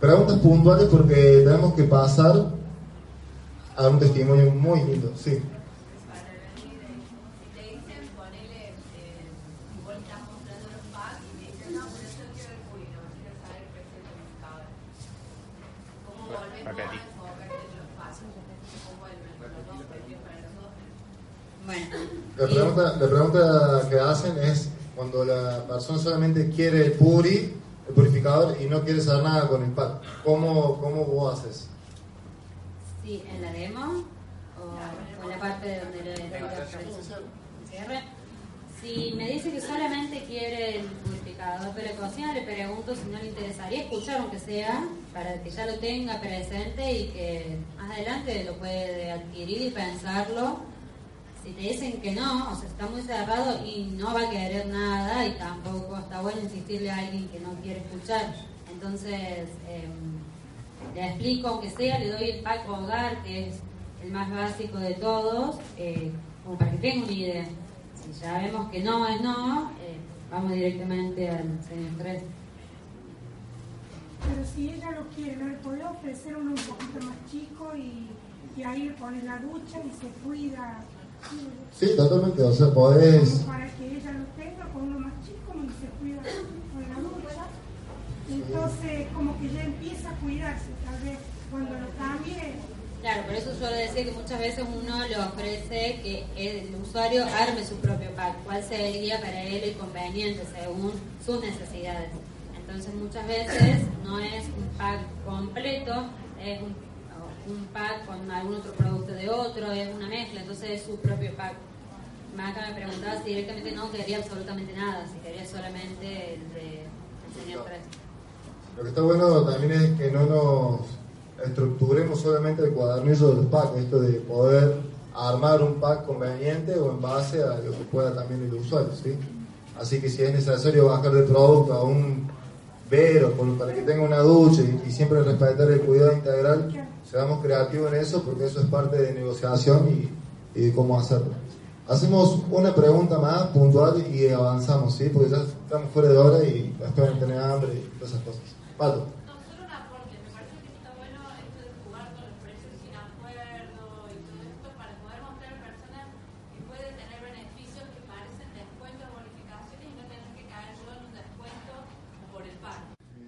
Preguntas puntuales porque tenemos que pasar a un testimonio muy lindo, sí. Si te dicen, ponele, vos estás mostrando los packs y te dicen, no, pero yo quiero el público, no quiero saber el precio del certificado. ¿Cómo volvemos a Repetí. enfocarte en los packs? ¿Cómo vuelven los dos precios para los dos? Bueno, La pregunta, la pregunta que hacen es cuando la persona solamente quiere el puri, el purificador, y no quiere saber nada con el pack. ¿Cómo, cómo vos haces? Sí, en la demo o, en la parte de donde le. Cierre. Si me dice que solamente quiere el purificador, cocina, le pregunto si no le interesaría escuchar aunque sea, para que ya lo tenga presente y que más adelante lo puede adquirir y pensarlo. Te dicen que no, o sea, está muy cerrado y no va a querer nada y tampoco está bueno insistirle a alguien que no quiere escuchar. Entonces, em, le explico, aunque sea, le doy el pack hogar, que es el más básico de todos, eh, como para que tenga una idea. Si ya vemos que no es no, eh, vamos directamente al señor 3. Pero si ella lo quiere, ¿no le podría ofrecer uno un poquito más chico y, y ahí le pone la ducha y se cuida? Sí, totalmente, o sea, podés... Para que ella lo tenga con uno más chico y se cuida con la ducha. Entonces, como que ya empieza a cuidarse, tal vez cuando lo cambie. Claro, por eso le decía que muchas veces uno le ofrece que el usuario arme su propio pack, cuál sería para él el conveniente según sus necesidades. Entonces muchas veces no es un pack completo, es un, un pack con algún otro producto de otro, es una mezcla, entonces es su propio pack. Maca me preguntaba si directamente no quería absolutamente nada, si quería solamente el de el señor 3. Lo que está bueno también es que no nos estructuremos solamente el cuadernillo de los packs, esto de poder armar un pack conveniente o en base a lo que pueda también el usuario, ¿sí? Así que si es necesario bajar de producto a un vero para que tenga una ducha y, y siempre respetar el cuidado integral, seamos creativos en eso porque eso es parte de negociación y, y de cómo hacerlo. Hacemos una pregunta más puntual y avanzamos, ¿sí? Porque ya estamos fuera de hora y van a tener hambre y todas esas cosas. Pato.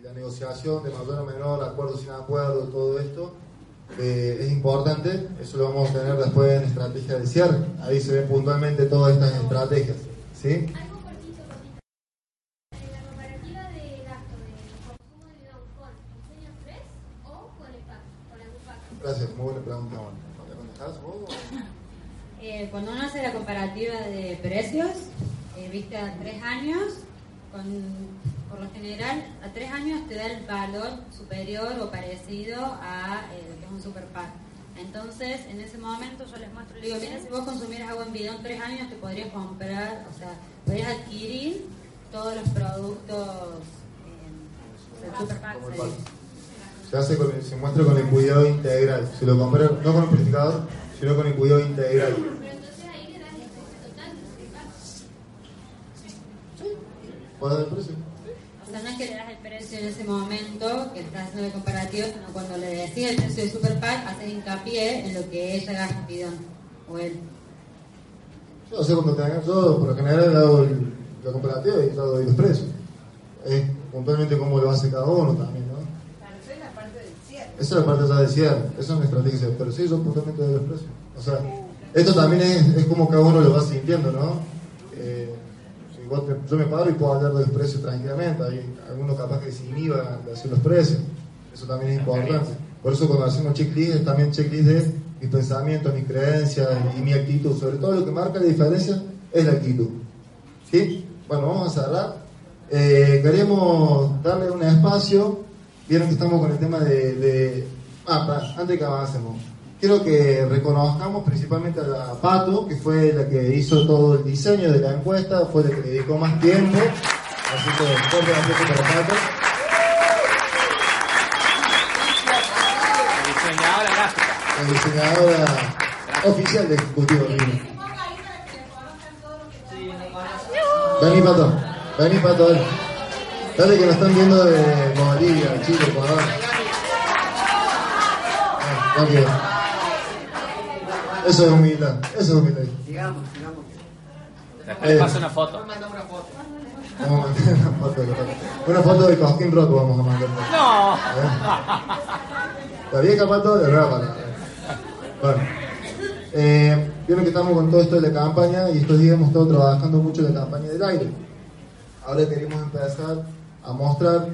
Pueden negociación de mayor o menor, acuerdo sin acuerdo, todo esto eh, es importante. Eso lo vamos a tener después en estrategia de cierre. Ahí se ven puntualmente todas estas estrategias. ¿sí? Algo cortito, cortito. La comparativa de gasto de consumo de bidón con el señor 3 o con el pack, con algún pack. Gracias, muy buena pregunta. Eh, cuando uno hace la comparativa de precios, eh, viste a tres años, con, por lo general a tres años te da el valor superior o parecido a eh, es un super pack. Entonces, en ese momento yo les muestro, digo, mira, si vos consumieras agua en bidón tres años, te podrías comprar, o sea, podrías adquirir todos los productos eh, del super pack. Como el se hace con el- se muestra con el cuidado integral. Si lo compré, no con el purificador, sino con el cuidado integral. Pero entonces ahí le das el precio no es que le das el precio en ese momento que estás haciendo el comparativo, sino cuando le decís el precio del super pack, haces hincapié en lo que ella gasta bidón. O él. Yo, o sea, cuando tenga, yo por lo general hago el, la comparativa y yo doy los precios. Es puntualmente cómo lo hace cada uno también, ¿no? Claro, esa es la parte del cierre. Esa es la parte ya de cierre, esa es una estrategia, pero sí, yo puntualmente doy los precios. O sea, esto también es, es como cada uno lo va sintiendo, ¿no? Eh, vos te- yo me paro y puedo hablar de los precios tranquilamente, hay algunos capaz que se inhiban de decir los precios, eso también es importante. Por eso cuando hacemos checklist, es también checklist de mis pensamientos, mis creencias y mi actitud. Sobre todo lo que marca la diferencia es la actitud. ¿Sí? Bueno, vamos a cerrar. Eh, queremos darle un espacio. Vieron que estamos con el tema de. de- ah, pará, antes que avancemos. Quiero que reconozcamos principalmente a la Pato, que fue la que hizo todo el diseño de la encuesta, fue la que le dedicó más tiempo. Así que fuerte aplauso para Pato. Diseñadora gráfica. La diseñadora oficial de Ejecutivo Lima. Vení, Pato. Vení, Pato. Dale, Dale que nos están viendo de Bolivia, Chile, Ecuador. Ah, no. Eso es humildad. Eso es humildad. Digamos, digamos. Después le paso una foto. Vamos a mandar una foto de la Pato. Una foto de Cosquín Roto vamos a mandar. No. La vieja Pato, la nueva Pato. Bueno. Eh, Vieron que estamos con todo esto de la campaña y estos días hemos estado trabajando mucho en la campaña del aire. Ahora queremos empezar a mostrar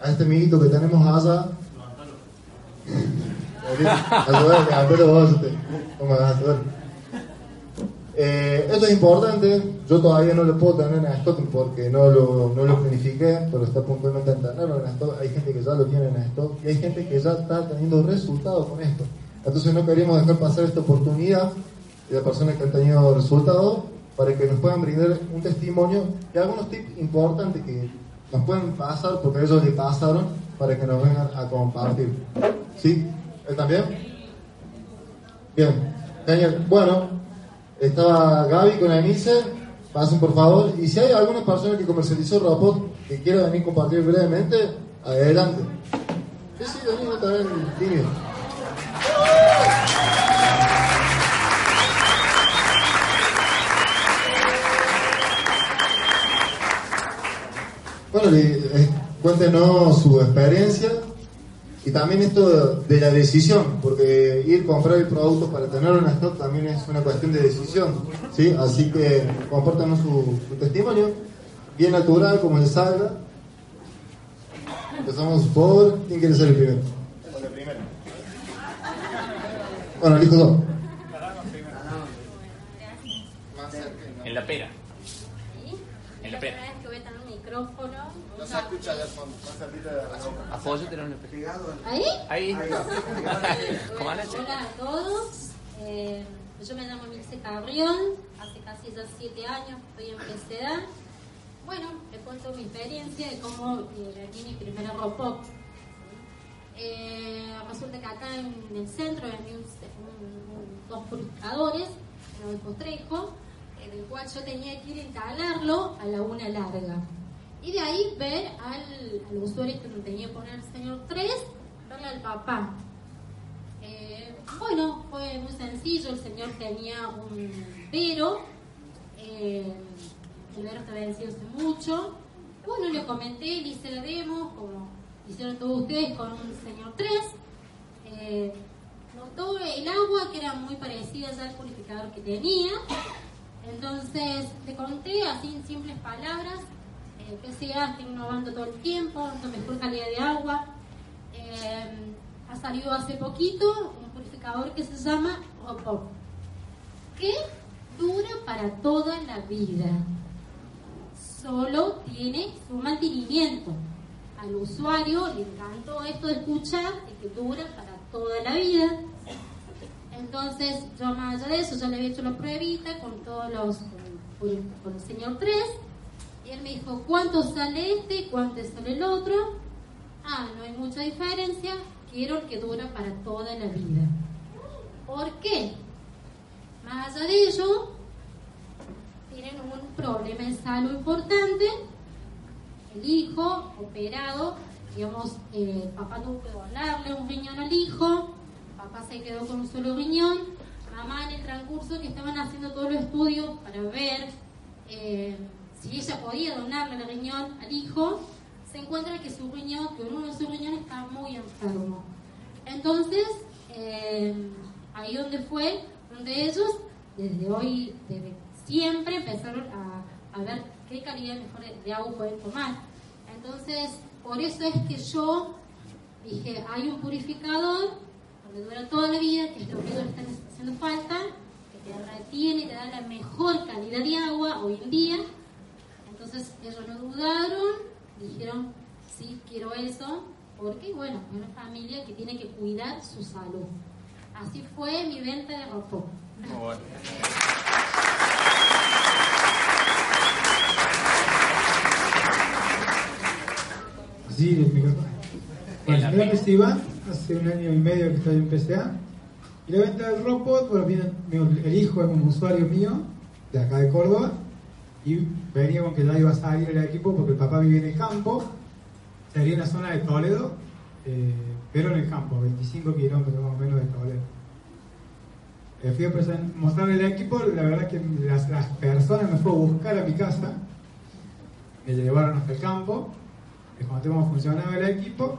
a este amiguito que tenemos allá. Eh, esto es importante, yo todavía no lo puedo tener en stock porque no lo, no lo planifiqué, pero está puntualmente en tenerlo en stock. Hay gente que ya lo tiene en stock y hay gente que ya está teniendo resultados con esto. Entonces no queríamos dejar pasar esta oportunidad de las personas que han tenido resultados para que nos puedan brindar un testimonio y algunos tips importantes que nos pueden pasar porque ellos le pasaron para que nos vengan a compartir. ¿Sí? ¿Él también? Bien. Genial. Bueno, estaba Gaby con Anise. Pasen por favor. Y si hay alguna persona que comercializó robot que quiera venir a compartir brevemente, adelante. Sí, sí, venimos también tímido. Bueno, eh, cuéntenos su experiencia y también esto de la decisión, porque ir a comprar el producto para tenerlo en stock también es una cuestión de decisión, ¿sí? Así que compártanos su, su testimonio, bien natural, como les salga. Empezamos por, ¿quién quiere ser el primero? Bueno, elijo dos. En la pera. En la La pera. primera vez que voy a tener un micrófono. No se escucha de fondo, más cerquita de la. Apóyate en la ¿Ahí? Ahí. Hola a todos. Eh, yo me llamo Milce Cabrión. Hace casi ya siete años estoy en PCA. Bueno, les cuento mi experiencia de cómo eh, vendí mi primera Robopop. Eh, resulta que acá en el centro un- un- un- dos purificadores, uno de Potrejo, eh, del cual yo tenía que ir a instalarlo a la una larga. Y de ahí ver al, al usuario que me tenía que poner el señor 3, verle al papá. Eh, bueno, fue muy sencillo, el señor tenía un Vero, eh, el Vero estaba vencido hace mucho. Bueno, le comenté, le hice la demo, como hicieron todos ustedes con un señor 3. Eh, notó el agua que era muy parecida ya al purificador que tenía. Entonces le conté así en simples palabras, eh, PCA innovando todo el tiempo, dando mejor calidad de agua. Eh, ha salido hace poquito un purificador que se llama Opop, que dura para toda la vida. Solo tiene su mantenimiento. Al usuario le encantó esto de escuchar de que dura para toda la vida. Entonces, yo más allá de eso, ya le había hecho la pruebita con todos los, con, con el señor 3. Y él me dijo, ¿cuánto sale este? ¿Cuánto sale el otro? Ah, no hay mucha diferencia. Quiero el que dura para toda la vida. ¿Por qué? Más allá de ello, tienen un problema de salud importante. El hijo operado, digamos, eh, papá tuvo que donarle un riñón al hijo, papá se quedó con un solo riñón, mamá en el transcurso que estaban haciendo todos los estudios para ver eh, si ella podía donarle el riñón al hijo, se encuentra que su riñón, que uno de sus riñones está muy enfermo. Entonces, eh, ahí donde fue, donde ellos, desde hoy, desde siempre, empezaron a, a ver qué calidad mejor de, agua pueden tomar. Entonces, por eso es que yo dije, hay un purificador donde dura toda la vida, que es lo que ellos están haciendo falta, que te retiene te da la mejor calidad de agua hoy en día. Entonces ellos no dudaron, dijeron, sí, quiero eso, porque bueno, es una familia que tiene que cuidar su salud. Así fue mi venta de ropa. Bueno. Sí, el micrófono. Bueno, mi nombre es Iván, hace un año y medio que estoy en PCA. Y la venta del robot, bueno, viene- el hijo es un usuario mío, de acá de Córdoba, y venía con que ya iba a salir el equipo porque el papá vivía en el campo, sería en la zona de Toledo, eh, pero en el campo, 25 kilómetros más o menos de Toledo. Eh, fui a presen- mostrarle el equipo, la verdad que las, las personas me fue a buscar a mi casa, me llevaron hasta el campo, les conté cómo funcionaba el equipo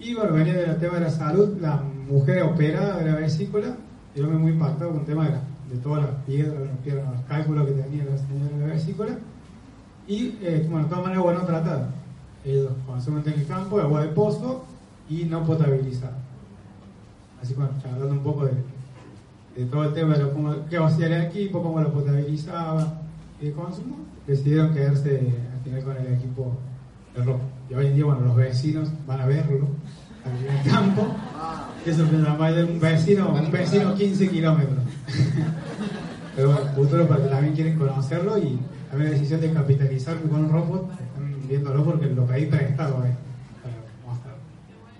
y bueno, venía del tema de la salud, la mujer operada de la vesícula, y yo me muy impactado con el tema de, la- de todas las piedras, las piedras, los cálculos que tenía la señora de la vesícula y eh, bueno, toman agua no tratada. Ellos consumen en el campo agua de pozo y no potabilizada. Así que bueno, hablando un poco de, de todo el tema de lo, cómo, qué hacía el equipo, cómo lo potabilizaba de consumo, decidieron quedarse al final con el equipo de ropa. Y hoy en día, bueno, los vecinos van a verlo en el campo. Eso es un vecino, un vecino 15 kilómetros. Pero bueno, futuro para que también quieren conocerlo y la decisión de capitalizarme con un robot, están viéndolo porque lo pedí prestado eh, para mostrarlo.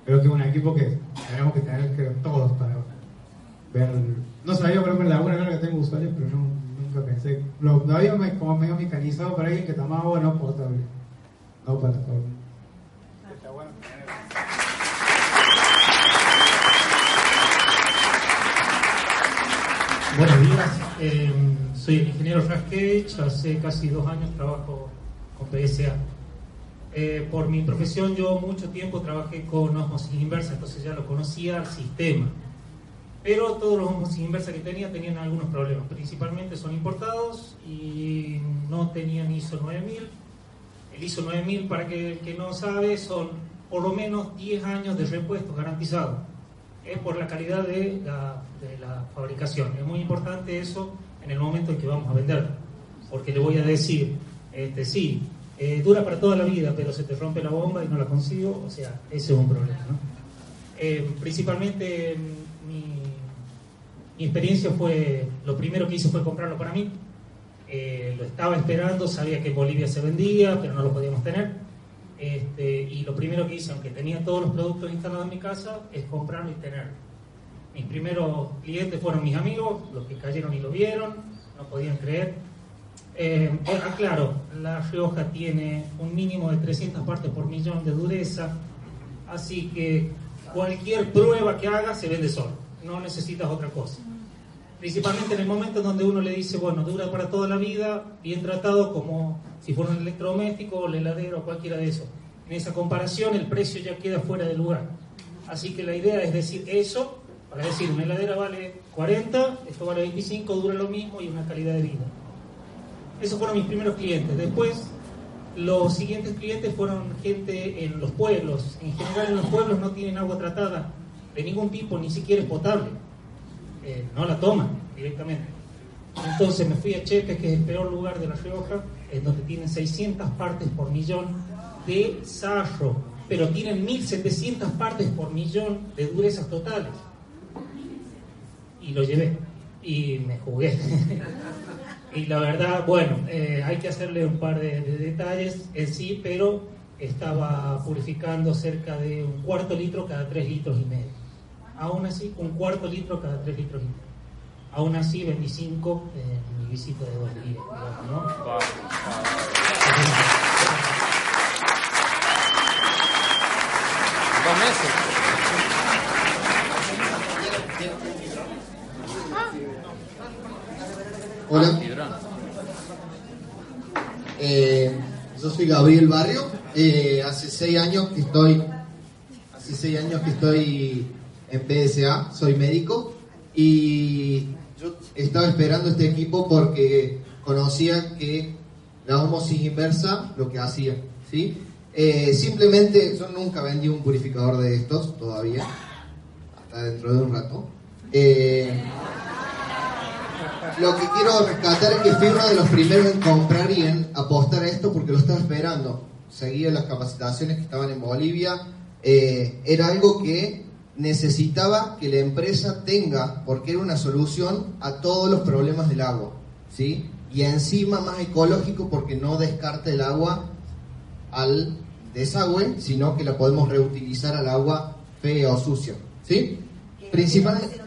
Creo que es un equipo que tenemos que tener que todos para ver. No sabía, por ejemplo, la buena que tengo usuarios, pero no, nunca pensé. Lo, lo había me- como medio mecanizado para alguien que tomaba agua no potable. No para todo. Está bueno Buenos días, eh, soy el ingeniero Raskevich, hace casi dos años trabajo con PSA. Eh, por mi profesión yo mucho tiempo trabajé con osmosis inversa, entonces ya lo conocía el sistema. Pero todos los osmosis inversa que tenía tenían algunos problemas, principalmente son importados y no tenían ISO 9000. El ISO 9000, para que el que no sabe, son por lo menos 10 años de repuestos garantizados es por la calidad de la, de la fabricación. Es muy importante eso en el momento en que vamos a vender, porque le voy a decir, este, sí, eh, dura para toda la vida, pero se te rompe la bomba y no la consigo, o sea, ese es un problema. Eh, principalmente mm, mi, experiencia fue, lo primero que hice fue comprarlo para mí, Eh, lo estaba esperando, sabía que Bolivia se vendía, pero no lo podíamos tener. Este, y lo primero que hice, aunque tenía todos los productos instalados en mi casa, es comprarlo y tenerlo. Mis primeros clientes fueron mis amigos, los que cayeron y lo vieron, no podían creer. Eh, eh, aclaro, La Rioja tiene un mínimo de 300 partes por millón de dureza, así que cualquier prueba que haga se vende solo, no necesitas otra cosa. Principalmente en el momento en donde uno le dice, bueno, dura para toda la vida, bien tratado como si fuera un electrodoméstico o el heladero o cualquiera de esos. En esa comparación el precio ya queda fuera de lugar. Así que la idea es decir eso, para decir, una heladera vale 40, esto vale 25, dura lo mismo y una calidad de vida. Esos fueron mis primeros clientes. Después, los siguientes clientes fueron gente en los pueblos. En general en los pueblos no tienen agua tratada de ningún tipo, ni siquiera es potable. Eh, no la toman directamente. Entonces me fui a Chepe, que es el peor lugar de La Rioja, en donde tienen 600 partes por millón de sarro, pero tienen 1700 partes por millón de durezas totales. Y lo llevé y me jugué. y la verdad, bueno, eh, hay que hacerle un par de, de detalles en sí, pero estaba purificando cerca de un cuarto litro cada 3 litros y medio. Aún así, un cuarto litro cada 3 litros y medio. Aún así, 25 en mi visita de dos días. digamos, ¿no? Dos meses. Hola. Eh, yo soy Gabriel Barrio. Eh, hace seis años que estoy, hace seis años que estoy en PSA. Soy médico y estaba esperando este equipo porque conocía que la osmosis inversa lo que hacía, ¿sí? Eh, simplemente yo nunca vendí un purificador de estos todavía, hasta dentro de un rato. Eh, lo que quiero rescatar es que fui uno de los primeros en comprar y en apostar a esto porque lo estaba esperando. Seguía las capacitaciones que estaban en Bolivia. Eh, era algo que necesitaba que la empresa tenga, porque era una solución a todos los problemas del agua. ¿sí? Y encima más ecológico porque no descarta el agua al desagüe, sino que la podemos reutilizar al agua fea o sucia. ¿sí? Principalmente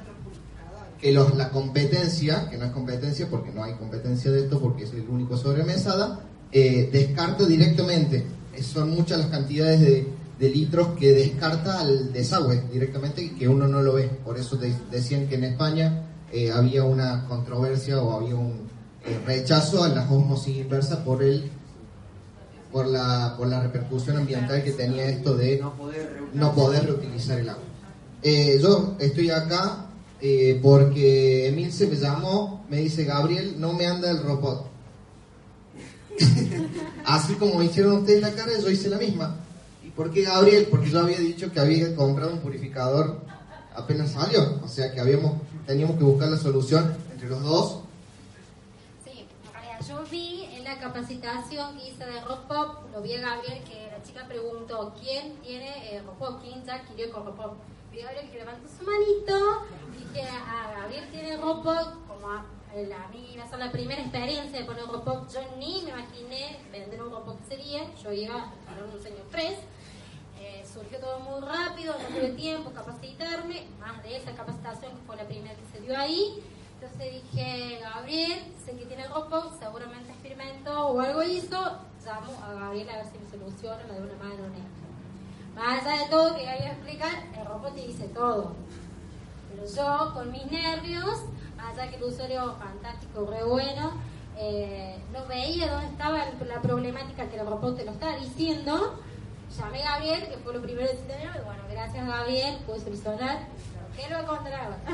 que los, la competencia, que no es competencia porque no hay competencia de esto porque es el único sobremesada, eh, descarta directamente. Son muchas las cantidades de, de litros que descarta al desagüe directamente y que uno no lo ve. Por eso de- decían que en España eh, había una controversia o había un eh, rechazo a la osmosis inversa por el por la, por la repercusión ambiental que tenía esto de no poder reutilizar el agua. Eh, yo estoy acá eh, porque Emilce me llamó, me dice, Gabriel, no me anda el robot. Así como hicieron ustedes la cara, yo hice la misma. Porque Gabriel, porque yo había dicho que había comprado un purificador apenas salió, o sea que habíamos, teníamos que buscar la solución entre los dos. Sí, yo vi en la capacitación que hice de Rock Pop, lo vi a Gabriel que la chica preguntó quién tiene eh, Rock Pop, quién ya adquirió con Rock Vi a Gabriel que levantó su manito, dije a Gabriel tiene Rock como a, mí iba a ser la primera experiencia de poner yo ni me imaginé vender un Rock Pop ese día, yo iba a un señor 3 surgió todo muy rápido, no tuve tiempo capacitarme, más de esa capacitación que fue la primera que se dio ahí. Entonces dije, Gabriel, sé que tiene ropo, seguramente experimentó o algo hizo, llamo a Gabriel a ver si me soluciona, me da una mano en esto. Más allá de todo que a explicar, el ropo te dice todo. Pero yo, con mis nervios, más allá que el usuario fantástico, re bueno, eh, no veía dónde estaba la problemática que el robot te lo estaba diciendo. Llamé a Gabriel, que fue lo primero que se y bueno, gracias Gabriel, pude solucionar. ¿Qué lo encontraba?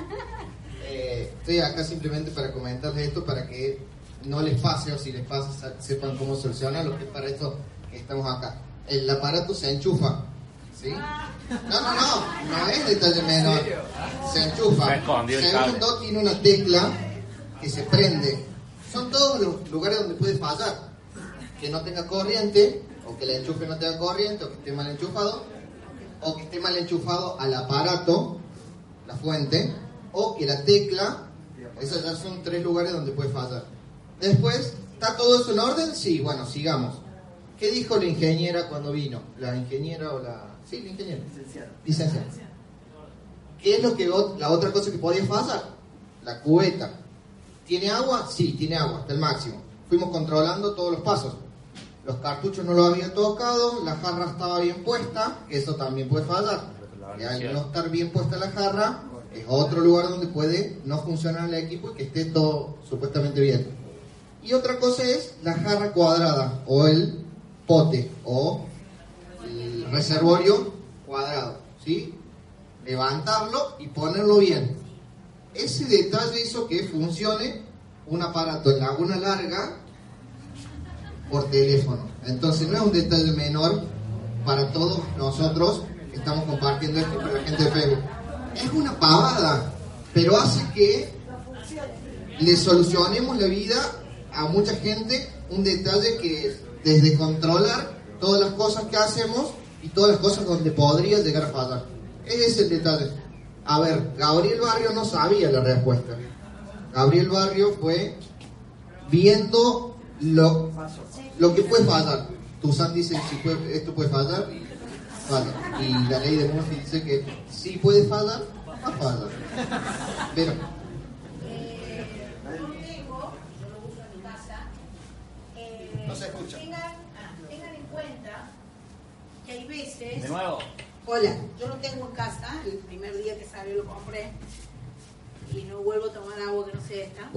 Eh, estoy acá simplemente para comentarles esto para que no les pase o si les pasa sa- sepan cómo solucionarlo, que es para esto que estamos acá. El aparato se enchufa, ¿sí? No, no, no, no es detalle menor. Se enchufa. Segundo, tiene una tecla que se prende. Son todos los lugares donde puede fallar. Que no tenga corriente, o que el enchufe no tenga corriente, o que esté mal enchufado, o que esté mal enchufado al aparato, la fuente, o que la tecla, esos ya son tres lugares donde puede fallar. Después, ¿está todo eso en orden? Sí, bueno, sigamos. ¿Qué dijo la ingeniera cuando vino? La ingeniera o la... Sí, la ingeniera. Licenciada. ¿Qué es lo que la otra cosa que podía fallar? La cubeta. ¿Tiene agua? Sí, tiene agua, hasta el máximo. Fuimos controlando todos los pasos. Los cartuchos no los había tocado, la jarra estaba bien puesta, eso también puede fallar. Y al no estar bien puesta la jarra, es otro lugar donde puede no funcionar el equipo y que esté todo supuestamente bien. Y otra cosa es la jarra cuadrada o el pote o el reservorio cuadrado, ¿sí? Levantarlo y ponerlo bien. Ese detalle hizo que funcione un aparato en laguna larga por teléfono. Entonces no es un detalle menor para todos nosotros que estamos compartiendo esto para la gente de Facebook. Es una pavada, pero hace que le solucionemos la vida a mucha gente un detalle que es desde controlar todas las cosas que hacemos y todas las cosas donde podría llegar a fallar. Ese es el detalle. A ver, Gabriel Barrio no sabía la respuesta. Gabriel Barrio fue viendo lo, lo que puede fallar. Tuzán dice, si puede- esto puede fallar, falla. Y la ley de Murphy dice que si puede fallar, va a fallar. Pero, Yo tengo, yo lo uso en mi casa. eh, No se escucha. Tengan, ah, tengan en cuenta que hay veces. De nuevo. Hola, yo lo tengo en casa. El primer día que salió lo compré. Y no vuelvo a tomar agua que no sea esta.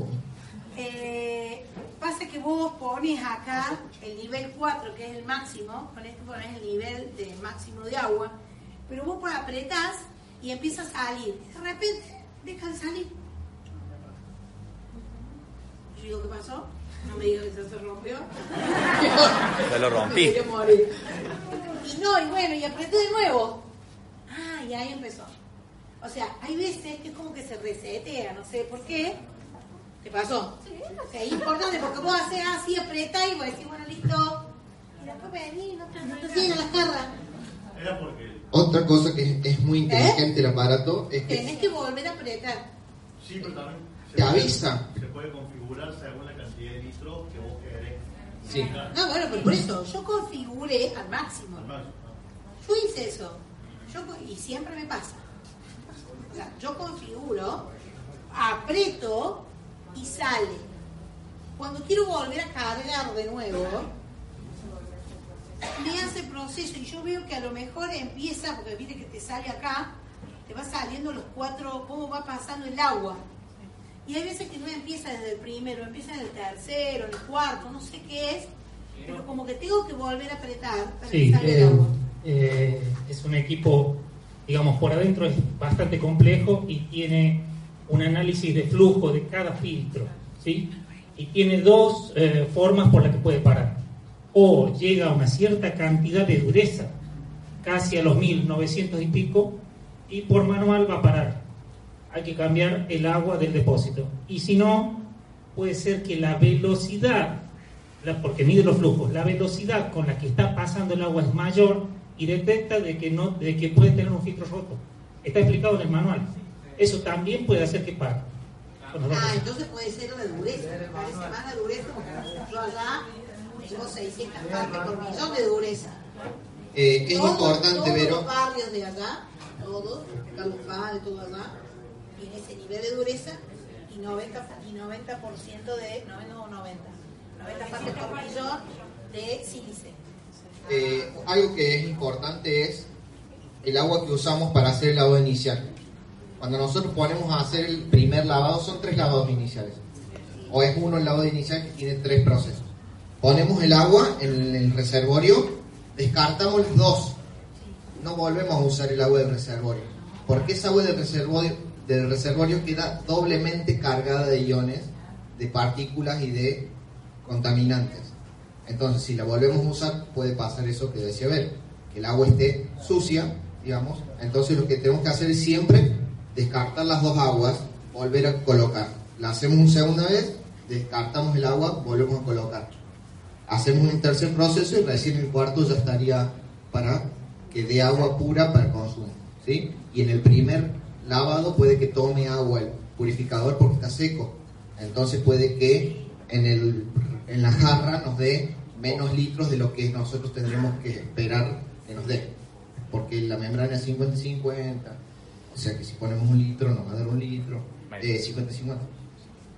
Eh, pasa que vos pones acá el nivel 4, que es el máximo. Con esto pones el nivel de máximo de agua. Pero vos pues apretás y empieza a salir. De repente, deja de salir. Yo digo, ¿qué pasó? No me digas que se se rompió. Se lo rompí. Me quería morir. Y no, y bueno, y apreté de nuevo. Ah, y ahí empezó. O sea, hay veces que es como que se resetea, no sé por qué. ¿Qué pasó? Sea, es importante porque vos haces así, apretás y vos decís, bueno, listo. Y después vení, no te, no te siguen las garras. Era porque. otra cosa que es, es muy inteligente el aparato es que Tenés que volver a apretar. Sí, pero también. Te puede- avisa. Se puede configurar según la cantidad de litros que vos querés. Sí. Ah, bueno, pero por eso, yo configuré al máximo. Al máximo, Yo hice eso. Yo, y siempre me pasa. O sea, yo configuro, aprieto y sale. Cuando quiero volver a cargar de nuevo, me hace proceso y yo veo que a lo mejor empieza, porque viste que te sale acá, te va saliendo los cuatro, cómo va pasando el agua. Y hay veces que no empieza desde el primero, empieza en el tercero, en el cuarto, no sé qué es, pero como que tengo que volver a apretar para Sí, que salga el eh, agua. eh, es un equipo, digamos, por adentro es bastante complejo y tiene un análisis de flujo de cada filtro, ¿sí? Y tiene dos eh, formas por las que puede parar. O llega a una cierta cantidad de dureza, casi a los 1900 y pico, y por manual va a parar. hay que cambiar el agua del depósito. Y si no, puede ser que la velocidad, porque mide los flujos, la velocidad con la que está pasando el agua es mayor y detecta de que, no, de que puede tener un filtro roto. Está explicado en el manual. Eso también puede hacer que dos Ah, cosas. entonces puede ser la dureza, me parece más la dureza porque yo allá tengo 600 partes por millón de dureza. Eh, es Todos- importante, todos Vero, los barrios de allá, todos, Carlos Paz, de todo allá, tiene ese nivel de dureza y 90%, y 90% de, no, no 90, 90 partes por millón de sílice. eh, algo que es importante es el agua que usamos para hacer el lavado inicial. Cuando nosotros ponemos a hacer el primer lavado, son tres lavados iniciales. O es uno el lavado inicial que tiene tres procesos. Ponemos el agua en el reservorio, descartamos las dos. No volvemos a usar el agua del reservorio. Porque esa agua del reservorio, del reservorio queda doblemente cargada de iones, de partículas y de contaminantes. Entonces, si la volvemos a usar, puede pasar eso que decía Ver, que el agua esté sucia, digamos. Entonces, lo que tenemos que hacer es siempre descartar las dos aguas, volver a colocar. La hacemos una segunda vez, descartamos el agua, volvemos a colocar. Hacemos un tercer proceso y recién el cuarto ya estaría para que dé agua pura para consumo. ¿sí? Y en el primer lavado puede que tome agua el purificador porque está seco. Entonces puede que en, el, en la jarra nos dé menos litros de lo que nosotros tendremos que esperar que nos dé. Porque la membrana es 50-50. O sea que si ponemos un litro nos va a dar un litro. Eh, 50-50.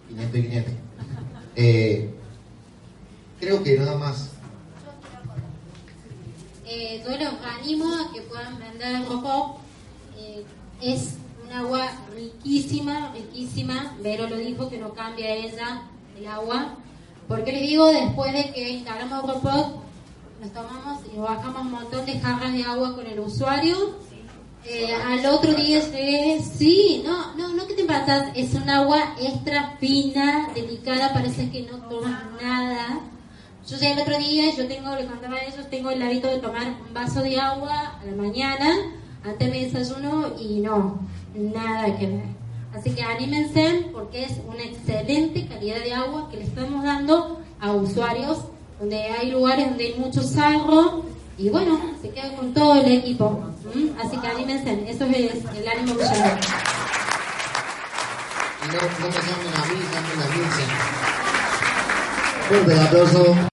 500 y 500. Eh, creo que nada más. Eh, yo los animo a que puedan vender el Robop. Eh, es un agua riquísima, riquísima. Vero lo dijo que no cambia ella el agua. Porque les digo, después de que instalamos Robop, nos tomamos y bajamos un montón de jarras de agua con el usuario. Eh, al otro día llegué, sí, no, no, no que te empatas, es un agua extra fina, delicada, parece que no tomas nada. Yo llegué el otro día, yo tengo, le contaba a ellos, tengo el hábito de tomar un vaso de agua a la mañana, antes mi desayuno, y no, nada que ver. Así que anímense porque es una excelente calidad de agua que le estamos dando a usuarios donde hay lugares donde hay mucho sarro y bueno, se queda con todo el equipo. ¿m? Así que anímense, eso es el ánimo que yo no, no me llamen a mí, llamen a Vincent. Fuerte el aplauso.